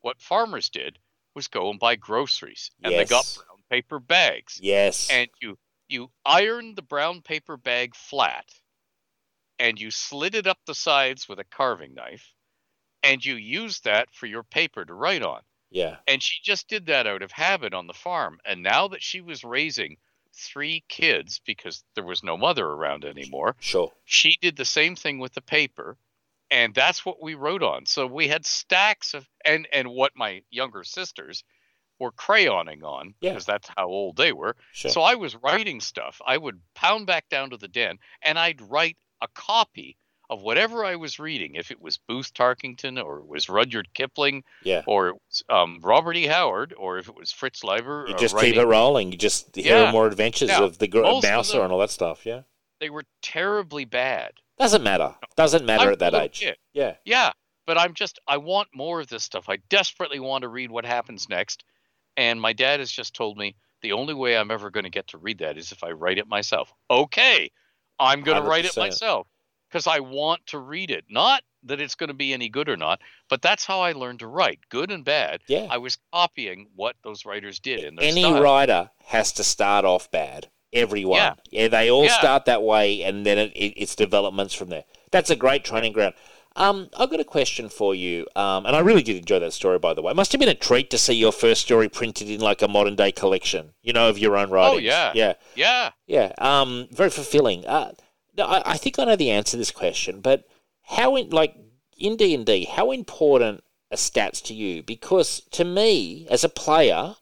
What farmers did was go and buy groceries, and they got brown paper bags, Yes. and you you ironed the brown paper bag flat, and you slid it up the sides with a carving knife, and you used that for your paper to write on. yeah. And she just did that out of habit on the farm. And now that she was raising three kids because there was no mother around anymore, Sure. she did the same thing with the paper. And that's what we wrote on. So we had stacks of and and what my younger sisters were crayoning on Yeah. because that's how old they were. Sure. So I was writing stuff. I would pound back down to the den and I'd write a copy of whatever I was reading, if it was Booth Tarkington or it was Rudyard Kipling yeah. or it was um, Robert E. Howard, or if it was Fritz Leiber. You uh, just writing, keep it rolling. You just hear Yeah. more adventures Now, of the gr- Mouser and all that stuff. Yeah. They were terribly bad. Doesn't matter. Doesn't matter I'm at that age. kid. Yeah. Yeah, but I'm just I want more of this stuff. I desperately want to read what happens next, and my dad has just told me the only way I'm ever going to get to read that is if I write it myself. Okay, I'm going to write it myself because I want to read it. Not that it's going to be any good or not, but that's how I learned to write, good and bad. Yeah. I was copying what those writers did in their Any style. writer has to start off bad. Everyone. Yeah. Yeah. they all Yeah. start that way, and then it, it, it's developments from there. That's a great training ground. Um, I've got a question for you, um, and I really did enjoy that story, by the way. It must have been a treat to see your first story printed in like a modern day collection, you know, of your own writings. Oh, yeah. yeah. Yeah. Yeah, um, very fulfilling. Uh, no, I, I think I know the answer to this question, but how in like in D and D, how important are stats to you? Because to me, as a player,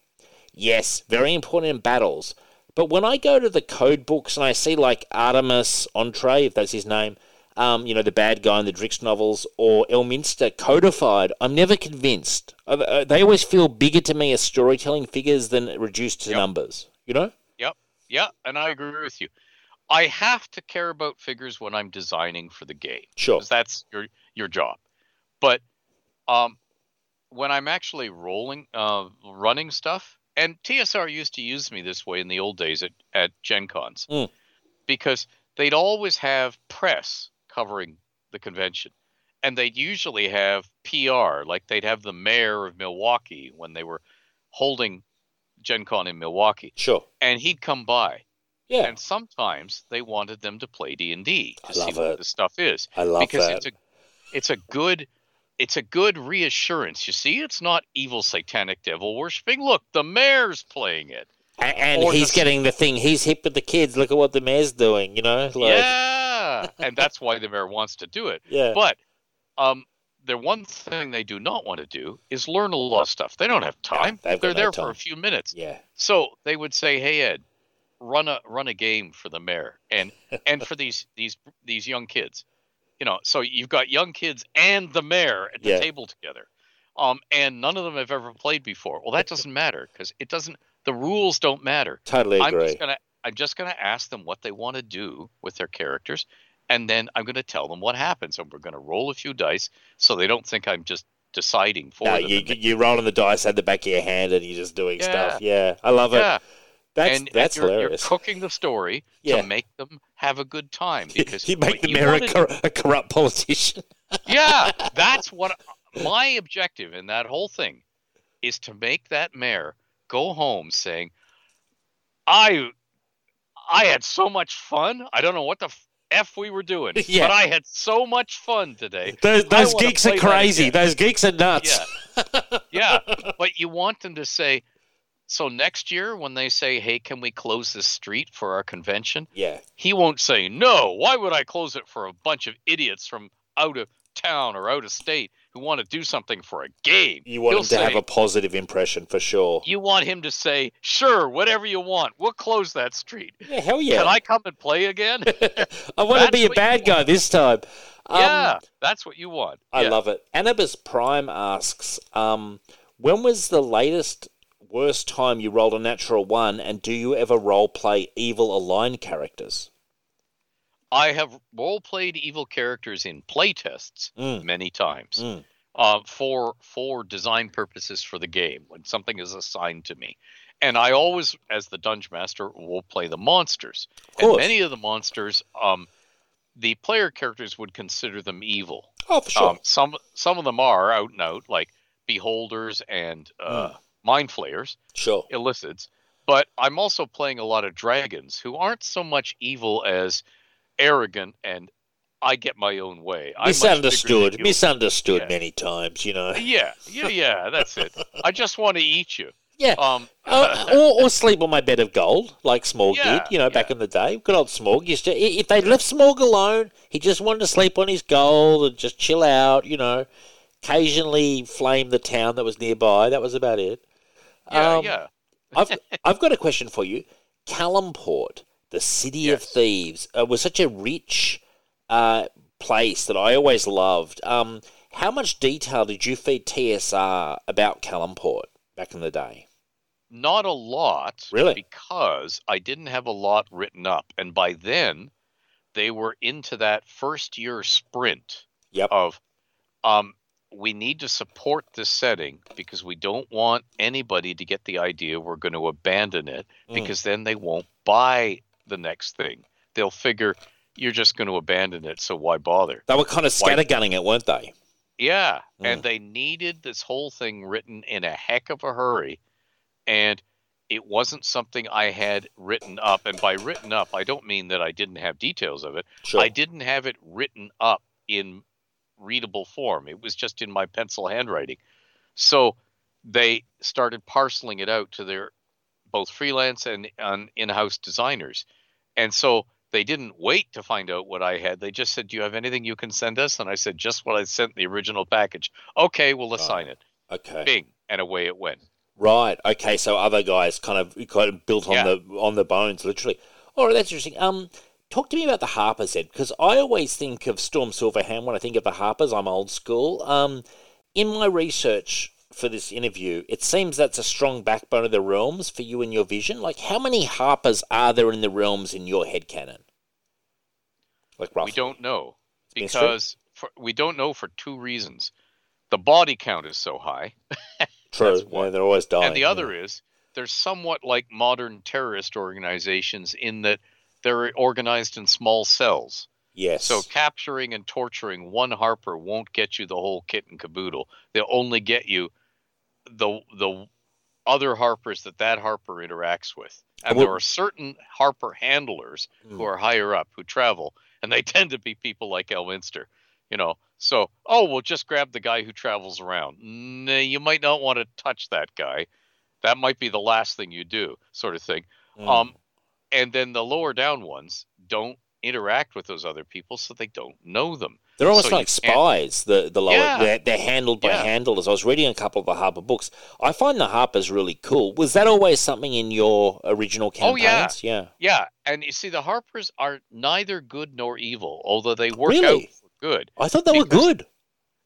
yes, very important in battles. But when I go to the code books and I see like Artemis Entreri, if that's his name, um, you know, the bad guy in the Drizzt novels, or Elminster codified, I'm never convinced. They always feel bigger to me as storytelling figures than reduced to Yep. numbers. You know? Yep. Yeah, and I agree with you. I have to care about figures when I'm designing for the game. Sure. because that's your your job. But um, when I'm actually rolling, uh, running stuff, and TSR used to use me this way in the old days at at Gen Cons, Mm. because they'd always have press covering the convention, and they'd usually have PR, like they'd have the mayor of Milwaukee when they were holding Gen Con in Milwaukee, Sure. and he'd come by. Yeah. And sometimes they wanted them to play D and D to see love what the stuff is I love because that. it's a it's a good it's a good reassurance. You see, it's not evil satanic devil worshiping. Look, the mayor's playing it. A- and he's the- getting the thing. He's hip with the kids. Look at what the mayor's doing. You know, like yeah, and that's why the mayor wants to do it. yeah, But um, the one thing they do not want to do is learn a lot of stuff. They don't have time. got They're no there time. for a few minutes. yeah, So they would say, "Hey Ed, run a run a game for the mayor and and for these these these young kids." You know, so you've got young kids and the mayor at the Yeah. table together. Um, and none of them have ever played before. Well, that doesn't matter because it doesn't. The rules don't matter. totally agree. I'm just gonna I'm just gonna ask them what they want to do with their characters, and then I'm gonna tell them what happens, and we're gonna roll a few dice so they don't think I'm just deciding for No, them. you And they- you rolling the dice at the back of your hand and you're just doing Yeah. stuff. Yeah, I love it. yeah, That's and, and that's you're, hilarious. You're cooking the story Yeah. to make them have a good time because you make the mayor a, cor- a corrupt politician. yeah, that's what my objective in that whole thing is to make that mayor go home saying, "I, I had so much fun. I don't know what the f we were doing, Yeah. but I had so much fun today." Those, those geeks are crazy. Those geeks are nuts. Yeah, yeah, but you want them to say. So next year, when they say, "Hey, can we close this street for our convention?" yeah. he won't say no. Why would I close it for a bunch of idiots from out of town or out of state who want to do something for a game? You want He'll him to have a positive impression for sure. You want him to say, "Sure, whatever you want. We'll close that street. Yeah, hell yeah. Can I come and play again?" I want to be a bad guy this time. Um, yeah, that's what you want. I Yeah. love it. Anubis Prime asks, um, when was the latest worst time you rolled a natural one, and do you ever role play evil aligned characters? I have role played evil characters in playtests Mm. many times. Mm. uh, for for design purposes for the game when something is assigned to me. And I always, as the dungeon master, will play the monsters. And many of the monsters, um, the player characters would consider them evil. Oh, for sure. Um, some some of them are out and out, like beholders and uh, mind flayers, Sure. illithids, but I'm also playing a lot of dragons who aren't so much evil as arrogant and I get my own way. I'm much bigger than Misunderstood. Misunderstood Yeah. many times, you know. Yeah, yeah, yeah. That's it. I just want to eat you. Yeah. Um. Uh, or, or sleep on my bed of gold, like Smaug Yeah, did, you know, back in the day. Good old Smaug used to. If they left Smaug alone, he just wanted to sleep on his gold and just chill out, you know. Occasionally flame the town that was nearby. That was about it. yeah, Um, yeah. I've I've got a question for you. Calimport, the city of thieves, uh, was such a rich uh, place that I always loved. Um, how much detail did you feed TSR about Calimport back in the day? Not a lot. Really? Because I didn't have a lot written up. And by then, they were into that first year sprint Yep. of um, we need to support this setting because we don't want anybody to get the idea we're going to abandon it Mm. because then they won't buy the next thing. They'll figure you're just going to abandon it, so why bother? They were kind of scattergunning it, weren't they? Yeah, Mm. and they needed this whole thing written in a heck of a hurry, and it wasn't something I had written up. And by written up, I don't mean that I didn't have details of it. Sure. I didn't have it written up in readable form. It was just in my pencil handwriting. So they started parceling it out to their both freelance and, and in-house designers, and so they didn't wait to find out what I had. They just said, "Do you have anything you can send us?" And I said, "Just what I sent in the original package." Okay, we'll assign it. Okay. Bing, and away it went. Right. Okay. So other guys kind of kind of built on Yeah. the on the bones, literally. All right. That's interesting. Um, talk to me about the Harpers, Ed, because I always think of Storm Silverhand when I think of the Harpers. I'm old school. Um, in my research for this interview, it seems that's a strong backbone of the realms for you and your vision. Like, how many Harpers are there in the realms in your head canon? Like roughly. We don't know because for, we don't know for two reasons. The body count is so high, True. one. Yeah, they're always dying. and the other is they're somewhat like modern terrorist organizations in that they're organized in small cells. Yes. So capturing and torturing one Harper won't get you the whole kit and caboodle. They'll only get you the the other Harpers that that Harper interacts with. And Well- there are certain Harper handlers Hmm. who are higher up who travel, and they tend to be people like Elminster. You know, so oh, we'll just grab the guy who travels around. Nah, you might not want to touch that guy. That might be the last thing you do, sort of thing. Mm. Um, and then the lower down ones don't interact with those other people, so they don't know them. They're almost so like spies. The the lower Yeah. they're, they're handled by Yeah. handlers. I was reading a couple of the Harper books. I find the Harpers really cool. Was that always something in your original campaigns? Oh, yeah. yeah. Yeah, and you see, the Harpers are neither good nor evil, although they work Really? out for good. I thought they were good.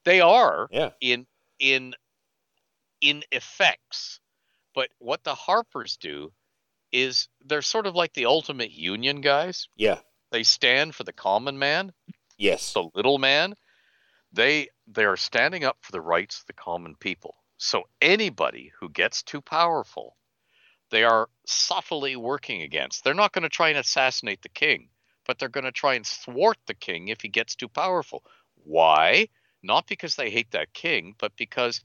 They are Yeah. in in in effects, but what the Harpers do is they're sort of like the ultimate union guys. Yeah. They stand for the common man, Yes. the little man. They they are standing up for the rights of the common people. So anybody who gets too powerful, they are subtly working against. They're not going to try and assassinate the king, but they're going to try and thwart the king if he gets too powerful. Why? Not because they hate that king, but because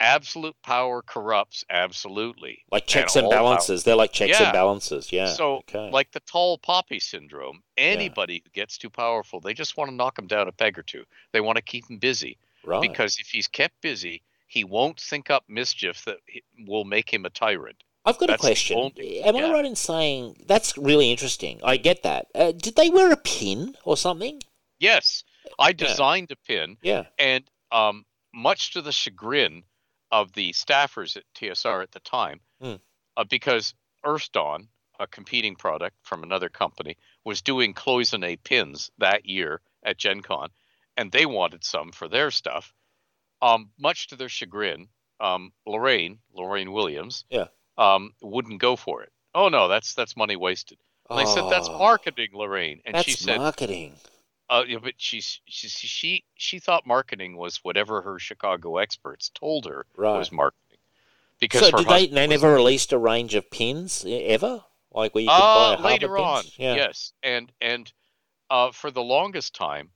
absolute power corrupts absolutely. Like checks and power. balances. They're like checks and balances. Yeah. So, okay. like the tall poppy syndrome, anybody who gets too powerful, they just want to knock him down a peg or two. They want to keep him busy right. because if he's kept busy, he won't think up mischief that will make him a tyrant. I've got a that's the question. only- Am I right in saying that's really interesting? I get that. Uh, did they wear a pin or something? Yes, I designed a pin, Yeah. and um, much to the chagrin of the staffers at TSR at the time, Hmm. uh, because Earthdawn, a competing product from another company, was doing cloisonne pins that year at Gen Con, and they wanted some for their stuff. Um, much to their chagrin, um, Lorraine, Lorraine Williams, Yeah. um, wouldn't go for it. Oh no, that's that's money wasted. And I said that's Oh, marketing, Lorraine, and she said, marketing. Uh, yeah, but she's, she she she thought marketing was whatever her Chicago experts told her Right. was marketing. Because So did they? They never released a range of pins ever, like where you could buy uh, a Harper later on? Yeah. yes, and and uh, for the longest time,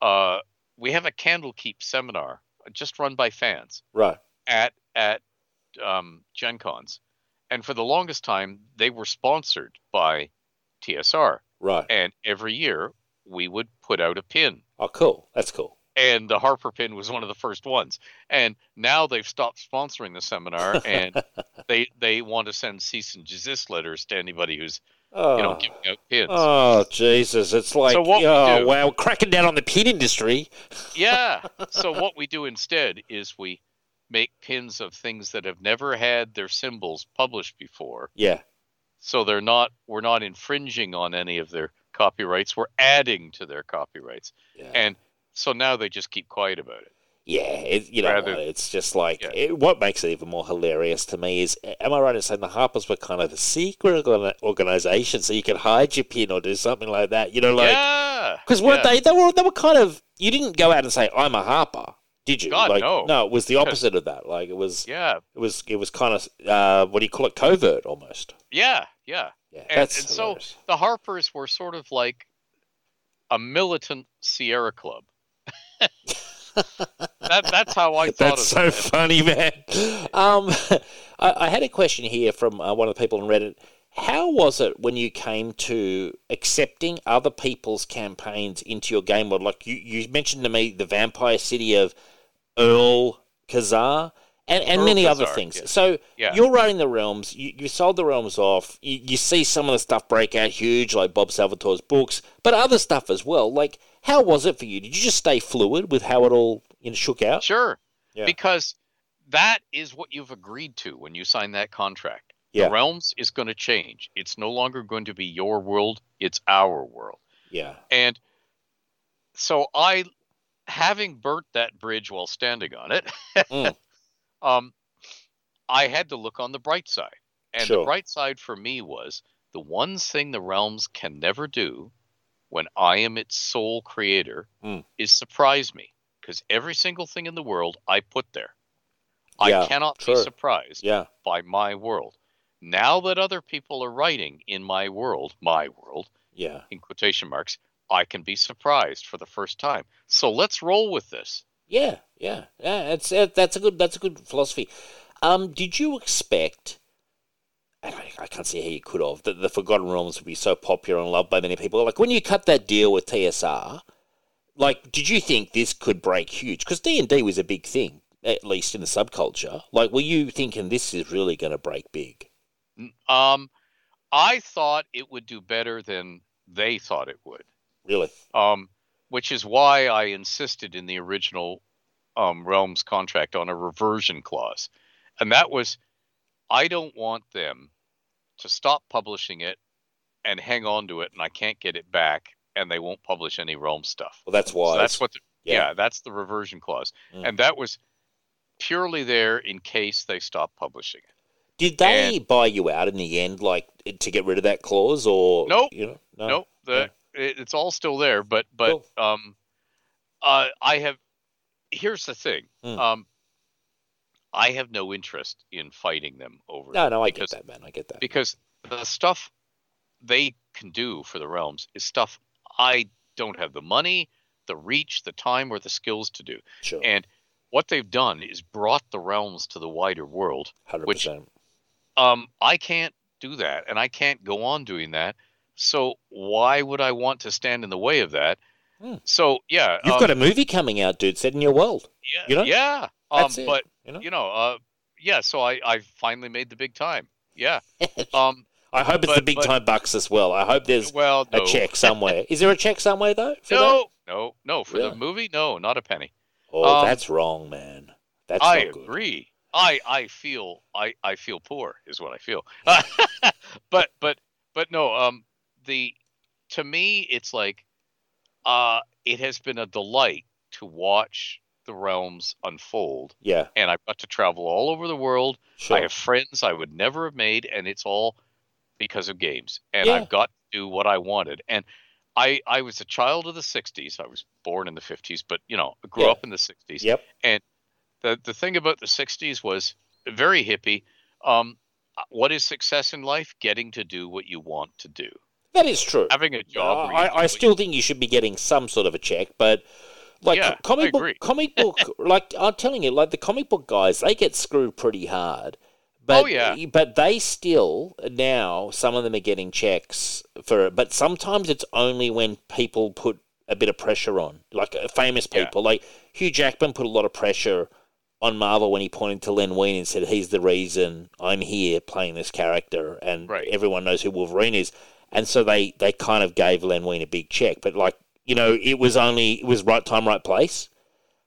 uh, we have a Candlekeep seminar uh, just run by fans Right. at at um, Gen Cons, and for the longest time they were sponsored by TSR, Right. and every year we would put out a pin, Oh, cool. That's cool. and the Harper pin was one of the first ones. And now they've stopped sponsoring the seminar, and they they want to send cease and desist letters to anybody who's Oh. you know oh. giving out pins. Oh Jesus! It's like So what we oh do- wow, cracking down on the pin industry. Yeah. So what we do instead is we make pins of things that have never had their symbols published before. Yeah, So they're not we're not infringing on any of their copyrights. We're adding to their copyrights. yeah, And so now they just keep quiet about it. yeah. It, you know, rather- it's just like Yeah. it, what makes it even more hilarious to me is, am I right in saying the Harpers were kind of a secret organization, so you could hide your pin or do something like that? You know, like yeah. because weren't yeah. they? They were they were kind of. You didn't go out and say I'm a Harper, did you? God, like, no. No, it was the opposite of that. Like it was. Yeah. It was it was kind of uh, what do you call it? Covert almost. Yeah. Yeah. Yeah, And, and so the Harpers were sort of like a militant Sierra Club. that that's how I thought That's so funny, man. Um, I, I had a question here from uh, one of the people on Reddit. How was it when you came to accepting other people's campaigns into your game world? Like you, you mentioned to me the vampire city of Earl Kazar and, and Earl many other things. yes. So Yeah. you're running the realms. You, you sold the realms off. You, you see some of the stuff break out huge, like Bob Salvatore's books, but other stuff as well. Like, how was it for you? Did you just stay fluid with how it all you know, shook out? Sure. Yeah. Because that is what you've agreed to when you sign that contract. Yeah. The realms is going to change. It's no longer going to be your world, it's our world. Yeah. And so I having burnt that bridge while standing on it, Mm. um I had to look on the bright side. And Sure. the bright side for me was the one thing the realms can never do when I am its sole creator Mm. is surprise me because every single thing in the world I put there. Yeah, I cannot sure. be surprised Yeah. by my world. Now that other people are writing in my world, my world, Yeah. in quotation marks, I can be surprised for the first time. So let's roll with this. Yeah. Yeah. Yeah. It's uh, that's a good that's a good philosophy. Um, did you expect? and I, I can't see how you could have that the Forgotten Realms would be so popular and loved by many people. Like when you cut that deal with TSR, like did you think this could break huge? Because D and D was a big thing, at least in the subculture. Like, were you thinking this is really going to break big? Um, I thought it would do better than they thought it would. Really? Um, which is why I insisted in the original um, Realms contract on a reversion clause. And that was I don't want them to stop publishing it and hang on to it and I can't get it back and they won't publish any Realm stuff. Well, that's why. So that's what the, yeah. yeah. that's the reversion clause. Mm. And that was purely there in case they stop publishing it. Did they buy you out in the end, like to get rid of that clause, or Nope. You know, no. Nope, the it, it's all still there. But but um, uh, I have. Here's the thing. Hmm. Um, I have no interest in fighting them over. No, no, I because, get that, man. I get that. because the stuff they can do for the realms is stuff I don't have the money, the reach, the time, or the skills to do. Sure, And what they've done is brought the realms to the wider world. hundred which- percent. Um, I can't do that, and I can't go on doing that. So why would I want to stand in the way of that? Hmm. So yeah, You've um, got a movie coming out, dude, set in your world. yeah, you know? yeah. Um, but You know, you know, uh, yeah. So I I finally made the big time. Yeah. Um. I hope it's the big but- time bucks as well. I hope there's Well, no. a check somewhere. Is there a check somewhere though? For that? No, no, no. For Really? the movie, no, not a penny. Oh, Um, that's wrong, man. That's I agree. I I feel I I feel poor is what I feel. but but but no. Um. The to me, it's like, uh, it has been a delight to watch the realms unfold, Yeah, and I've got to travel all over the world. sure. I have friends I would never have made, and it's all because of games. And Yeah. I've got to do what I wanted. And I I was a child of the '60s. I was born in the '50s, but you know, grew Yeah. up in the '60s. Yep. The the thing about the '60s was very hippie. Um, what is success in life? Getting to do what you want to do. That is true. Having a job. do I, I still think you should be getting some sort of a check, but Like Yeah, comic book, comic book. like I'm telling you, like the comic book guys, they get screwed pretty hard. But, Oh, yeah. But they still now some of them are getting checks for it. But sometimes it's only when people put a bit of pressure on, like uh, famous Yeah. people, like Hugh Jackman put a lot of pressure on Marvel when he pointed to Len Wein and said, "He's the reason I'm here playing this character," and Right. everyone knows who Wolverine is. And so they they kind of gave Len Wein a big check, but like you know, it was only it was right time, right place.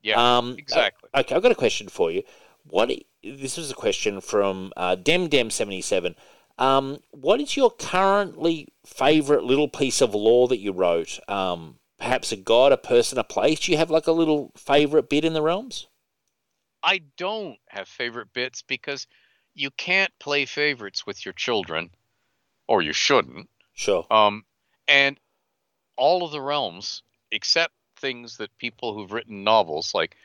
Yeah, Um, exactly. Okay, I've got a question for you. What this was a question from uh, Dem seventy seven. Um, what is your currently favourite little piece of lore that you wrote? Um, perhaps a god, a person, a place. Do you have like a little favourite bit in the realms? I don't have favorite bits because you can't play favorites with your children, or you shouldn't. Sure. Um, and all of the realms, except things that people who've written novels like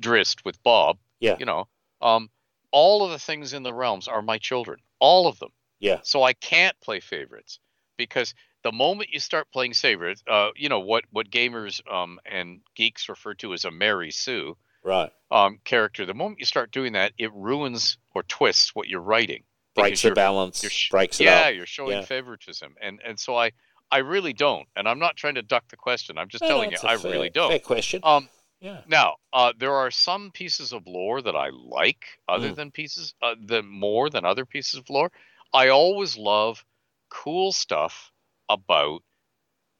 Drizzt with Bob, Yeah. you know, um, all of the things in the realms are my children, all of them. Yeah. So I can't play favorites because the moment you start playing favorites, uh, you know what what gamers um, and geeks refer to as a Mary Sue Right. um, character. The moment you start doing that, it ruins or twists what you're writing. Breaks the balance. you're sh- breaks it yeah, you're showing Yeah. favoritism, and and so I I really don't, and I'm not trying to duck the question. I'm just No, telling you, I fair- really don't. Fair question. Um, yeah. now uh, there are some pieces of lore that I like, other Mm. than pieces uh, than more than other pieces of lore. I always love cool stuff about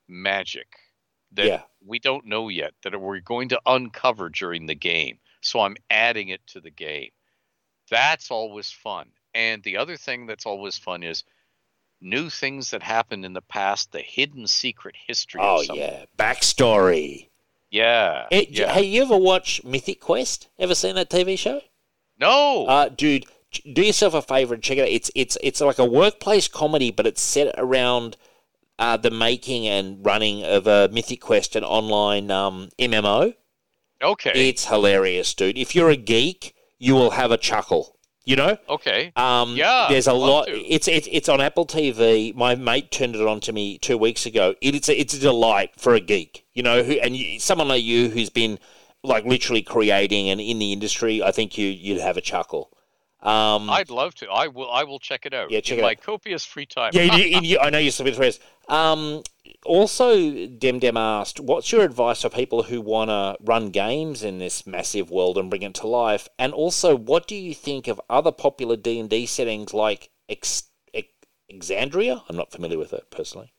magic that Yeah. we don't know yet that we're going to uncover during the game. So I'm adding it to the game. That's always fun. And the other thing that's always fun is new things that happened in the past, the hidden secret history. Oh of yeah. Backstory. yeah, Eh, yeah. Hey, you ever watch Mythic Quest? Ever seen that TV show? no, Uh, dude, do yourself a favor and check it out. It's it's it's like a workplace comedy, but it's set around uh, the making and running of a Mythic Quest, an online um, MMO. okay, It's hilarious, dude. If you're a geek, you will have a chuckle. You know, okay, um, Yeah, there's a lot. to. It's it's it's on Apple TV. My mate turned it on to me two weeks ago. It, it's a, it's a delight for a geek. You know, who and you, someone like you who's been like literally creating and in the industry. I think you you'd have a chuckle. Um, I'd love to. I will. I will check it out. Yeah, check in my out. copious free time. yeah, you, you, I know you're still with. Um, also, Dem Dem asked, "What's your advice for people who want to run games in this massive world and bring it to life? And also, what do you think of other popular D and D settings like Ex- Ex- Exandria? I'm not familiar with it personally.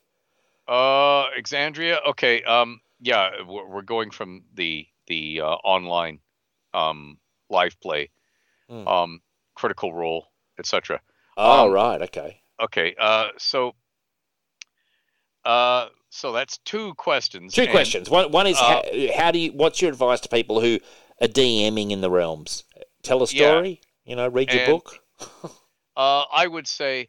Uh, Exandria. Okay. Um. Yeah, we're, going from the the uh, online, um, live play, Hmm. um, critical role, etc. Oh, Um, right, okay. Okay. Uh. So. Uh. So that's two questions. Two and- questions. One, one is uh, how, how do you? What's your advice to people who are DMing in the realms? Tell a Yeah. story. You know, read your And- book. Uh, I would say,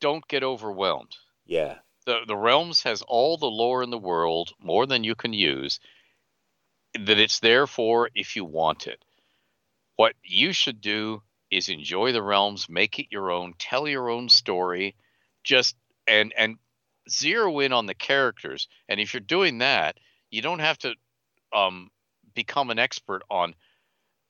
don't get overwhelmed. Yeah, the the realms has all the lore in the world more than you can use that it's there for if you want it what you should do is enjoy the realms make it your own tell your own story just and and zero in on the characters. And if you're doing that you don't have to um become an expert on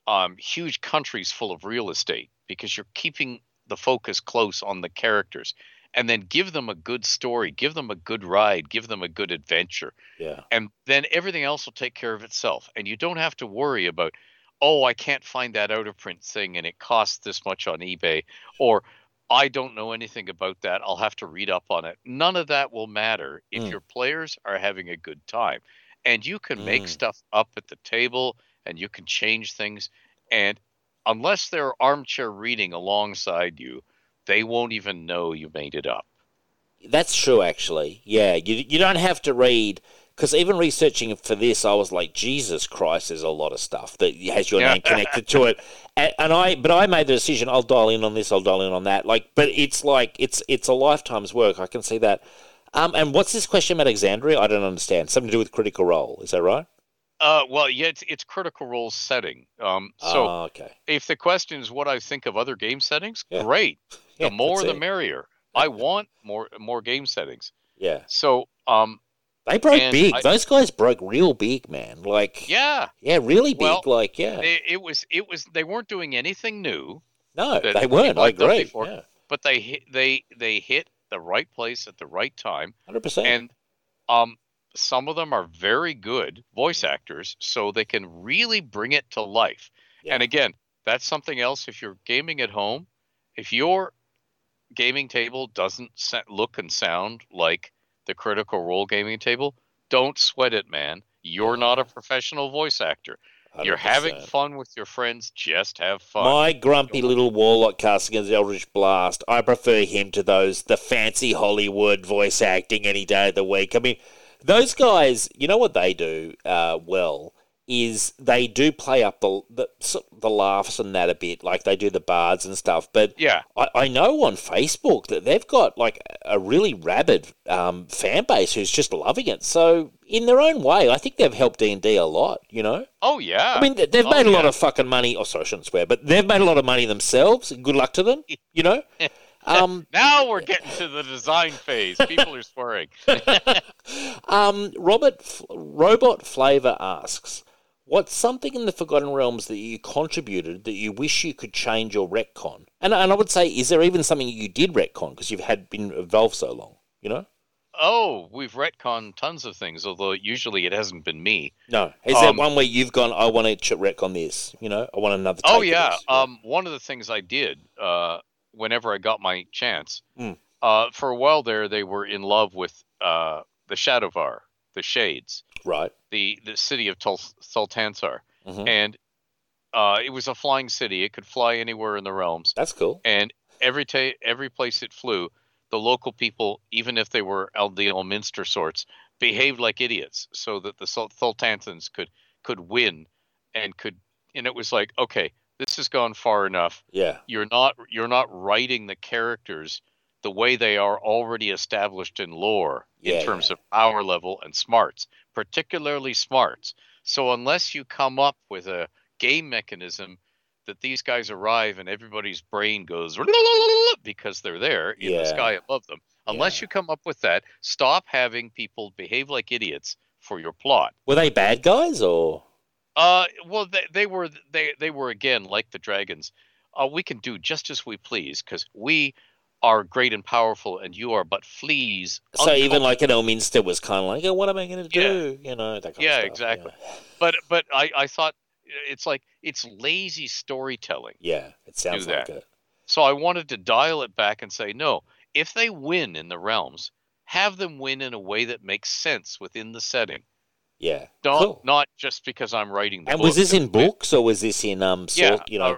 um huge countries full of real estate because you're keeping the focus close on the characters. And then give them a good story, give them a good ride, give them a good adventure, yeah, and then everything else will take care of itself. And you don't have to worry about, oh, I can't find that out of print thing and it costs this much on eBay, or I don't know anything about that. I'll have to read up on it. None of that will matter if Mm. your players are having a good time. And you can make Mm. stuff up at the table and you can change things. And unless they're armchair reading alongside you, they won't even know you made it up. that's true. Actually, yeah, you you don't have to read because even researching for this, I was like, Jesus Christ, there's a lot of stuff that has your Yeah. name connected to it, and, and I but I made the decision. I'll dial in on this. I'll dial in on that. Like, but it's like it's it's a lifetime's work. I can see that. Um, and what's this question about Alexandria? I don't understand. Something to do with critical role. Is that right? Uh, well, yeah, it's, it's critical role setting. Um, so oh, okay. if the question is what I think of other game settings, Yeah. great. Yeah, the more the it. merrier. I want more more game settings. Yeah, So um, They broke And big. I- Those guys broke real big, man. Like, Yeah, yeah, really big. Well, like, yeah. it, it was it was they weren't doing anything new, no, they weren't. I agree. before. Yeah, but they hit they they hit the right place at the right time, hundred percent. and um some of them are very good voice actors, so they can really bring it to life. Yeah. And again, that's something else. If you're gaming at home, if your gaming table doesn't look and sound like the Critical Role gaming table, don't sweat it, man. You're not a professional voice actor. You're having fun with your friends. Just have fun. My grumpy little warlock casting as Eldritch Blast, I prefer him to those the fancy Hollywood voice acting any day of the week. I mean, those guys, you know what they do uh, well is they do play up the, the the laughs and that a bit, like they do the bards and stuff. But yeah, I, I know on Facebook that they've got like a really rabid um, fan base who's just loving it. So in their own way, I think they've helped D and D a lot. You know. Oh yeah. I mean, they- they've Oh, made a lot of fucking money. Oh, sorry, I shouldn't swear, but they've made a lot of money themselves. Good luck to them. You know. Um, Now we're getting to the design phase. People are swearing. um, Robert F- Robot Flavor asks, "What's something in the Forgotten Realms that you contributed that you wish you could change or retcon?" And and I would say, is there even something you did retcon because you've had been involved so long? You know. oh, we've retconned tons of things, although usually it hasn't been me. No. Is there Um, one where you've gone? I want to ch- retcon this. You know, I want another. Oh of yeah. this." Um, one of the things I did uh, whenever I got my chance, Mm. uh, for a while there, they were in love with uh, the Shadovar, the Shades, right. The the city of Tul- Thultanthar, Mhm. and uh, it was a flying city. It could fly anywhere in the realms, That's cool. and every ta- every place it flew, the local people, even if they were the Elminster sorts, behaved like idiots, so that the Sul- Sultantans could could win, and could, and it was like, okay, this has gone far enough. Yeah. You're not you're not writing the characters the way they are already established in lore Yeah, in terms of power level and smarts, particularly smarts. So unless you come up with a game mechanism that these guys arrive and everybody's brain goes because they're there in Yeah. the sky above them. Unless Yeah. you come up with that, stop having people behave like idiots for your plot. Were they bad guys or? Uh, well, they, they were they they were again like the dragons. Uh, we can do just as we please because we are great and powerful, and you are but fleas. So even uncultured." like an Elminster was kind of like, oh, what am I going to do? You know, that kind Yeah, of stuff. exactly. but but I I thought it's like it's lazy storytelling. Yeah, yeah it sounds like it. So I wanted to dial it back and say, no, if they win in the realms, have them win in a way that makes sense within the setting. Yeah. Not cool. not just because I'm writing the And book. was this in books or was this in um Yeah, sort, you know?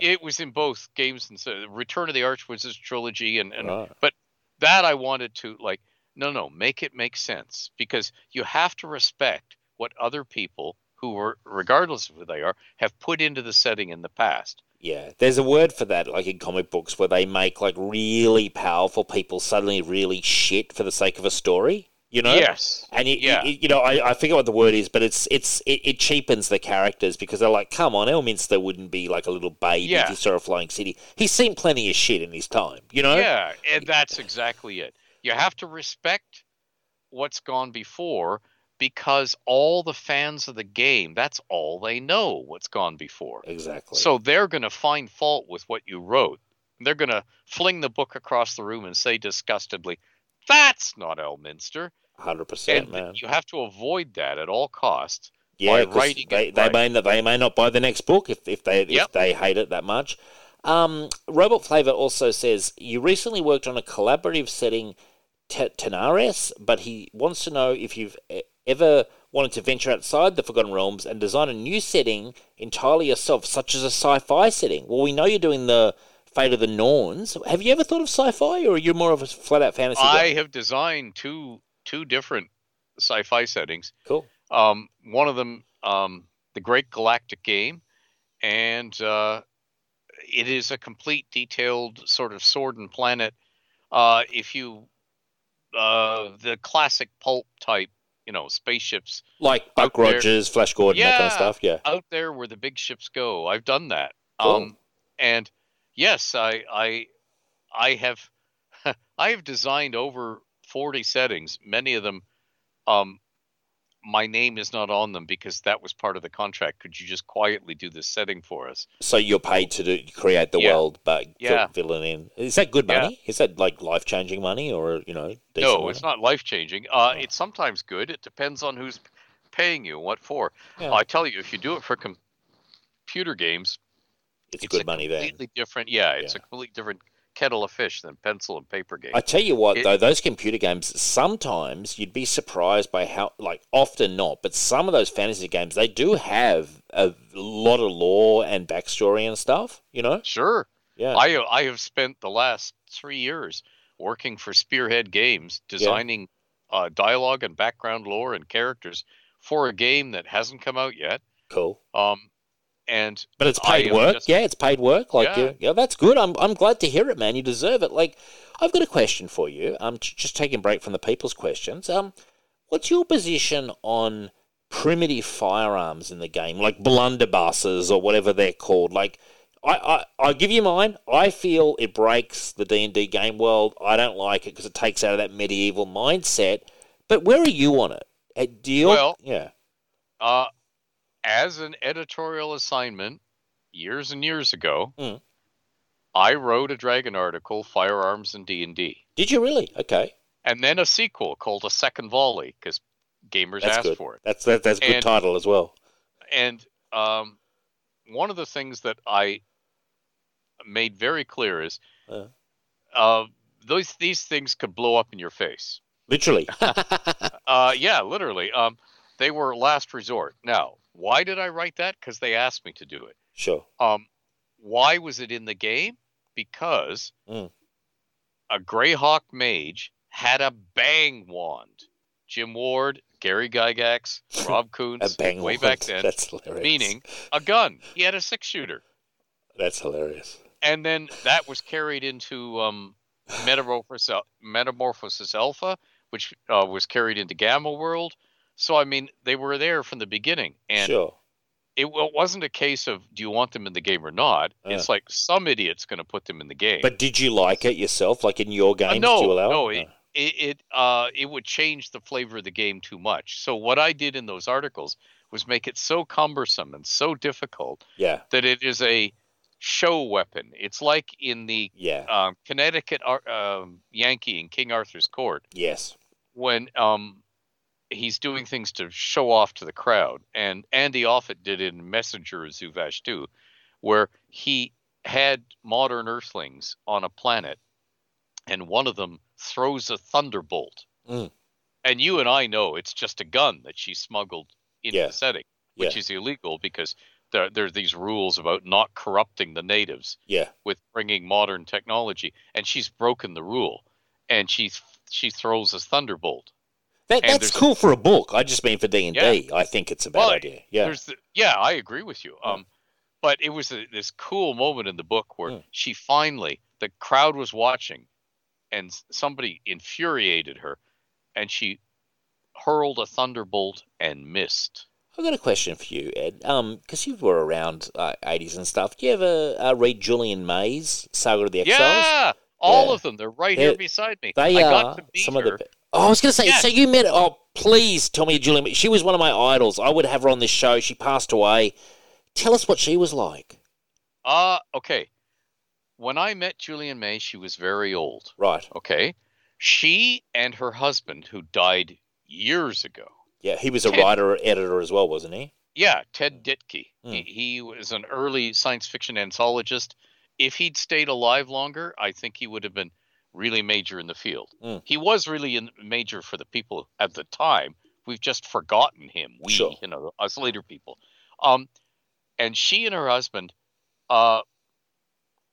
It was in both games and so Return of the Archwizards trilogy and, and right. that I wanted to like no no make it make sense because you have to respect what other people who were regardless of who they are have put into the setting in the past. Yeah, there's a word for that, like in comic books, where they make like really powerful people suddenly really shit for the sake of a story. You know? Yes. And it, Yeah. you know, I, I forget what the word is, but it's it's it, it cheapens the characters because they're like, come on, Elminster wouldn't be like a little baby Yeah. if you saw a flying city. He's seen plenty of shit in his time, you know. Yeah, and that's exactly it. You have to respect what's gone before because all the fans of the game, that's all they know what's gone before. Exactly. So they're going to find fault with what you wrote. They're going to fling the book across the room and say disgustedly, "That's not Elminster." Hundred percent, man. you have to avoid that at all costs. Yeah, by 'cause writing they, they right. may not, they may not buy the next book if, if they if they hate it that much. Um, Robot Flavor also says you recently worked on a collaborative setting, T- Tenares, but he wants to know if you've ever wanted to venture outside the Forgotten Realms and design a new setting entirely yourself, such as a sci-fi setting. Well, we know you're doing the Fate of the Norns. Have you ever thought of sci-fi, or are you more of a flat-out fantasy I guy? have designed two two different sci-fi settings. Cool. Um, one of them, um, the Great Galactic Game, and uh, it is a complete, detailed sort of sword and planet. Uh, if you, uh, the classic pulp type, you know, spaceships Like Buck there- Rogers, Flash Gordon, that kind of stuff. Yeah. out there where the big ships go. I've done that. Cool. Um, and yes, I, I, I have, I have designed over forty settings, many of them um, my name is not on them because that was part of the contract. Could you just quietly do this setting for us? So you're paid to do, create the Yeah. world, but Yeah. fill, it in. Is that good Yeah. money? Is that like life changing money, or you know? no, money? it's not life changing. Uh, Oh. It's sometimes good. It depends on who's paying you, and what for. Yeah. I tell you, if you do it for com- computer games, It's, it's good money then. completely different. Yeah, it's Yeah. a completely different kettle of fish than pencil and paper games. I tell you what, It- though, those computer games, sometimes you'd be surprised by how, like, often not, but some of those fantasy games, they do have a lot of lore and backstory and stuff, you know? Sure. Yeah. I I have spent the last three years working for Spearhead Games, designing uh, dialogue and background lore and characters for a game that hasn't come out yet. cool. Um, and But it's paid work. just- yeah, it's paid work. Like, Yeah. yeah. that's good. I'm, I'm glad to hear it, man. You deserve it. Like, I've got a question for you. I'm just taking a break from the people's questions. Um, what's your position on primitive firearms in the game, like blunderbusses or whatever they're called? Like, I, I, I'll give you mine. I feel it breaks the D and D game world. I don't like it because it takes out of that medieval mindset. But where are you on it? Uh, Do you? Well- yeah. uh, as an editorial assignment years and years ago, Mm. I wrote a Dragon article, Firearms and D and D, Did you really? Okay, and then a sequel called A Second Volley because gamers that's asked good. for it. That's that, that's a good And- title as well. and um, one of the things that I made very clear is Uh. uh, those these things could blow up in your face. Literally. Uh, yeah, literally. Um, they were last resort. Now, why did I write that? Because they asked me to do it. sure. Um, why was it in the game? Because Mm. a Greyhawk mage had a bang wand. Jim Ward, Gary Gygax, Rob A Kuntz, bang way wand. back then, That's hilarious. meaning a gun. He had a six shooter. That's hilarious. and then that was carried into um, Metamorphosis, Metamorphosis Alpha, which uh, was carried into Gamma World. So I mean, they were there from the beginning, and sure. it, wa- wasn't a case of do you want them in the game or not. Yeah. It's like some idiot's going to put them in the game. But did you like it yourself? Like in your games, no, did you allow no, it? it- it it, uh, it would change the flavor of the game too much. So what I did in those articles was make it so cumbersome and so difficult yeah, that it is a show weapon. It's like in the yeah, um, Connecticut Ar- um, Yankee in King Arthur's court yes. when um, he's doing things to show off to the crowd. And Andy Offutt did it in Messenger of Zuvash too, where he had modern Earthlings on a planet, and one of them throws a thunderbolt. Mm. And you and I know it's just a gun that she smuggled into Yeah. the setting, which Yeah. is illegal because there, there are these rules about not corrupting the natives Yeah, with bringing modern technology, and she's broken the rule, and she she throws a thunderbolt. That, that's cool for a book. I just mean for D and D. I think it's a bad Well, idea. Yeah, the, yeah, I agree with you. Yeah. Um, but it was a, this cool moment in the book where Mm. she finally the crowd was watching, and somebody infuriated her, and she hurled a thunderbolt and missed. I've got a question for you, Ed. Um, because you were around uh, '80s and stuff. Do you ever uh, read Julian May's Saga of the Exiles? Yeah, all Yeah. of them. They're right They're- here beside me. They I are got to meet some her. of the. Oh, I was going to say. Yeah. So you met? Oh, please tell me, Julian. She was one of my idols. I would have her on this show. She passed away. Tell us what she was like. Uh, okay. When I met Julian May, she was very old. Right. Okay. She and her husband, who died years ago. Yeah, he was a Ted- writer editor as well, wasn't he? Yeah, Ted Dikty. Hmm. He, he was an early science fiction anthologist. If he'd stayed alive longer, I think he would have been really major in the field. Hmm. He was really in, major for the people at the time. We've just forgotten him. We, Sure. you know, us later people. Um, and she and her husband uh,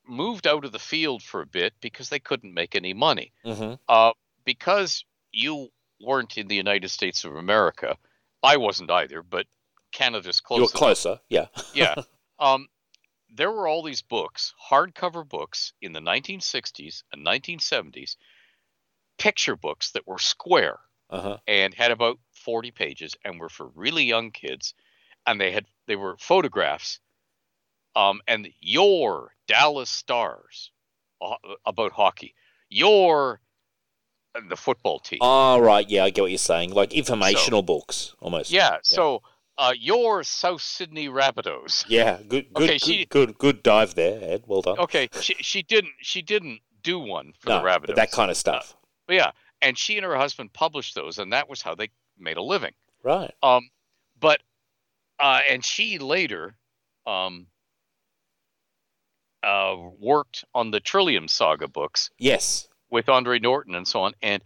moved out of the field for a bit because they couldn't make any money. Mm-hmm. Uh, because you weren't in the United States of America, I wasn't either, but Canada's close. You were enough. closer. Yeah. Yeah. um, there were all these books, hardcover books in the 1960s and 1970s, picture books that were square Uh huh. and had about 40 pages and were for really young kids, and they had they were photographs. Um, and your Dallas Stars uh, about hockey, your and the football team. Oh, right. Yeah, I get what you're saying. Like informational books, almost. yeah, so uh, your South Sydney Rabbitohs. Yeah. Good. Good. Okay, good, she- good. Good dive there, Ed. Well done. Okay, she she didn't she didn't do one for no, the Rabbitohs. but that kind of stuff. But yeah, and she and her husband published those, and that was how they made a living. right. Um, but uh, and she later um uh worked on the Trillium Saga books Yes. with Andre Norton and so on, and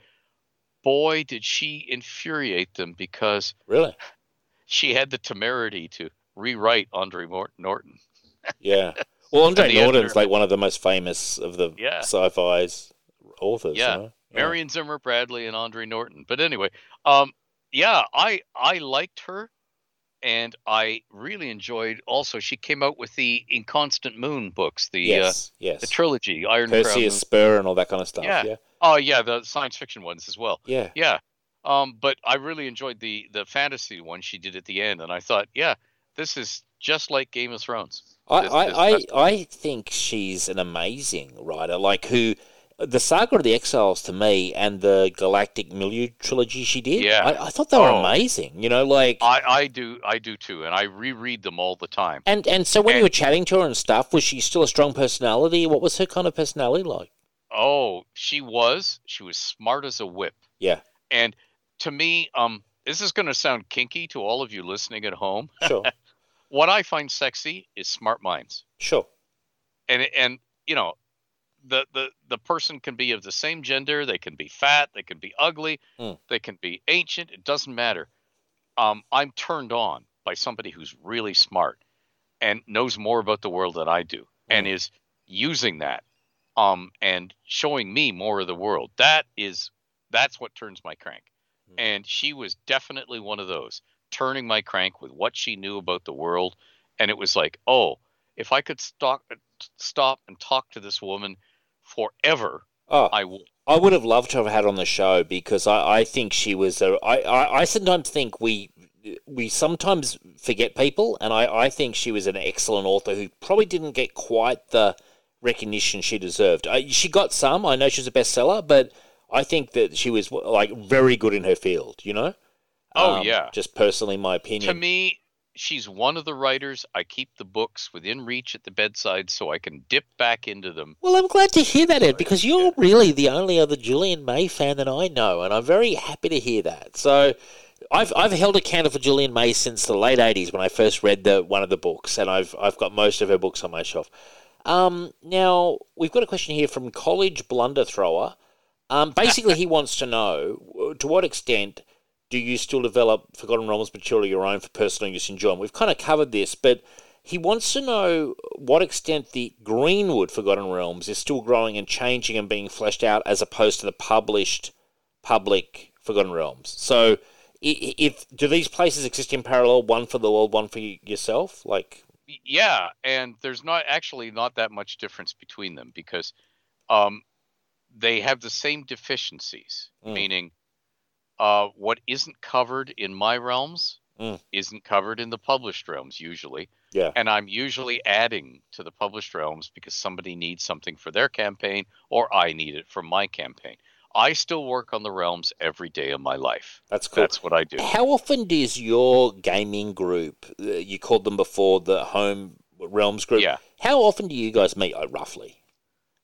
boy did she infuriate them because Really. She had the temerity to rewrite Andre Norton. Yeah. Well, Andre Norton's editor- like one of the most famous of the Yeah. sci-fi's authors. Yeah. You know? Marion Zimmer Bradley and Andre Norton. But anyway, um, yeah, I I liked her, and I really enjoyed. Also, she came out with the Inconstant Moon books, the Yes. uh, yes. the trilogy, Iron Crown. Perseus Moon- Spur and all that kind of stuff. Yeah. Yeah. Oh yeah, the science fiction ones as well. Yeah. Yeah, um, but I really enjoyed the the fantasy one she did at the end, and I thought, yeah, this is just like Game of Thrones. I, This- I, this- I, I think she's an amazing writer. Like who, the Saga of the Exiles to me, and the Galactic Milieu trilogy she did. Yeah. I, I thought they were Oh. amazing. You know, like I I do I do too, and I reread them all the time. and and so when you were chatting to her and stuff, was she still a strong personality? What was her kind of personality like? Oh, she was. She was smart as a whip. Yeah. And to me, um, this is going to sound kinky to all of you listening at home. Sure, What I find sexy is smart minds, sure. and and you know, the the the person can be of the same gender. They can be fat. They can be ugly. Mm. They can be ancient. It doesn't matter. Um, I'm turned on by somebody who's really smart and knows more about the world than I do, and is using that um, and showing me more of the world. That is that's what turns my crank. And she was definitely one of those turning my crank with what she knew about the world. And it was like, oh, if I could stop, stop and talk to this woman forever, Oh, I would. I would have loved to have had on the show because I, I think she was a. I, I, I sometimes think we we sometimes forget people, and I, I think she was an excellent author who probably didn't get quite the recognition she deserved. I, she got some. I know she was a bestseller, but I think that she was like very good in her field. You know. Oh, Um, yeah. Just personally, my opinion. To me, she's one of the writers. I keep the books within reach at the bedside so I can dip back into them. Well, I'm glad to hear that, Ed, because you're really the only other Julian May fan that I know, and I'm very happy to hear that. So, I've I've held a candle for Julian May since the late '80s when I first read the one of the books, and I've I've got most of her books on my shelf. Um, now we've got a question here from College Blunder Thrower. Um, basically, he wants to know uh, to what extent do you still develop Forgotten Realms material your own for personal use and enjoyment? We've kind of covered this, but he wants to know what extent the Greenwood Forgotten Realms is still growing and changing and being fleshed out as opposed to the published public Forgotten Realms. So, if do these places exist in parallel, one for the world, one for yourself? Like, Yeah, and there's not actually not that much difference between them because um, they have the same deficiencies, Mm. meaning uh, what isn't covered in my realms Mm. isn't covered in the published realms usually, yeah, and I'm usually adding to the published realms because somebody needs something for their campaign or I need it for my campaign. I still work on the realms every day of my life. that's cool. That's what I do. How often does your gaming group, uh, you called them before the home realms group, Yeah. how often do you guys meet, roughly?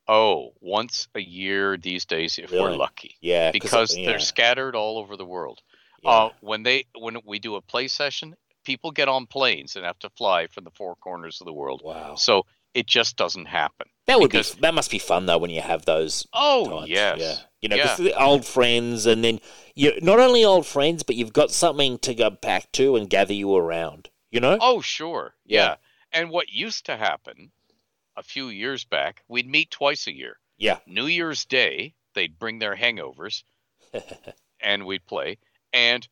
Oh, once a year these days if we're lucky. Yeah, because yeah, they're scattered all over the world. yeah. Uh, when they when we do a play session, people get on planes and have to fly from the four corners of the world. wow. So it just doesn't happen. That would because- be that must be fun though when you have those. Oh times. yes, yeah. You know, because the old friends, and then you not only old friends, but you've got something to go back to and gather you around. You know? Oh sure, Yeah. yeah. And what used to happen a few years back, we'd meet twice a year. Yeah. New Year's Day, they'd bring their hangovers, and we'd play. And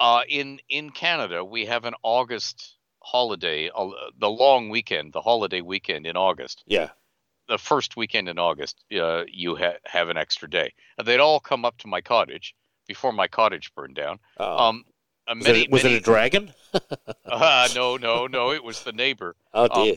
uh, in in Canada, we have an August holiday, uh, the long weekend, the holiday weekend in August. yeah. the first weekend in August, uh, you ha- have an extra day. And they'd all come up to my cottage before my cottage burned down. Oh. Um, uh, was, many, it, was many, it a dragon? uh, no, no, no. It was the neighbor Oh um, dear.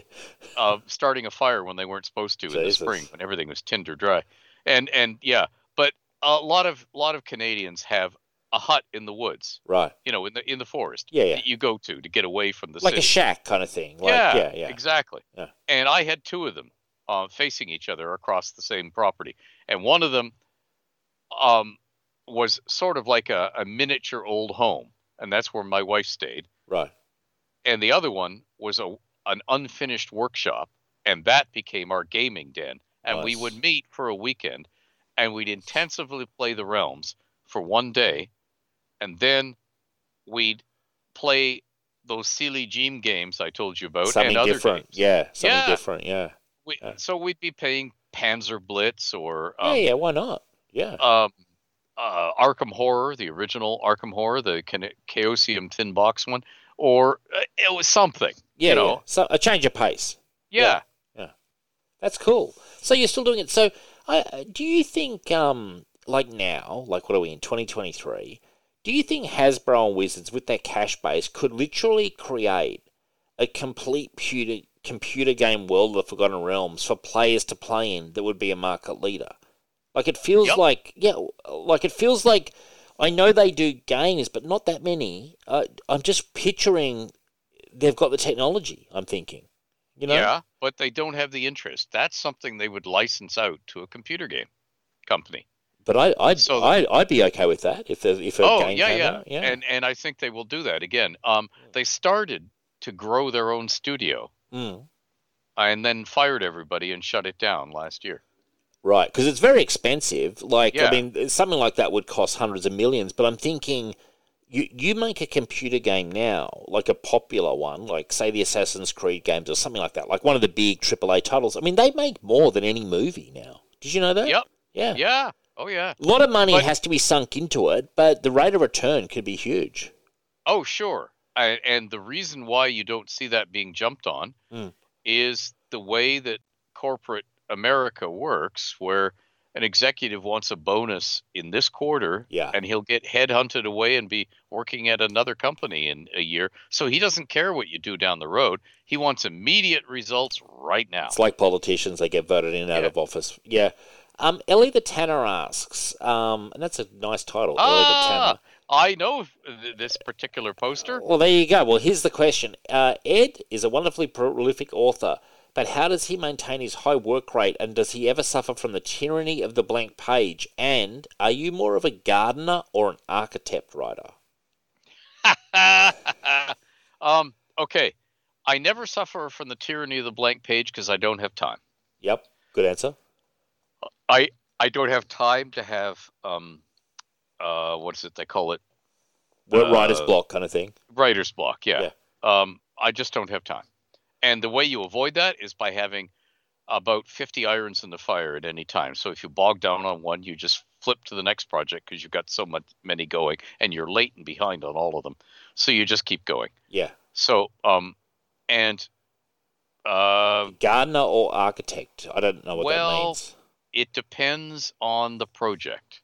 uh, starting a fire when they weren't supposed to in the spring when everything was tinder dry. And and yeah, but a lot of lot of Canadians have a hut in the woods, Right. you know, in the in the forest Yeah, yeah. that you go to to get away from the Like city. a shack kind of thing. Like, yeah, yeah, yeah. exactly. Yeah. And I had two of them uh, facing each other across the same property, and one of them um, was sort of like a, a miniature old home, and that's where my wife stayed. Right. And the other one was a an unfinished workshop, and that became our gaming den. And we would meet for a weekend, and we'd intensively play the realms for one day, and then we'd play those silly Gene games I told you about, something and other different. games. Yeah. Something Yeah. different. Yeah. We, Yeah. So we'd be playing Panzer Blitz or yeah. um, Yeah. Why not? Yeah. um, uh, Arkham Horror, the original Arkham Horror, the Cha- Chaosium tin box one, or uh, it was something. yeah. you know, yeah. So a change of pace. yeah. Yeah. That's cool. So you're still doing it. So, I do you think, um, like now, like what are we in 2023? Do you think Hasbro and Wizards, with their cash base, could literally create a complete computer computer game world of the Forgotten Realms for players to play in that would be a market leader? Like it feels Yep. like, yeah, like it feels like. I know they do games, but not that many. Uh, I'm just picturing they've got the technology. I'm thinking, you know, Yeah, but they don't have the interest. That's something they would license out to a computer game company. But I, I'd, So- I, I'd be okay with that if if a Oh, game yeah, yeah. out. yeah. And and I think they will do that again. Um, they started to grow their own studio Mm, and then fired everybody and shut it down last year. Right, because it's very expensive. Like, I mean, something like that would cost hundreds of millions. But I'm thinking, you you make a computer game now, like a popular one, like say the Assassin's Creed games or something like that, like one of the big AAA titles. I mean, they make more than any movie now. Did you know that? Yep. Yeah. Yeah. Oh yeah. A lot of money But- has to be sunk into it, but the rate of return could be huge. Oh, sure. I, and the reason why you don't see that being jumped on Mm. is the way that corporate America works, where an executive wants a bonus in this quarter Yeah. and he'll get headhunted away and be working at another company in a year. So he doesn't care what you do down the road. He wants immediate results right now. It's like politicians; they get voted in and out of office. Yeah. Um, Ellie the Tanner asks, um, and that's a nice title, Ellie the Ah, Tanner. I know th- this particular poster. Well, there you go. Well, here's the question. Uh, Ed is a wonderfully prolific author, but how does he maintain his high work rate, and does he ever suffer from the tyranny of the blank page? And are you more of a gardener or an architect writer? um, okay. I never suffer from the tyranny of the blank page because I don't have time. Yep, good answer. I I don't have time to have um uh what is it they call it writer's Uh, block kind of thing. writer's block yeah. um I just don't have time and the way you avoid that is by having about 50 irons in the fire at any time so if you bog down on one you just flip to the next project because you've got so much many going and you're late and behind on all of them so you just keep going Yeah, so um and uh gardener or architect. I don't know what that Well, means. it depends on the project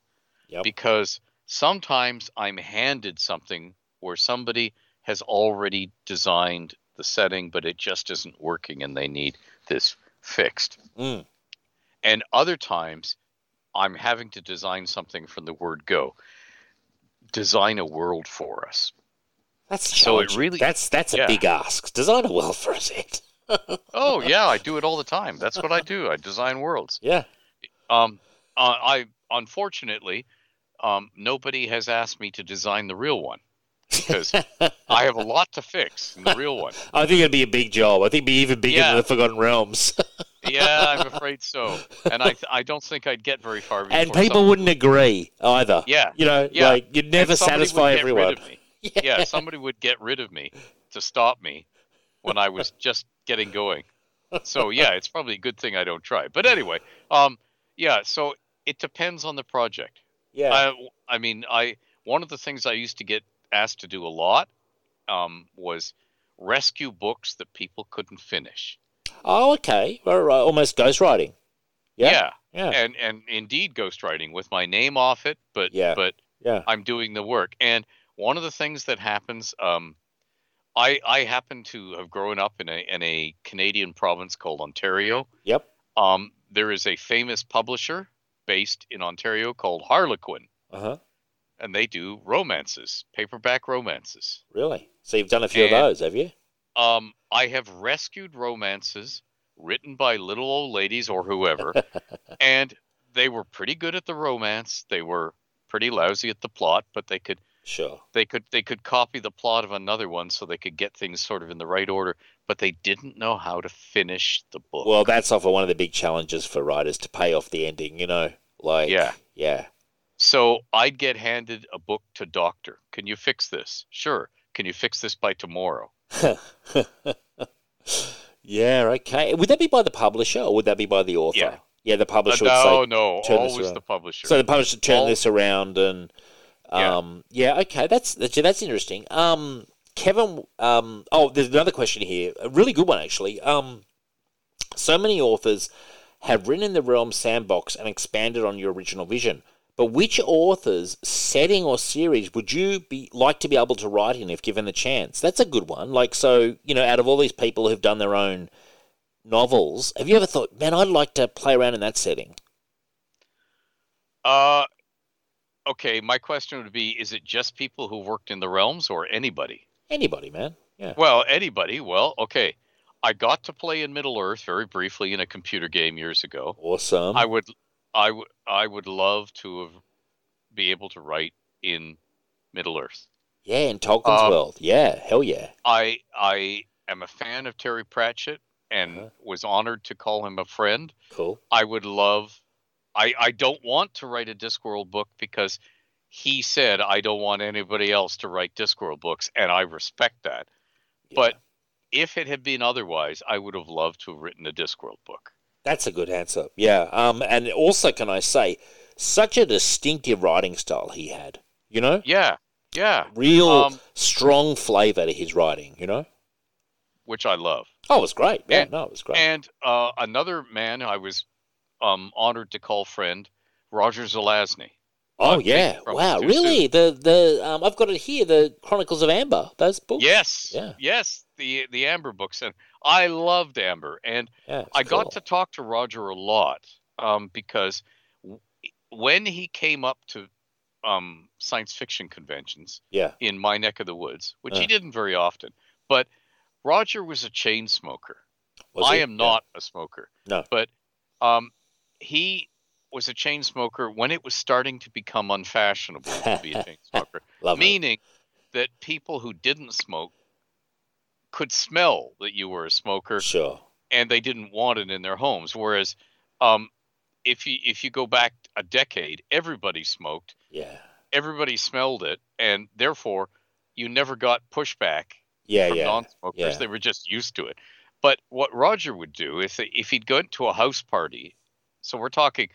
Yep. because sometimes I'm handed something where somebody has already designed the setting, but it just isn't working and they need this fixed. Mm. And other times I'm having to design something from the word go. Design a world for us. That's So it challenging. really- that's that's a yeah. big ask. Design a world for us, Ed. Oh yeah, I do it all the time. That's what I do. I design worlds. Yeah. Um, uh, I unfortunately, um, nobody has asked me to design the real one because I have a lot to fix in the real one. I think it'd be a big job. I think it'd be even bigger Yeah. than the Forgotten Realms. Yeah, I'm afraid so, and I I don't think I'd get very far. and people wouldn't agree either. Yeah, You know, Yeah. like you'd never satisfy everyone. Me. Yeah, somebody would get rid of me to stop me when I was just getting going. So yeah, it's probably a good thing I don't try. But anyway, um, yeah. So it depends on the project. Yeah. I, I mean, I one of the things I used to get asked to do a lot um, was rescue books that people couldn't finish. oh, okay. Almost ghostwriting. Yeah. yeah, Yeah. and and indeed ghostwriting with my name off it, but Yeah. but Yeah. I'm doing the work. And one of the things that happens, um, I I happen to have grown up in a in a Canadian province called Ontario. Yep. Um, there is a famous publisher based in Ontario called Harlequin, Uh huh. And they do romances, paperback romances. Really? So you've done a few And- of those, have you? Um, I have rescued romances written by little old ladies or whoever, and they were pretty good at the romance. They were pretty lousy at the plot, but they could Sure. they could they could copy the plot of another one so they could get things sort of in the right order, but they didn't know how to finish the book. Well, that's often one of the big challenges for writers to pay off the ending. You know, like Yeah. yeah. So I'd get handed a book to doctor. Can you fix this? Sure. Can you fix this by tomorrow? yeah. Okay. Would that be by the publisher or would that be by the author? Yeah. Yeah. The Uh, publisher would no, say. no, turn always the publisher. So the publisher turn All- this around and Yeah. um yeah, okay, that's that's, that's interesting. Um Kevin um oh there's another question here. A really good one actually. Um so many authors have written in the realm sandbox and expanded on your original vision. But which authors, setting or series would you be like to be able to write in if given the chance? That's a good one. Like so, you know, out of all these people who've done their own novels, have you ever thought, man, I'd like to play around in that setting? uh okay, my question would be is it just people who worked in the realms or anybody? Anybody, man. Yeah. Well, anybody. Well, okay. I got to play in Middle Earth very briefly in a computer game years ago. Awesome. I would I would I would love to have be able to write in Middle Earth. Yeah, in Tolkien's Um, world. Yeah, hell yeah. I I am a fan of Terry Pratchett and Uh-huh. was honored to call him a friend. Cool. I would love I I don't want to write a Discworld book because he said I don't want anybody else to write Discworld books and I respect that. Yeah. But if it had been otherwise, I would have loved to have written a Discworld book. That's a good answer. Yeah. Um, and also, can I say, such a distinctive writing style he had. You know, Yeah. Yeah. real Um, strong flavour to his writing. You know. Which I love. Oh, it was great. Yeah, And- no, it was great. And uh, another man I was um, honored to call friend, Roger Zelazny. Oh yeah, wow, really? The the um, I've got it here. The Chronicles of Amber. Those books. Yes. Yeah. Yes. The the Amber books, and I loved Amber, and Yeah, I cool. got to talk to Roger a lot um, because w- when he came up to um, science fiction conventions Yeah. in my neck of the woods, which Uh. he didn't very often, but Roger was a chain smoker. Was I he? am Yeah. not a smoker. No. But um, he was a chain smoker when it was starting to become unfashionable to be a chain smoker, Love it. meaning that people who didn't smoke could smell that you were a smoker Sure. and they didn't want it in their homes. Whereas um, if you if you go back a decade, everybody smoked, Yeah. everybody smelled it, and therefore you never got pushback Yeah. from Yeah. non-smokers. yeah. They were just used to it. But what Roger would do if if he'd go to a house party, so we're talking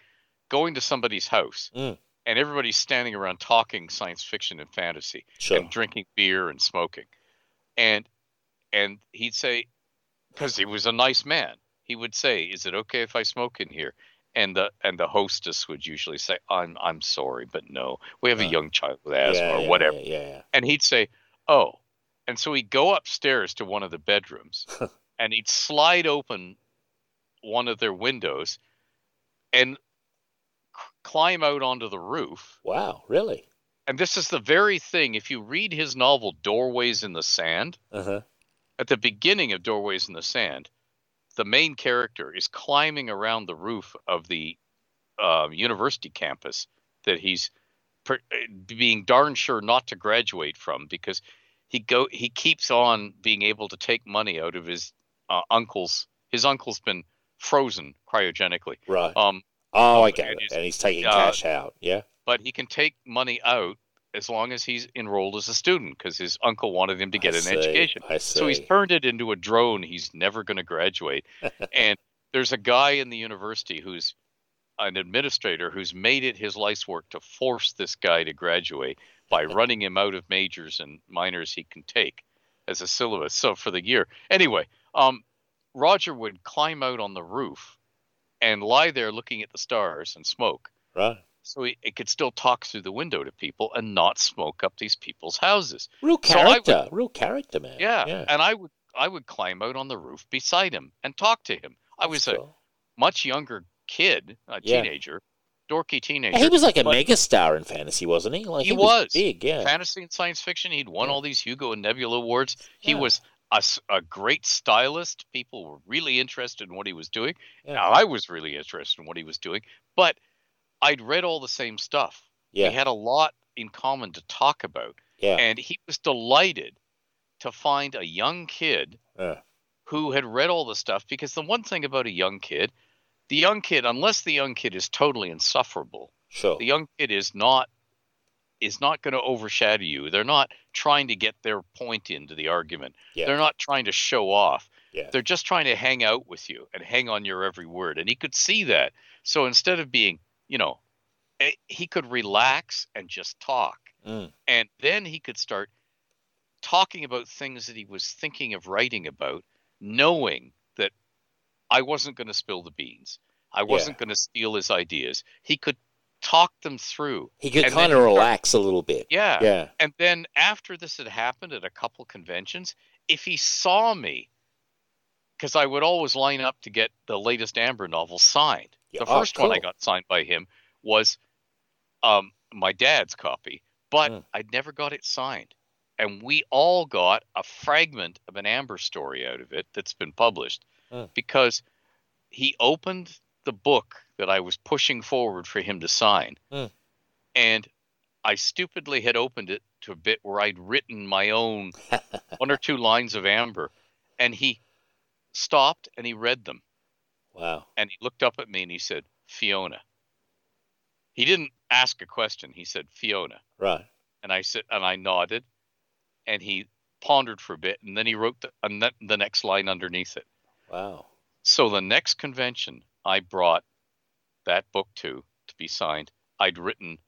going to somebody's house Mm. and everybody's standing around talking science fiction and fantasy Sure. and drinking beer and smoking, and and he'd say because he was a nice man, he would say, "Is it okay if I smoke in here?" And the and the hostess would usually say, "I'm I'm sorry, but no, we have a Uh, young child with asthma yeah, or yeah, whatever." Yeah. and he'd say, "Oh," and so he'd go upstairs to one of the bedrooms, and he'd slide open one of their windows, and climb out onto the roof. Wow. Really. And this is the very thing. If you read his novel Doorways in the Sand, Uh huh. at the beginning of Doorways in the Sand, the main character is climbing around the roof of the uh, university campus that he's per- uh, being darn sure not to graduate from because he go he keeps on being able to take money out of his uh, uncle's. His uncle's been frozen cryogenically. Right. Um, oh, I and get it. he's- And he's taking uh, cash out. Yeah. but he can take money out as long as he's enrolled as a student because his uncle wanted him to get I an see, education. I see. So he's turned it into a drone. He's never going to graduate. and there's a guy in the university who's an administrator who's made it his life's work to force this guy to graduate by running him out of majors and minors he can take as a syllabus. So for the year. Anyway, um, Roger would climb out on the roof and lie there looking at the stars and smoke right. so he, it could still talk through the window to people and not smoke up these people's houses. Real So would- character. Real character, man. Yeah, Yeah. and I would I would climb out on the roof beside him and talk to him. I was That's a cool. much younger kid, a Yeah. teenager, dorky teenager. He was like a megastar in fantasy, wasn't he? Like He was. big, yeah. fantasy and science fiction. He'd won Yeah. all these Hugo and Nebula awards. He was a, a great stylist. People were really interested in what he was doing. Yeah. Now, I was really interested in what he was doing, but I'd read all the same stuff. yeah, We had a lot in common to talk about, yeah, and he was delighted to find a young kid yeah, who had read all the stuff because the one thing about a young kid, the young kid, unless the young kid is totally insufferable, sure. the young kid is not is not going to overshadow you. They're not trying to get their point into the argument. Yeah. They're not trying to show off. Yeah. They're just trying to hang out with you and hang on your every word. And he could see that. So instead of being, you know, eh, he could relax and just talk. Mm. And then he could start talking about things that he was thinking of writing about, knowing that I wasn't going to spill the beans. I wasn't going to steal his ideas. He could talk them through. He could kind of he start- relax a little bit. Yeah. Yeah, And then after this had happened at a couple conventions, if he saw me, because I would always line up to get the latest Amber novel signed. Yeah. The Oh, first one I got signed by him was um, my dad's copy, but Mm. I never got it signed. And we all got a fragment of an Amber story out of it that's been published Mm. because he opened the book that I was pushing forward for him to sign. Mm. And I stupidly had opened it to a bit where I'd written my own one or two lines of Amber. And he stopped and he read them. wow. And he looked up at me and he said, Fiona. He didn't ask a question. He said, Fiona. Right. And I said, and I nodded. And he pondered for a bit. And then he wrote the, the next line underneath it. Wow. So the next convention I brought that book to to be signed, I'd written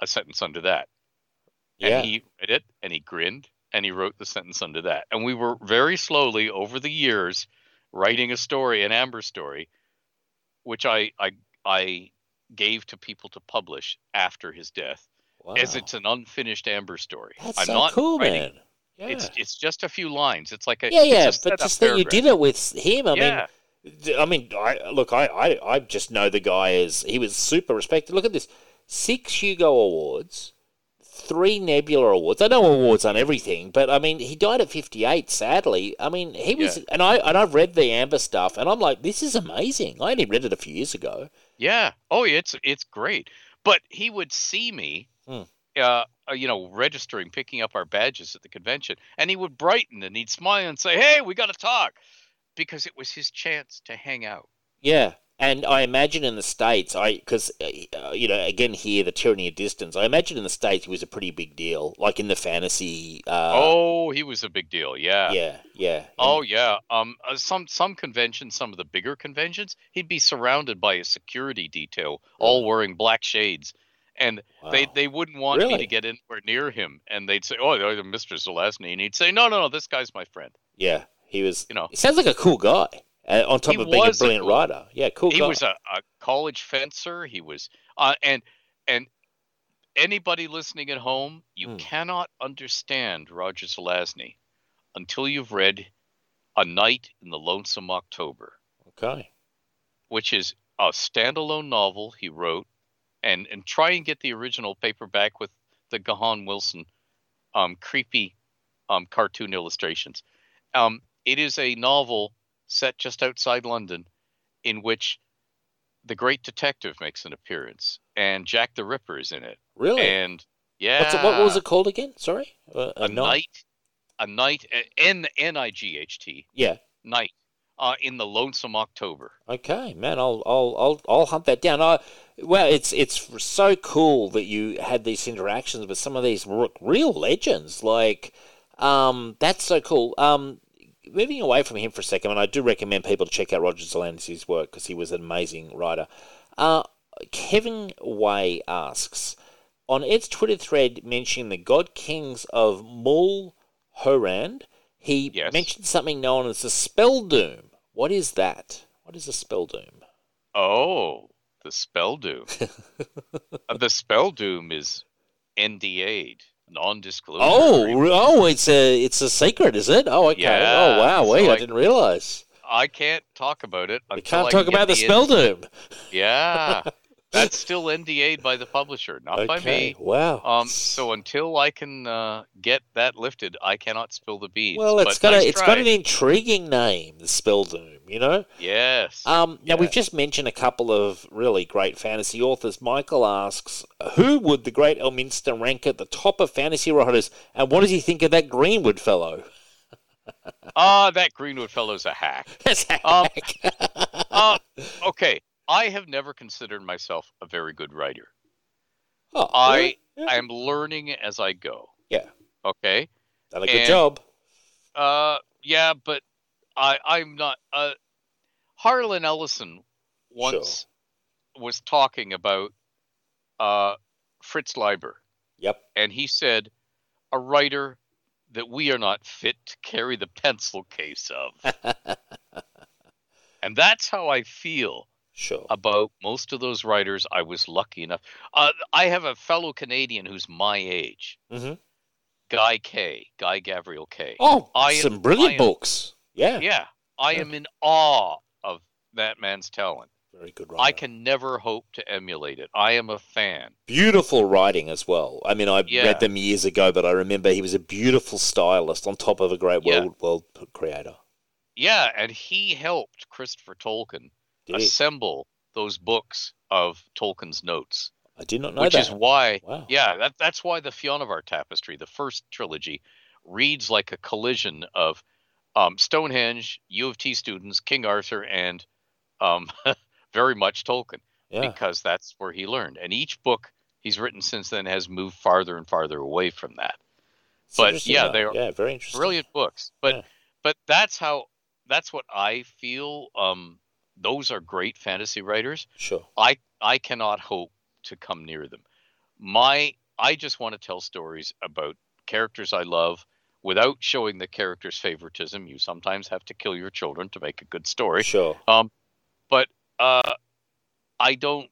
a sentence under that. Yeah. And he read it and he grinned and he wrote the sentence under that. And we were very slowly over the years writing a story, an Amber story, which I I I gave to people to publish after his death, wow. as it's an unfinished Amber story. That's I'm so not cool, writing- man. Yeah. It's it's just a few lines. It's like a yeah, yeah, but just that you did it with him. I yeah, mean, I mean, I look, I, I, I just know the guy as he was super respected. Look at this: six Hugo awards, three Nebula awards. I know awards on everything, but I mean, he died at fifty-eight. Sadly, I mean, he was, Yeah. and I and I've read the Amber stuff, and I'm like, this is amazing. I only read it a few years ago. Yeah. Oh, it's it's great. But he would see me, Hmm. uh, uh, you know, registering, picking up our badges at the convention, and he would brighten and he'd smile and say, "Hey, we got to talk," because it was his chance to hang out. Yeah, and I imagine in the states, I because uh, you know, again here the tyranny of distance. I imagine in the states he was a pretty big deal, like in the fantasy. Uh, oh, he was a big deal. Yeah. yeah, yeah. Oh yeah. Um, uh, some some conventions, some of the bigger conventions, he'd be surrounded by a security detail, all wearing black shades, and they Wow. they wouldn't want me to get anywhere near him, and they'd say, "Oh, Mr. Zelazny," and he'd say, "No, no, no, this guy's my friend." Yeah, he was. You know. he sounds like a cool guy. Uh, on top of being a a brilliant cool- writer, yeah, cool guy. he guy. was a, a college fencer he was uh, and and anybody listening at home you Hmm. cannot understand roger zelazny until you've read a night in the lonesome october okay. which is a standalone novel he wrote and and try and get the original paperback with the gahan wilson um, creepy um, cartoon illustrations um, it is a novel set just outside london in which the great detective makes an appearance and jack the ripper is in it Really? and yeah it, what was it called again? Sorry, uh, a night a night n n-i-g-h-t Yeah. night uh, in the lonesome october Okay, man, I'll I'll I'll I'll hunt that down. I, well, it's it's so cool that you had these interactions with some of these real legends. Like, um, that's so cool. Um, moving away from him for a second, and I do recommend people to check out Roger Zelazny's work because he was an amazing writer. Uh, Kevin Way asks on Ed's Twitter thread mentioning the God Kings of Mul Horand. He Yes. mentioned something known as the Spell Doom. What is that? What is a Spell Doom? Oh, the spell doom. Uh, the spell doom is NDA'd, non-disclosure. Oh, agreement. oh, it's a it's a secret, is it? Oh, okay. Yeah, oh, wow. so Wait, I didn't realize. I can't talk about it. We can't I talk about the get Spell Doom. Yeah, That's still NDA'd by the publisher, not by Okay. me. Wow. Um, so until I can uh, get that lifted, I cannot spill the beans. well, it's got nice a, it's try. got an intriguing name, the Spell Doom. You know. yes. Um, now we've just mentioned a couple of really great fantasy authors. Michael asks, "Who would the great Elminster rank at the top of fantasy writers, and what does he think of that Greenwood fellow?" Ah, that Greenwood fellow's a hack. That's Um, hack. Uh, okay, I have never considered myself a very good writer. oh, I yeah, I am learning as I go. Yeah. Okay. done a good and- job. Uh, yeah, but I I'm not. Uh, Harlan Ellison once was talking about uh Fritz Leiber, Yep. and he said, "A writer that we are not fit to carry the pencil case of." and that's how I feel Sure. about most of those writers. I was lucky enough. Uh, I have a fellow Canadian who's my age, Mhm. Guy Kay, Guy Gabriel Kay. Oh, I am- some brilliant I am- books. Yeah. Yeah, I Yeah. am in awe of that man's talent. Very good writer. I can never hope to emulate it. I am a fan. Beautiful writing as well. I mean, I Yeah. read them years ago, but I remember he was a beautiful stylist on top of a great Yeah. world world creator. Yeah, and he helped Christopher Tolkien Did assemble those books of Tolkien's notes, I did not know that. which is why wow. Yeah, that, that's why the Fionavar tapestry, the first trilogy, reads like a collision of um, Stonehenge, U of T students, King Arthur, and um, very much Tolkien, Yeah. because that's where he learned. And each book he's written since then has moved farther and farther away from that. It's but, yeah, they are yeah, very interesting. Brilliant books, but Yeah. but that's how that's what I feel. Um, those are great fantasy writers. Sure. I I cannot hope to come near them. My I just want to tell stories about characters I love without showing the character's favoritism. You sometimes have to kill your children to make a good story. Sure. Um, but uh, I don't.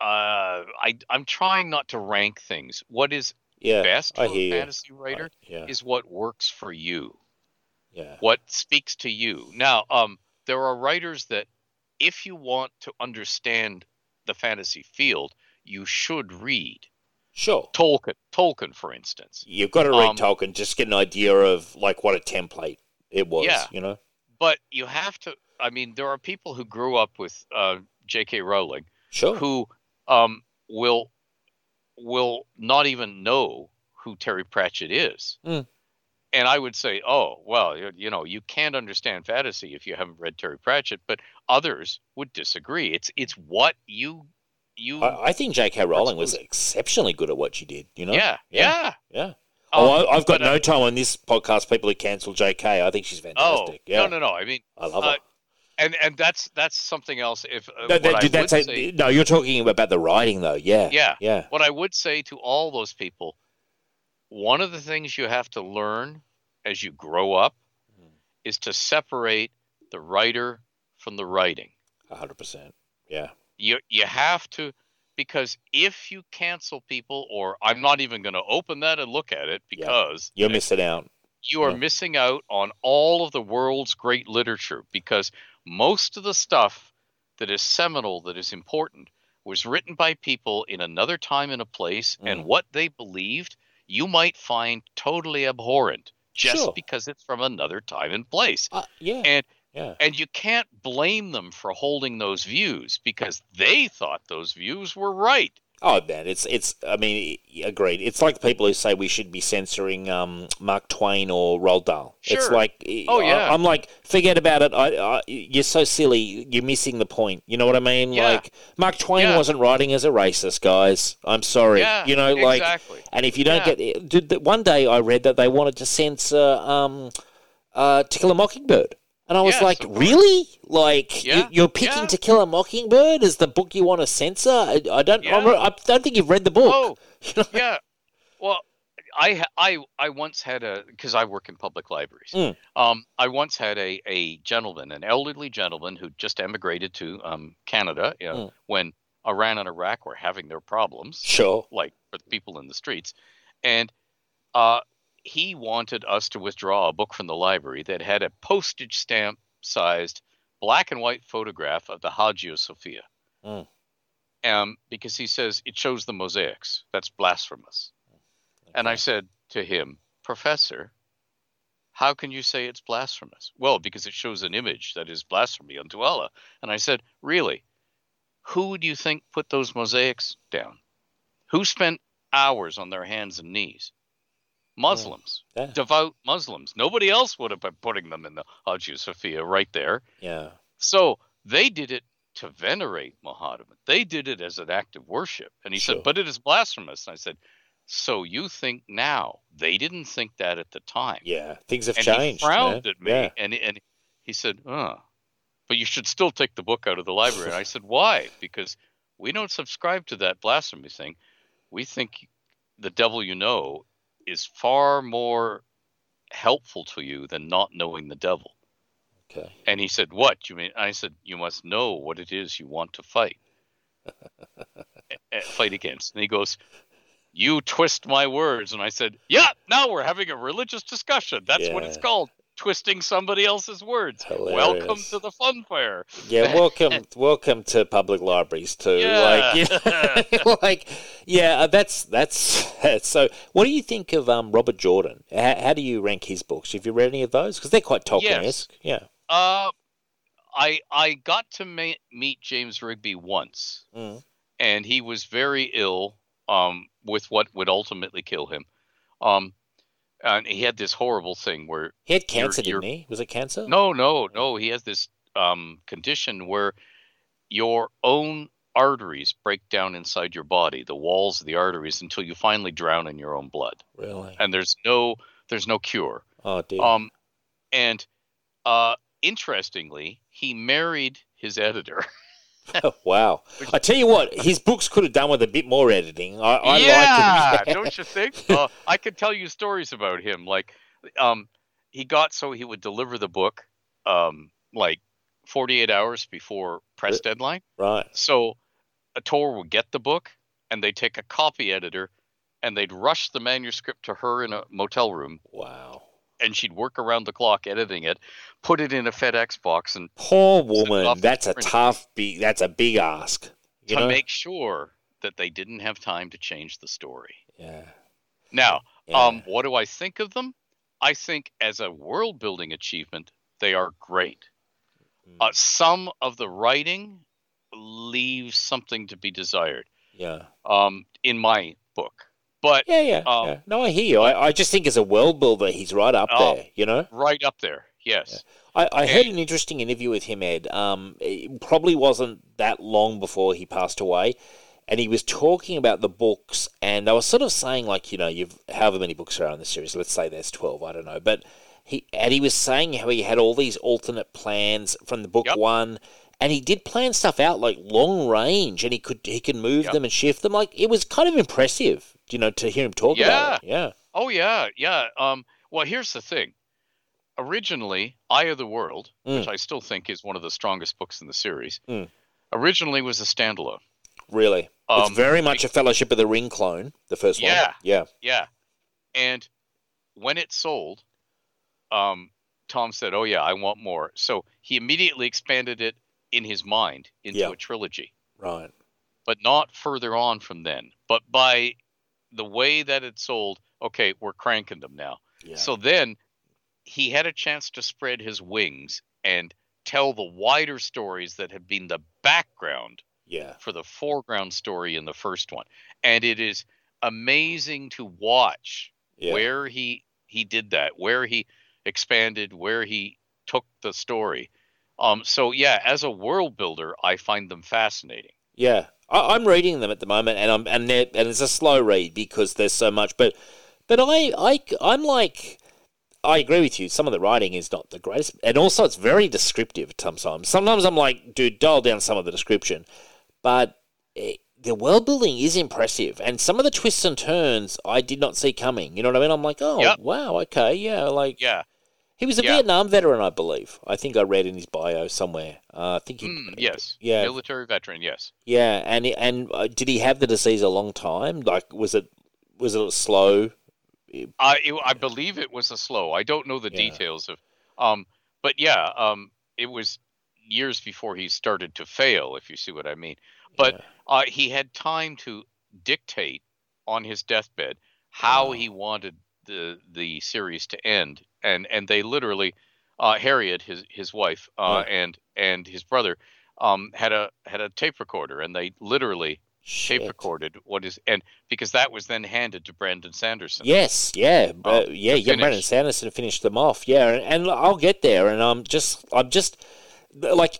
Uh, I I'm trying not to rank things. What is Yeah. best for a you. fantasy writer I- yeah. is what works for you yeah. what speaks to you. Now, um, there are writers that, if you want to understand the fantasy field, you should read Sure. Tolkien. Tolkien, for instance. You've got to read Um, Tolkien, just get an idea of like what a template it was. Yeah. You know. But you have to. I mean, there are people who grew up with uh, J.K. Rowling Sure. who um, will will not even know who Terry Pratchett is. Mm. And I would say, oh, well, you, you know, you can't understand fantasy if you haven't read Terry Pratchett, but others would disagree. It's it's what you you I, I think J.K. Rowling was exceptionally good at what she did. You know. yeah, Yeah. yeah. Yeah. Oh, Um, I, I've got but, uh, no time on this podcast. People who cancel J.K. I think she's Oh, fantastic. yeah. no, no, no. I mean, I love uh, her. and and that's that's something else. If uh, No, that- I dude, that's say- no, you're talking about the writing, though. Yeah. Yeah. Yeah. what I would say to all those people, one of the things you have to learn as you grow up Hmm. is to separate the writer from the writing. A hundred percent. Yeah. You you have to because if you cancel people or I'm not even going to open that and look at it Yeah. because You're missing out. you are Yeah. missing out on all of the world's great literature because most of the stuff that is seminal that is important was written by people in another time and a place and Mhm. what they believed you might find totally abhorrent just Sure. because it's from another time and place Uh, yeah. And- yeah. and you can't blame them for holding those views because they thought those views were right Oh man, it's it's. I mean, agreed. It's like people who say we should be censoring um, Mark Twain or Roald Dahl. It's Sure. like, Oh, I- yeah. I'm like, forget about it. I, I, you're so silly. You're missing the point. You know what I mean? Yeah. Like Mark Twain Yeah. wasn't writing as a racist, guys. I'm sorry. yeah you know, like, exactly and if you don't Yeah. get, dude, one day I read that they wanted to censor um, uh, To Kill a Mockingbird. And I was Yes, like, really? Like, Yeah, you, are picking yeah. To Kill a Mockingbird as the book you want to censor? I, I don't. Yeah. I don't think you've read the book. Oh, yeah. Well, I I I once had a because I work in public libraries. Mm. Um, I once had a a gentleman, an elderly gentleman who just emigrated to um Canada you know, Mm. when Iran and Iraq were having their problems, Sure. like for the people in the streets, and uh, he wanted us to withdraw a book from the library that had a postage stamp sized black and white photograph of the Hagia Sophia. Mm. um, because he says it shows the mosaics. That's blasphemous. And I said to him, Professor, how can you say it's blasphemous? Well, because it shows an image that is blasphemy unto Allah. And I said, Really? Who do you think put those mosaics down? Who spent hours on their hands and knees? Muslims, Yeah. devout Muslims. Nobody else would have been putting them in the Hagia Sophia right there. Yeah. So they did it to venerate Muhammad. They did it as an act of worship. And he Sure. said, but it is blasphemous. And I said, so you think now? They didn't think that at the time. Yeah. Things have and changed. he frowned man. at me Yeah. and, and he said, uh, but you should still take the book out of the library. And I said, why? Because we don't subscribe to that blasphemy thing. We think the devil you know is far more helpful to you than not knowing the devil. Okay. And he said, What? You mean? I said, You must know what it is you want to fight. Fight against. And he goes, You twist my words. And I said, Yeah, now we're having a religious discussion. That's what it's called. Twisting somebody else's words. Welcome to the fun fair. Yeah, welcome, welcome to public libraries too. Like, Yeah. yeah, like, yeah, uh, that's that's so. What do you think of um, Robert Jordan? How, how do you rank his books? Have you read any of those? Because they're quite Tolkien-esque. Yeah. Uh, I I got to ma- meet James Rigney once, Mm. and he was very ill um, with what would ultimately kill him. Um, and he had this horrible thing where He had cancer, you're- didn't he? Was it cancer? No, no, no. He has this um, condition where your own arteries break down inside your body, the walls of the arteries, until you finally drown in your own blood. Really? And there's no there's no cure. Oh dear. Um, and uh, interestingly, he married his editor. wow. I tell you what, his books could have done with a bit more editing. I, I yeah, like it. don't you think? Uh, I could tell you stories about him. Like, um, he got so he would deliver the book, um, like 48 hours before press deadline. Right. So a Tor would get the book and they'd take a copy editor and they'd rush the manuscript to her in a motel room Wow. And she'd work around the clock editing it, put it in a FedEx box and Poor woman. That's a tough. Big, that's a big ask. You to know? make sure that they didn't have time to change the story. yeah. Now, yeah. um, what do I think of them? I think as a world building achievement, they are great. Mm. Uh, some of the writing leaves something to be desired yeah. um, in my book. But Yeah, yeah, Um, yeah. No, I hear you. I, I just think as a world builder, he's right up Oh. there. You know, right up there, yes. I, I heard an interesting interview with him, Ed. Um, it probably wasn't that long before he passed away, and he was talking about the books, and I was sort of saying like, you know, you've however many books are in the series. Let's say there's twelve. I don't know, but he and he was saying how he had all these alternate plans from the book Yep. one. And he did plan stuff out like long range, and he could he could move Yep. them and shift them. Like it was kind of impressive, you know, to hear him talk about it. Yeah, Oh yeah, yeah. Um, well, here's the thing. Originally, Eye of the World, which I still think is one of the strongest books in the series, Mm. originally was a standalone. really. it's Um, very much a Fellowship of the Ring clone, the first one. Yeah. yeah, Yeah. And when it sold, um, Tom said, "Oh yeah, I want more." So he immediately expanded it in his mind into Yeah. a trilogy, right. but not further on from then. But by the way that it sold, okay, we're cranking them now. Yeah. So then he had a chance to spread his wings and tell the wider stories that had been the background yeah, for the foreground story in the first one. And it is amazing to watch yeah. where he he did that, where he expanded, where he took the story. Um so yeah, as a world builder, I find them fascinating. Yeah, I, I'm reading them at the moment, and I'm and they're, and it's a slow read because there's so much. But but I I I'm like I agree with you. Some of the writing is not the greatest, and also it's very descriptive sometimes. Sometimes I'm like, dude, dial down some of the description, but. eh, the world building is impressive, and some of the twists and turns I did not see coming. You know what I mean? I'm like, oh Yep. wow, okay, yeah, like Yeah. He was a Yeah. Vietnam veteran, I believe. I think I read in his bio somewhere. Uh, I think he, Mm, yes. yeah, Military veteran, yes. yeah, and and uh, did he have the disease a long time? Like, was it was it slow? I it, I believe it was a slow. I don't know the Yeah. details of um but yeah, um it was years before he started to fail if you see what I mean. But Yeah. uh, he had time to dictate on his deathbed how Wow. he wanted the the series to end, and and they literally, uh, Harriet, his his wife, uh, Yeah. and and his brother, um, had a had a tape recorder, and they literally tape recorded what is and because that was then handed to Brandon Sanderson. Yes, yeah, Oh, uh, yeah, yeah. Brandon. Sanderson finished them off, yeah, and, and I'll get there, and I'm just, I'm just like,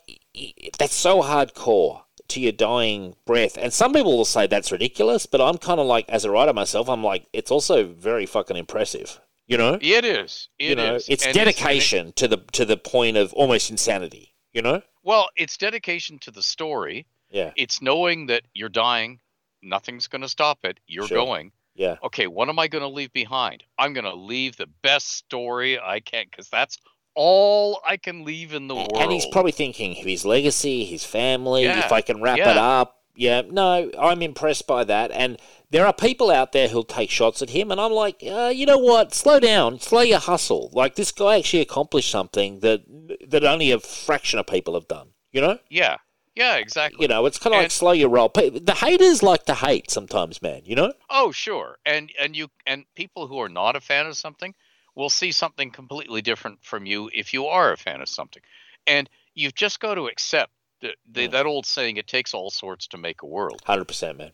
that's so hardcore to your dying breath, and some people will say that's ridiculous, but I'm kind of like, as a writer myself, I'm like, it's also very fucking impressive, you know, It is. It is. you know, it's And dedication to the to the point of almost insanity, you know, well, it's dedication to the story. yeah, It's knowing that you're dying. Nothing's going to stop it. You're Sure. going. yeah, okay, what am I going to leave behind? I'm going to leave the best story I can because that's all I can leave in the world. and he's probably thinking of his legacy, his family. Yeah, If I can wrap yeah. it up, yeah. No, I'm impressed by that. And there are people out there who'll take shots at him, and I'm like, uh, you know what? Slow down, slow your hustle. Like this guy actually accomplished something that that only a fraction of people have done. You know, yeah, yeah, exactly. you know, it's kind of like slow your roll. The haters like to hate sometimes, man. You know, Oh, sure. And and you and people who are not a fan of something will see something completely different from you if you are a fan of something. And you've just got to accept the, the, Yeah. that old saying it takes all sorts to make a world. hundred percent, man.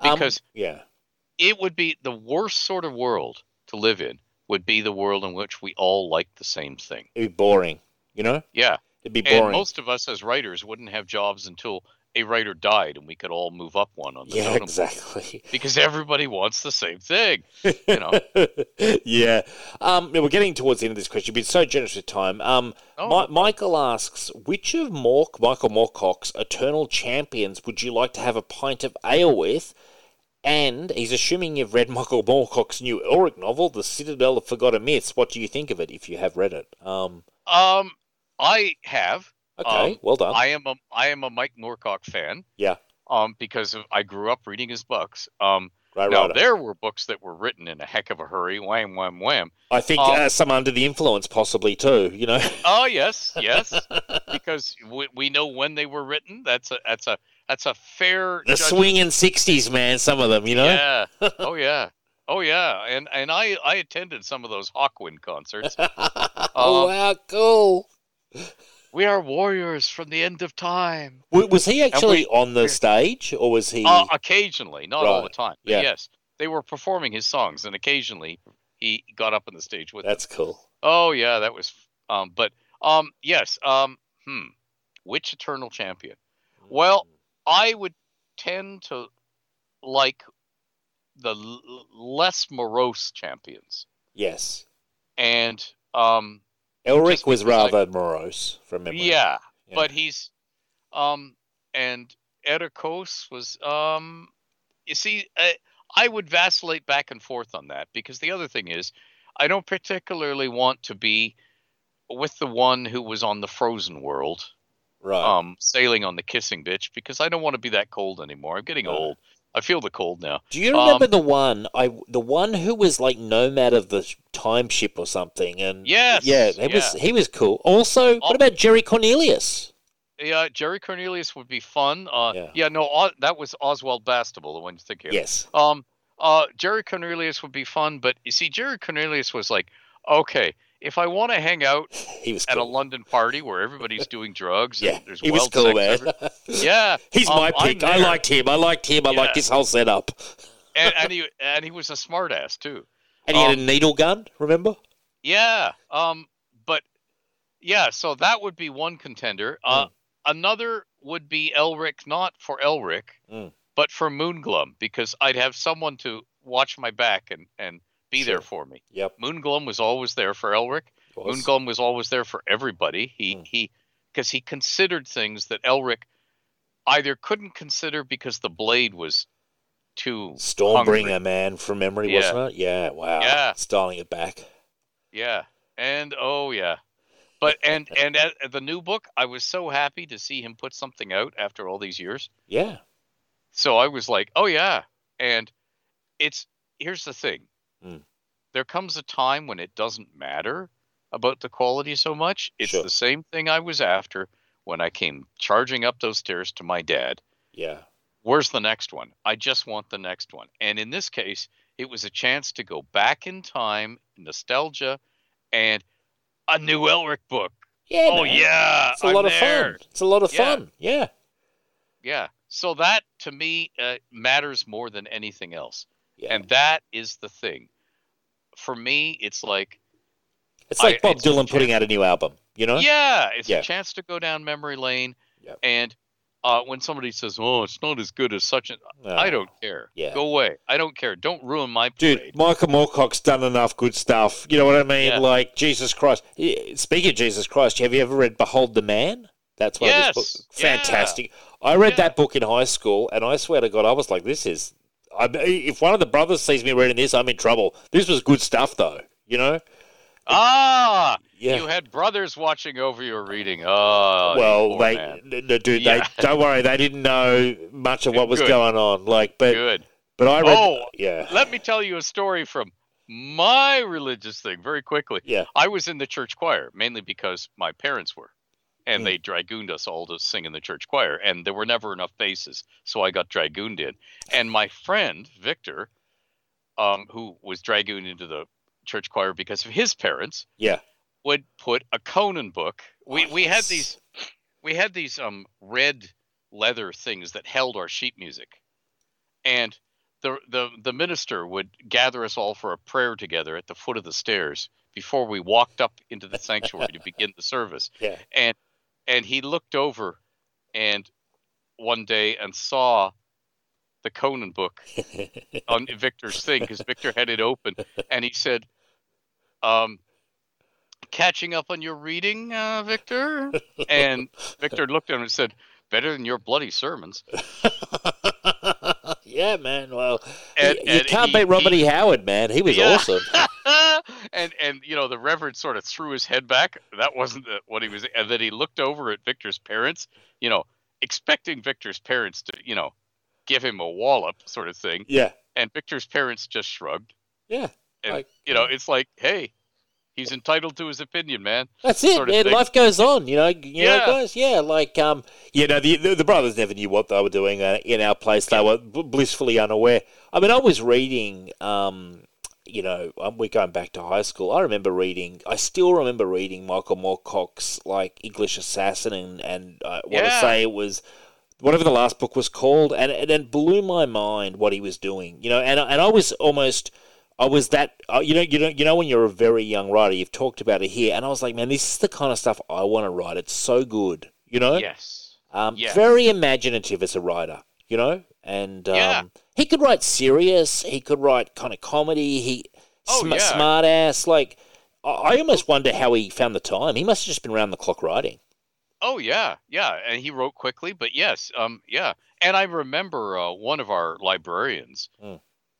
Um, Because yeah, it would be the worst sort of world to live in would be the world in which we all like the same thing. it'd be boring. You know, Yeah. it'd be boring. And boring. most of us as writers wouldn't have jobs until a writer died and we could all move up one on the yeah, exactly. because everybody wants the same thing. You know. yeah. Um, we're getting towards the end of this question. You've been so generous with time. Um, Oh, Mi- Michael asks, which of Mork, Michael Moorcock's eternal champions would you like to have a pint of ale with? And he's assuming you've read Michael Moorcock's new Elric novel, The Citadel of Forgotten Myths. What do you think of it if you have read it? Um, Um, I have. Okay, Um, well done. I am a I am a Mike Moorcock fan. Yeah. Um, because of, I grew up reading his books. Um, Great now writer. there were books that were written in a heck of a hurry. Wham, wham, wham. I think um, uh, some under the influence, possibly too. You know, Oh yes, yes. because we, we know when they were written. That's a that's a that's a fair. the judgment. swinging '60s, man. Some of them, you know. Yeah. Oh yeah. Oh yeah. And and I I attended some of those Hawkwind concerts. oh Uh, wow, cool. We are warriors from the end of time. Was he actually we- on the stage, or was he? Uh, occasionally, not all the time. But Yeah. yes, they were performing his songs, and occasionally he got up on the stage with. them. That's cool. Oh yeah, that was. Um, but um, yes. Um, hmm. Which eternal champion? Well, I would tend to like the l- less morose champions, yes, and um, Elric was rather morose from memory. yeah, Yeah. but he's um and Erekosë was um you see I, I would vacillate back and forth on that because the other thing is I don't particularly want to be with the one who was on the frozen world right. um sailing on the kissing bitch because I don't want to be that cold anymore. I'm getting No. old. I feel the cold now. Do you remember um, the one I the one who was like nomad of the time ship or something? And Yes, yeah, he was yeah. he was cool. Also, Oh. what about Jerry Cornelius? Yeah, Jerry Cornelius would be fun. Uh, Yeah. yeah. no, O- that was Oswald Bastable, the one you think of. Yes, Um, uh, Jerry Cornelius would be fun, but you see, Jerry Cornelius was like, okay, if I want to hang out he was at a. London party where everybody's doing drugs, yeah, and there's he was cool, man. every- yeah, He's um, my pick. I liked him. I liked him. I Yeah. liked his whole setup. and, and he and he was a smartass too. And he had a Um, needle gun. Remember? Yeah. Um. But yeah. So that would be one contender. Uh, Hmm. another would be Elric, not for Elric, Mm. but for Moonglum, because I'd have someone to watch my back and and be there for me. Yep. Moonglum was always there for Elric. was. Moonglum was always there for everybody. He Mm. he because he considered things that Elric either couldn't consider because the blade was too Stormbringer, hungry. man, from memory, Yeah. wasn't it? Yeah. Wow. Yeah. Styling it back. Yeah, and oh yeah, but and and at, at the new book, I was so happy to see him put something out after all these years. Yeah. So I was like, oh yeah, and it's here's the thing. Mm. There comes a time when it doesn't matter about the quality so much. It's Sure. the same thing I was after when I came charging up those stairs to my dad. Yeah. Where's the next one? I just want the next one. And in this case, it was a chance to go back in time, nostalgia, and a new Elric book. Yeah. oh man. yeah, It's a I'm lot of there. fun. It's a lot of Yeah. fun. Yeah. Yeah. So that to me uh, matters more than anything else. Yeah. And that is the thing. For me, it's like it's like I- Bob it's Dylan putting out a new album. You know? Yeah, it's Yeah. a chance to go down memory lane. Yep. And uh, when somebody says, "Oh, it's not as good as such," and Oh. I don't care. Yeah. Go away. I don't care. Don't ruin my Dude. Michael Moorcock's done enough good stuff. You know what I mean? Yeah. Like Jesus Christ. Yeah, Speaking of Jesus Christ, have you ever read Behold the Man? That's one of Yes. his books. Yeah. Fantastic. I read Yeah. that book in high school, and I swear to God, I was like, "This is." I, if one of the brothers sees me reading this, I'm in trouble. This was good stuff, though. You know? Ah, Yeah. you had brothers watching over your reading. Oh, well, they, man. dude, Yeah. they don't worry. They didn't know much of what was Good. going on. Like, but good. but I read. Oh, yeah, Let me tell you a story from my religious thing very quickly. yeah. I was in the church choir mainly because my parents were, and they dragooned us all to sing in the church choir, and there were never enough basses, so I got dragooned in. And my friend Victor, um, who was dragooned into the church choir because of his parents, Yeah. would put a Conan book. We Oh, we had these we had these um red leather things that held our sheet music, and the the the minister would gather us all for a prayer together at the foot of the stairs before we walked up into the sanctuary to begin the service. Yeah. And and he looked over, and one day and saw the Conan book on Victor's thing because Victor had it open, and he said, um, "Catching up on your reading, uh, Victor?" And Victor looked at him and said, "Better than your bloody sermons." yeah, man. Well, And- you, you and can't he- beat Robert he- E. Howard, man. He was Yeah. awesome. and and you know the Reverend sort of threw his head back. That wasn't the, what he was. And then he looked over at Victor's parents, you know, expecting Victor's parents to, you know, give him a wallop, sort of thing. Yeah, And Victor's parents just shrugged. yeah. And Like, you know, it's like, hey, he's entitled to his opinion, man. That's it, sort of man. thing. Life goes on, you know. You know, Yeah. guys. Yeah, like um, you know, the the, the brothers never knew what they were doing uh, in our place. They were blissfully unaware. I mean, I was reading um. You know, um, we're going back to high school. I remember reading. I still remember reading Michael Moorcock's like English Assassin, and and I want to Yeah. say it was whatever the last book was called, and and it blew my mind what he was doing. You know, and and I was almost. I was that uh, you know you know you know when you're a very young writer you've talked about it here and I was like man this is the kind of stuff I want to write it's so good you know Yes. um, yes. very imaginative as a writer you know and um, Yeah. he could write serious he could write kind of comedy he Oh, sm- yeah. smart ass like I, I almost wonder how he found the time he must have just been around the clock writing Oh yeah, yeah, and he wrote quickly, but yes, um, yeah, and I remember uh, one of our librarians, Mm.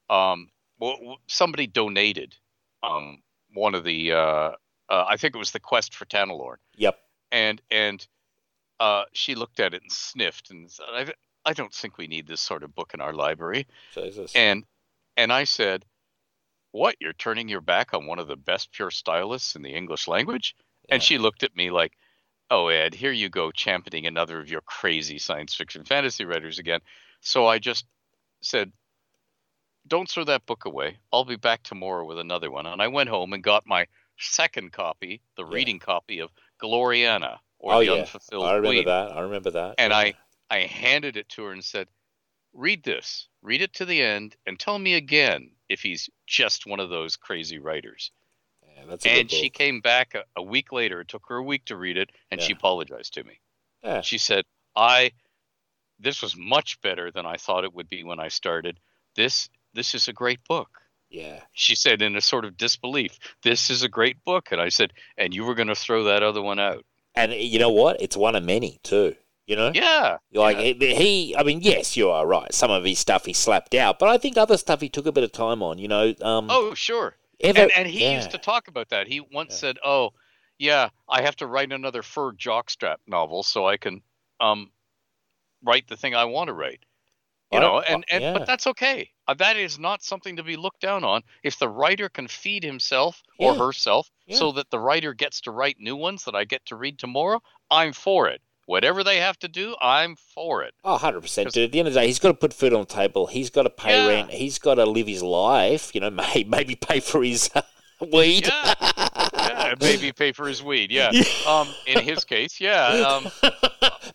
um, well, somebody donated, um, one of the, uh, uh, I think it was the Quest for Tanelorn, yep and and uh, she looked at it and sniffed and said, I, I don't think we need this sort of book in our library, Jesus. and and I said, what? You're turning your back on one of the best pure stylists in the English language? And she looked at me like, "Oh, Ed, here you go championing another of your crazy science fiction fantasy writers again." So I just said, "Don't throw that book away. I'll be back tomorrow with another one." And I went home and got my second copy, the Yeah. reading copy of Gloriana or oh the yeah Unfulfilled I remember Queen. that I remember that And yeah. I I handed it to her and said, "Read this. Read it to the end and tell me again if he's just one of those crazy writers." yeah, And she came back a, a week later. It took her a week to read it, and she apologized to me. yeah. She said, "I this was much better than I thought it would be when I started. This this is a great book." yeah She said in a sort of disbelief, "This is a great book." And I said, "And you were going to throw that other one out?" and you know what it's one of many too you know Yeah. Like yeah. he, I mean, yes, you are right. Some of his stuff he slapped out, but I think other stuff he took a bit of time on. You know, um, Oh, sure. ever- and, and he yeah. used to talk about that. He once Yeah. said, "Oh, yeah, I have to write another fur jockstrap novel so I can um write the thing I want to write." You I- know, and and but that's okay. Uh, that is not something to be looked down on. If the writer can feed himself or herself so that the writer gets to write new ones that I get to read tomorrow, I'm for it. Whatever they have to do, I'm for it. Oh, 100%. Dude, at the end of the day, he's got to put food on the table. He's got to pay Yeah. rent. He's got to live his life. You know, may, maybe pay for his weed. Yeah, yeah, maybe pay for his weed. Yeah. Um, in his case, yeah. Um,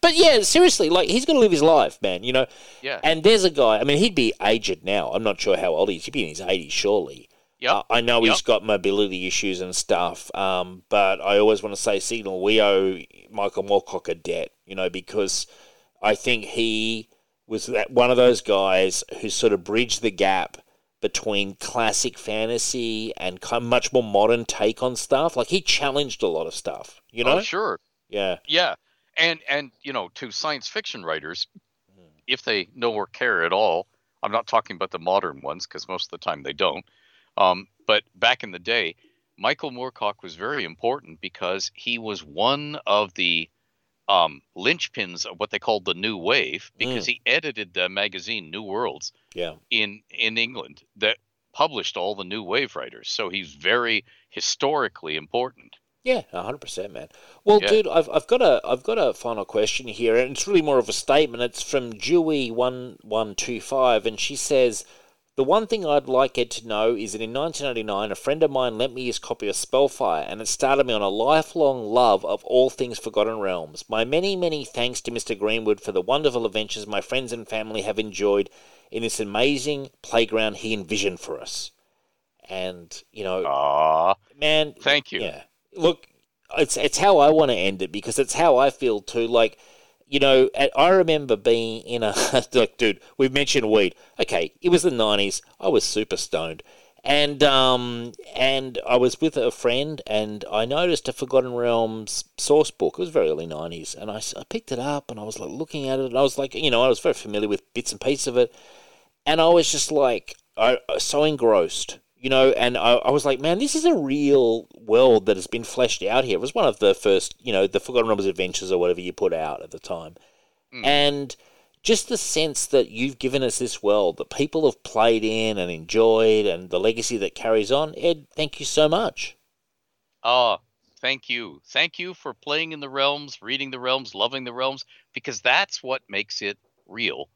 but yeah, seriously, like, he's got to live his life, man, you know. yeah. And there's a guy, I mean, he'd be aged now. I'm not sure how old he is. He'd be in his 80s, surely. Yep. I know he's got mobility issues and stuff, um, but I always want to say, Signal, we owe Michael Moorcock a debt, you know, because I think he was that one of those guys who sort of bridged the gap between classic fantasy and kind of much more modern take on stuff. Like he challenged a lot of stuff, you know? Oh, sure. Yeah. Yeah, and and you know, to science fiction writers, Hmm. if they know or care at all, I'm not talking about the modern ones because most of the time they don't. Um, but back in the day, Michael Moorcock was very important because he was one of the um, linchpins of what they called the New Wave because he edited the magazine New Worlds Yeah. in in England that published all the New Wave writers. So he's very historically important. Yeah, hundred percent, man. Well, Yeah. dude, I've I've got a I've got a final question here, and it's really more of a statement. It's from Dewey one one two five, and she says, "The one thing I'd like Ed to know is that in 1989, a friend of mine lent me his copy of Spellfire, and it started me on a lifelong love of all things Forgotten Realms. My many many thanks to Mr. Greenwood for the wonderful adventures my friends and family have enjoyed in this amazing playground he envisioned for us." And you know, Ah, man, thank you. yeah. Look, it's it's how I want to end it because it's how I feel too. Like, you know, I remember being in a look, dude. We've mentioned weed. Okay, it was the nineties. I was super stoned, and um, and I was with a friend, and I noticed a Forgotten Realms source book. It was very early nineties, and I, I picked it up, and I was like looking at it, and I was like, you know, I was very familiar with bits and pieces of it, and I was just like, I I- so engrossed, you know, and I, I was like, man, this is a real world that has been fleshed out here. It was one of the first, you know, the Forgotten Realms Adventures or whatever you put out at the time, Mm. and just the sense that you've given us this world that people have played in and enjoyed, and the legacy that carries on. Ed, thank you so much. Ah, thank you. Thank you for playing in the realms, reading the realms, loving the realms, because that's what makes it real.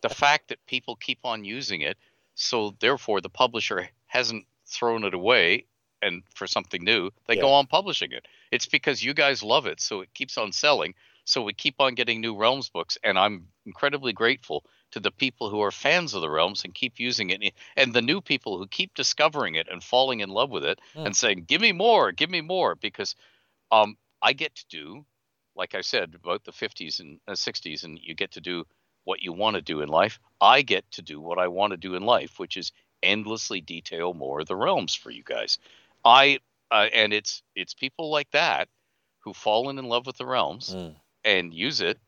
The fact that people keep on using it, so therefore the publisher hasn't thrown it away and for something new, they go on publishing it. It's because you guys love it, so it keeps on selling. So we keep on getting new realms books, and I'm incredibly grateful to the people who are fans of the realms and keep using it, and the new people who keep discovering it and falling in love with it Mm. and saying, "Give me more, give me more," because um, I get to do, like I said, about the 50s and uh, 60s, and you get to do what you want to do in life. I get to do what I want to do in life, which is endlessly detail more of the realms for you guys. I uh, and it's it's people like that who fallen in love with the realms Mm. and use it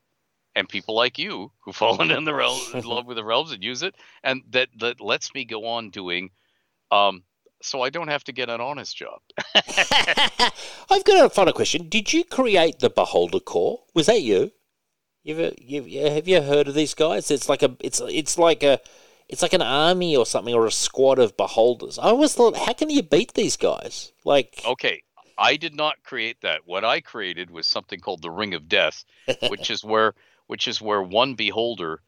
and people like you who've fallen in the realm in love with the realms and use it and that that lets me go on doing um so I don't have to get an honest job. I've got a final question. Did you create the Beholder Corps? Was that you? You ever, you, you- have you heard of these guys? It's like a, it's, it's like a, it's like an army or something or a squad of beholders. I always thought, how can you beat these guys? Like, Okay, I did not create that. What I created was something called the Ring of Death, which is where which is where one beholder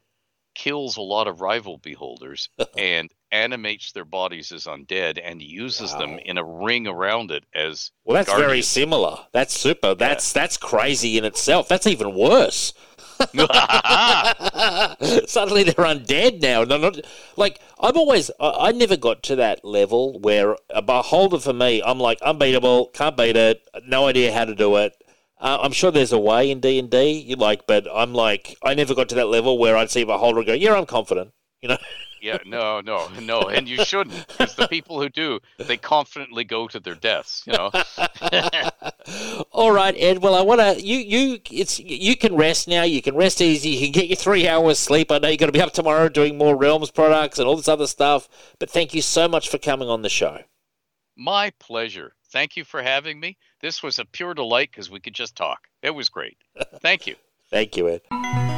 kills a lot of rival beholders and animates their bodies as undead and uses them in a ring around it as well, that's very similar. That's super. That's that's crazy in itself. That's even worse. Suddenly they're undead now. They're not like I'm always. I, I never got to that level where a beholder for me, I'm like unbeatable, can't beat it, no idea how to do it. Uh, I'm sure there's a way in D and D, you like, but I'm like I never got to that level where I'd see a beholder and go, yeah, I'm confident. You know, Yeah, no, no, no, and you shouldn't, because the people who do, they confidently go to their deaths. You know. All right, Ed. Well, I want to. You, you, it's you can rest now. You can rest easy. You can get your three hours sleep. I know you're going to be up tomorrow doing more Realms products and all this other stuff. But thank you so much for coming on the show. My pleasure. Thank you for having me. This was a pure delight because we could just talk. It was great. Thank you. Thank you, Ed.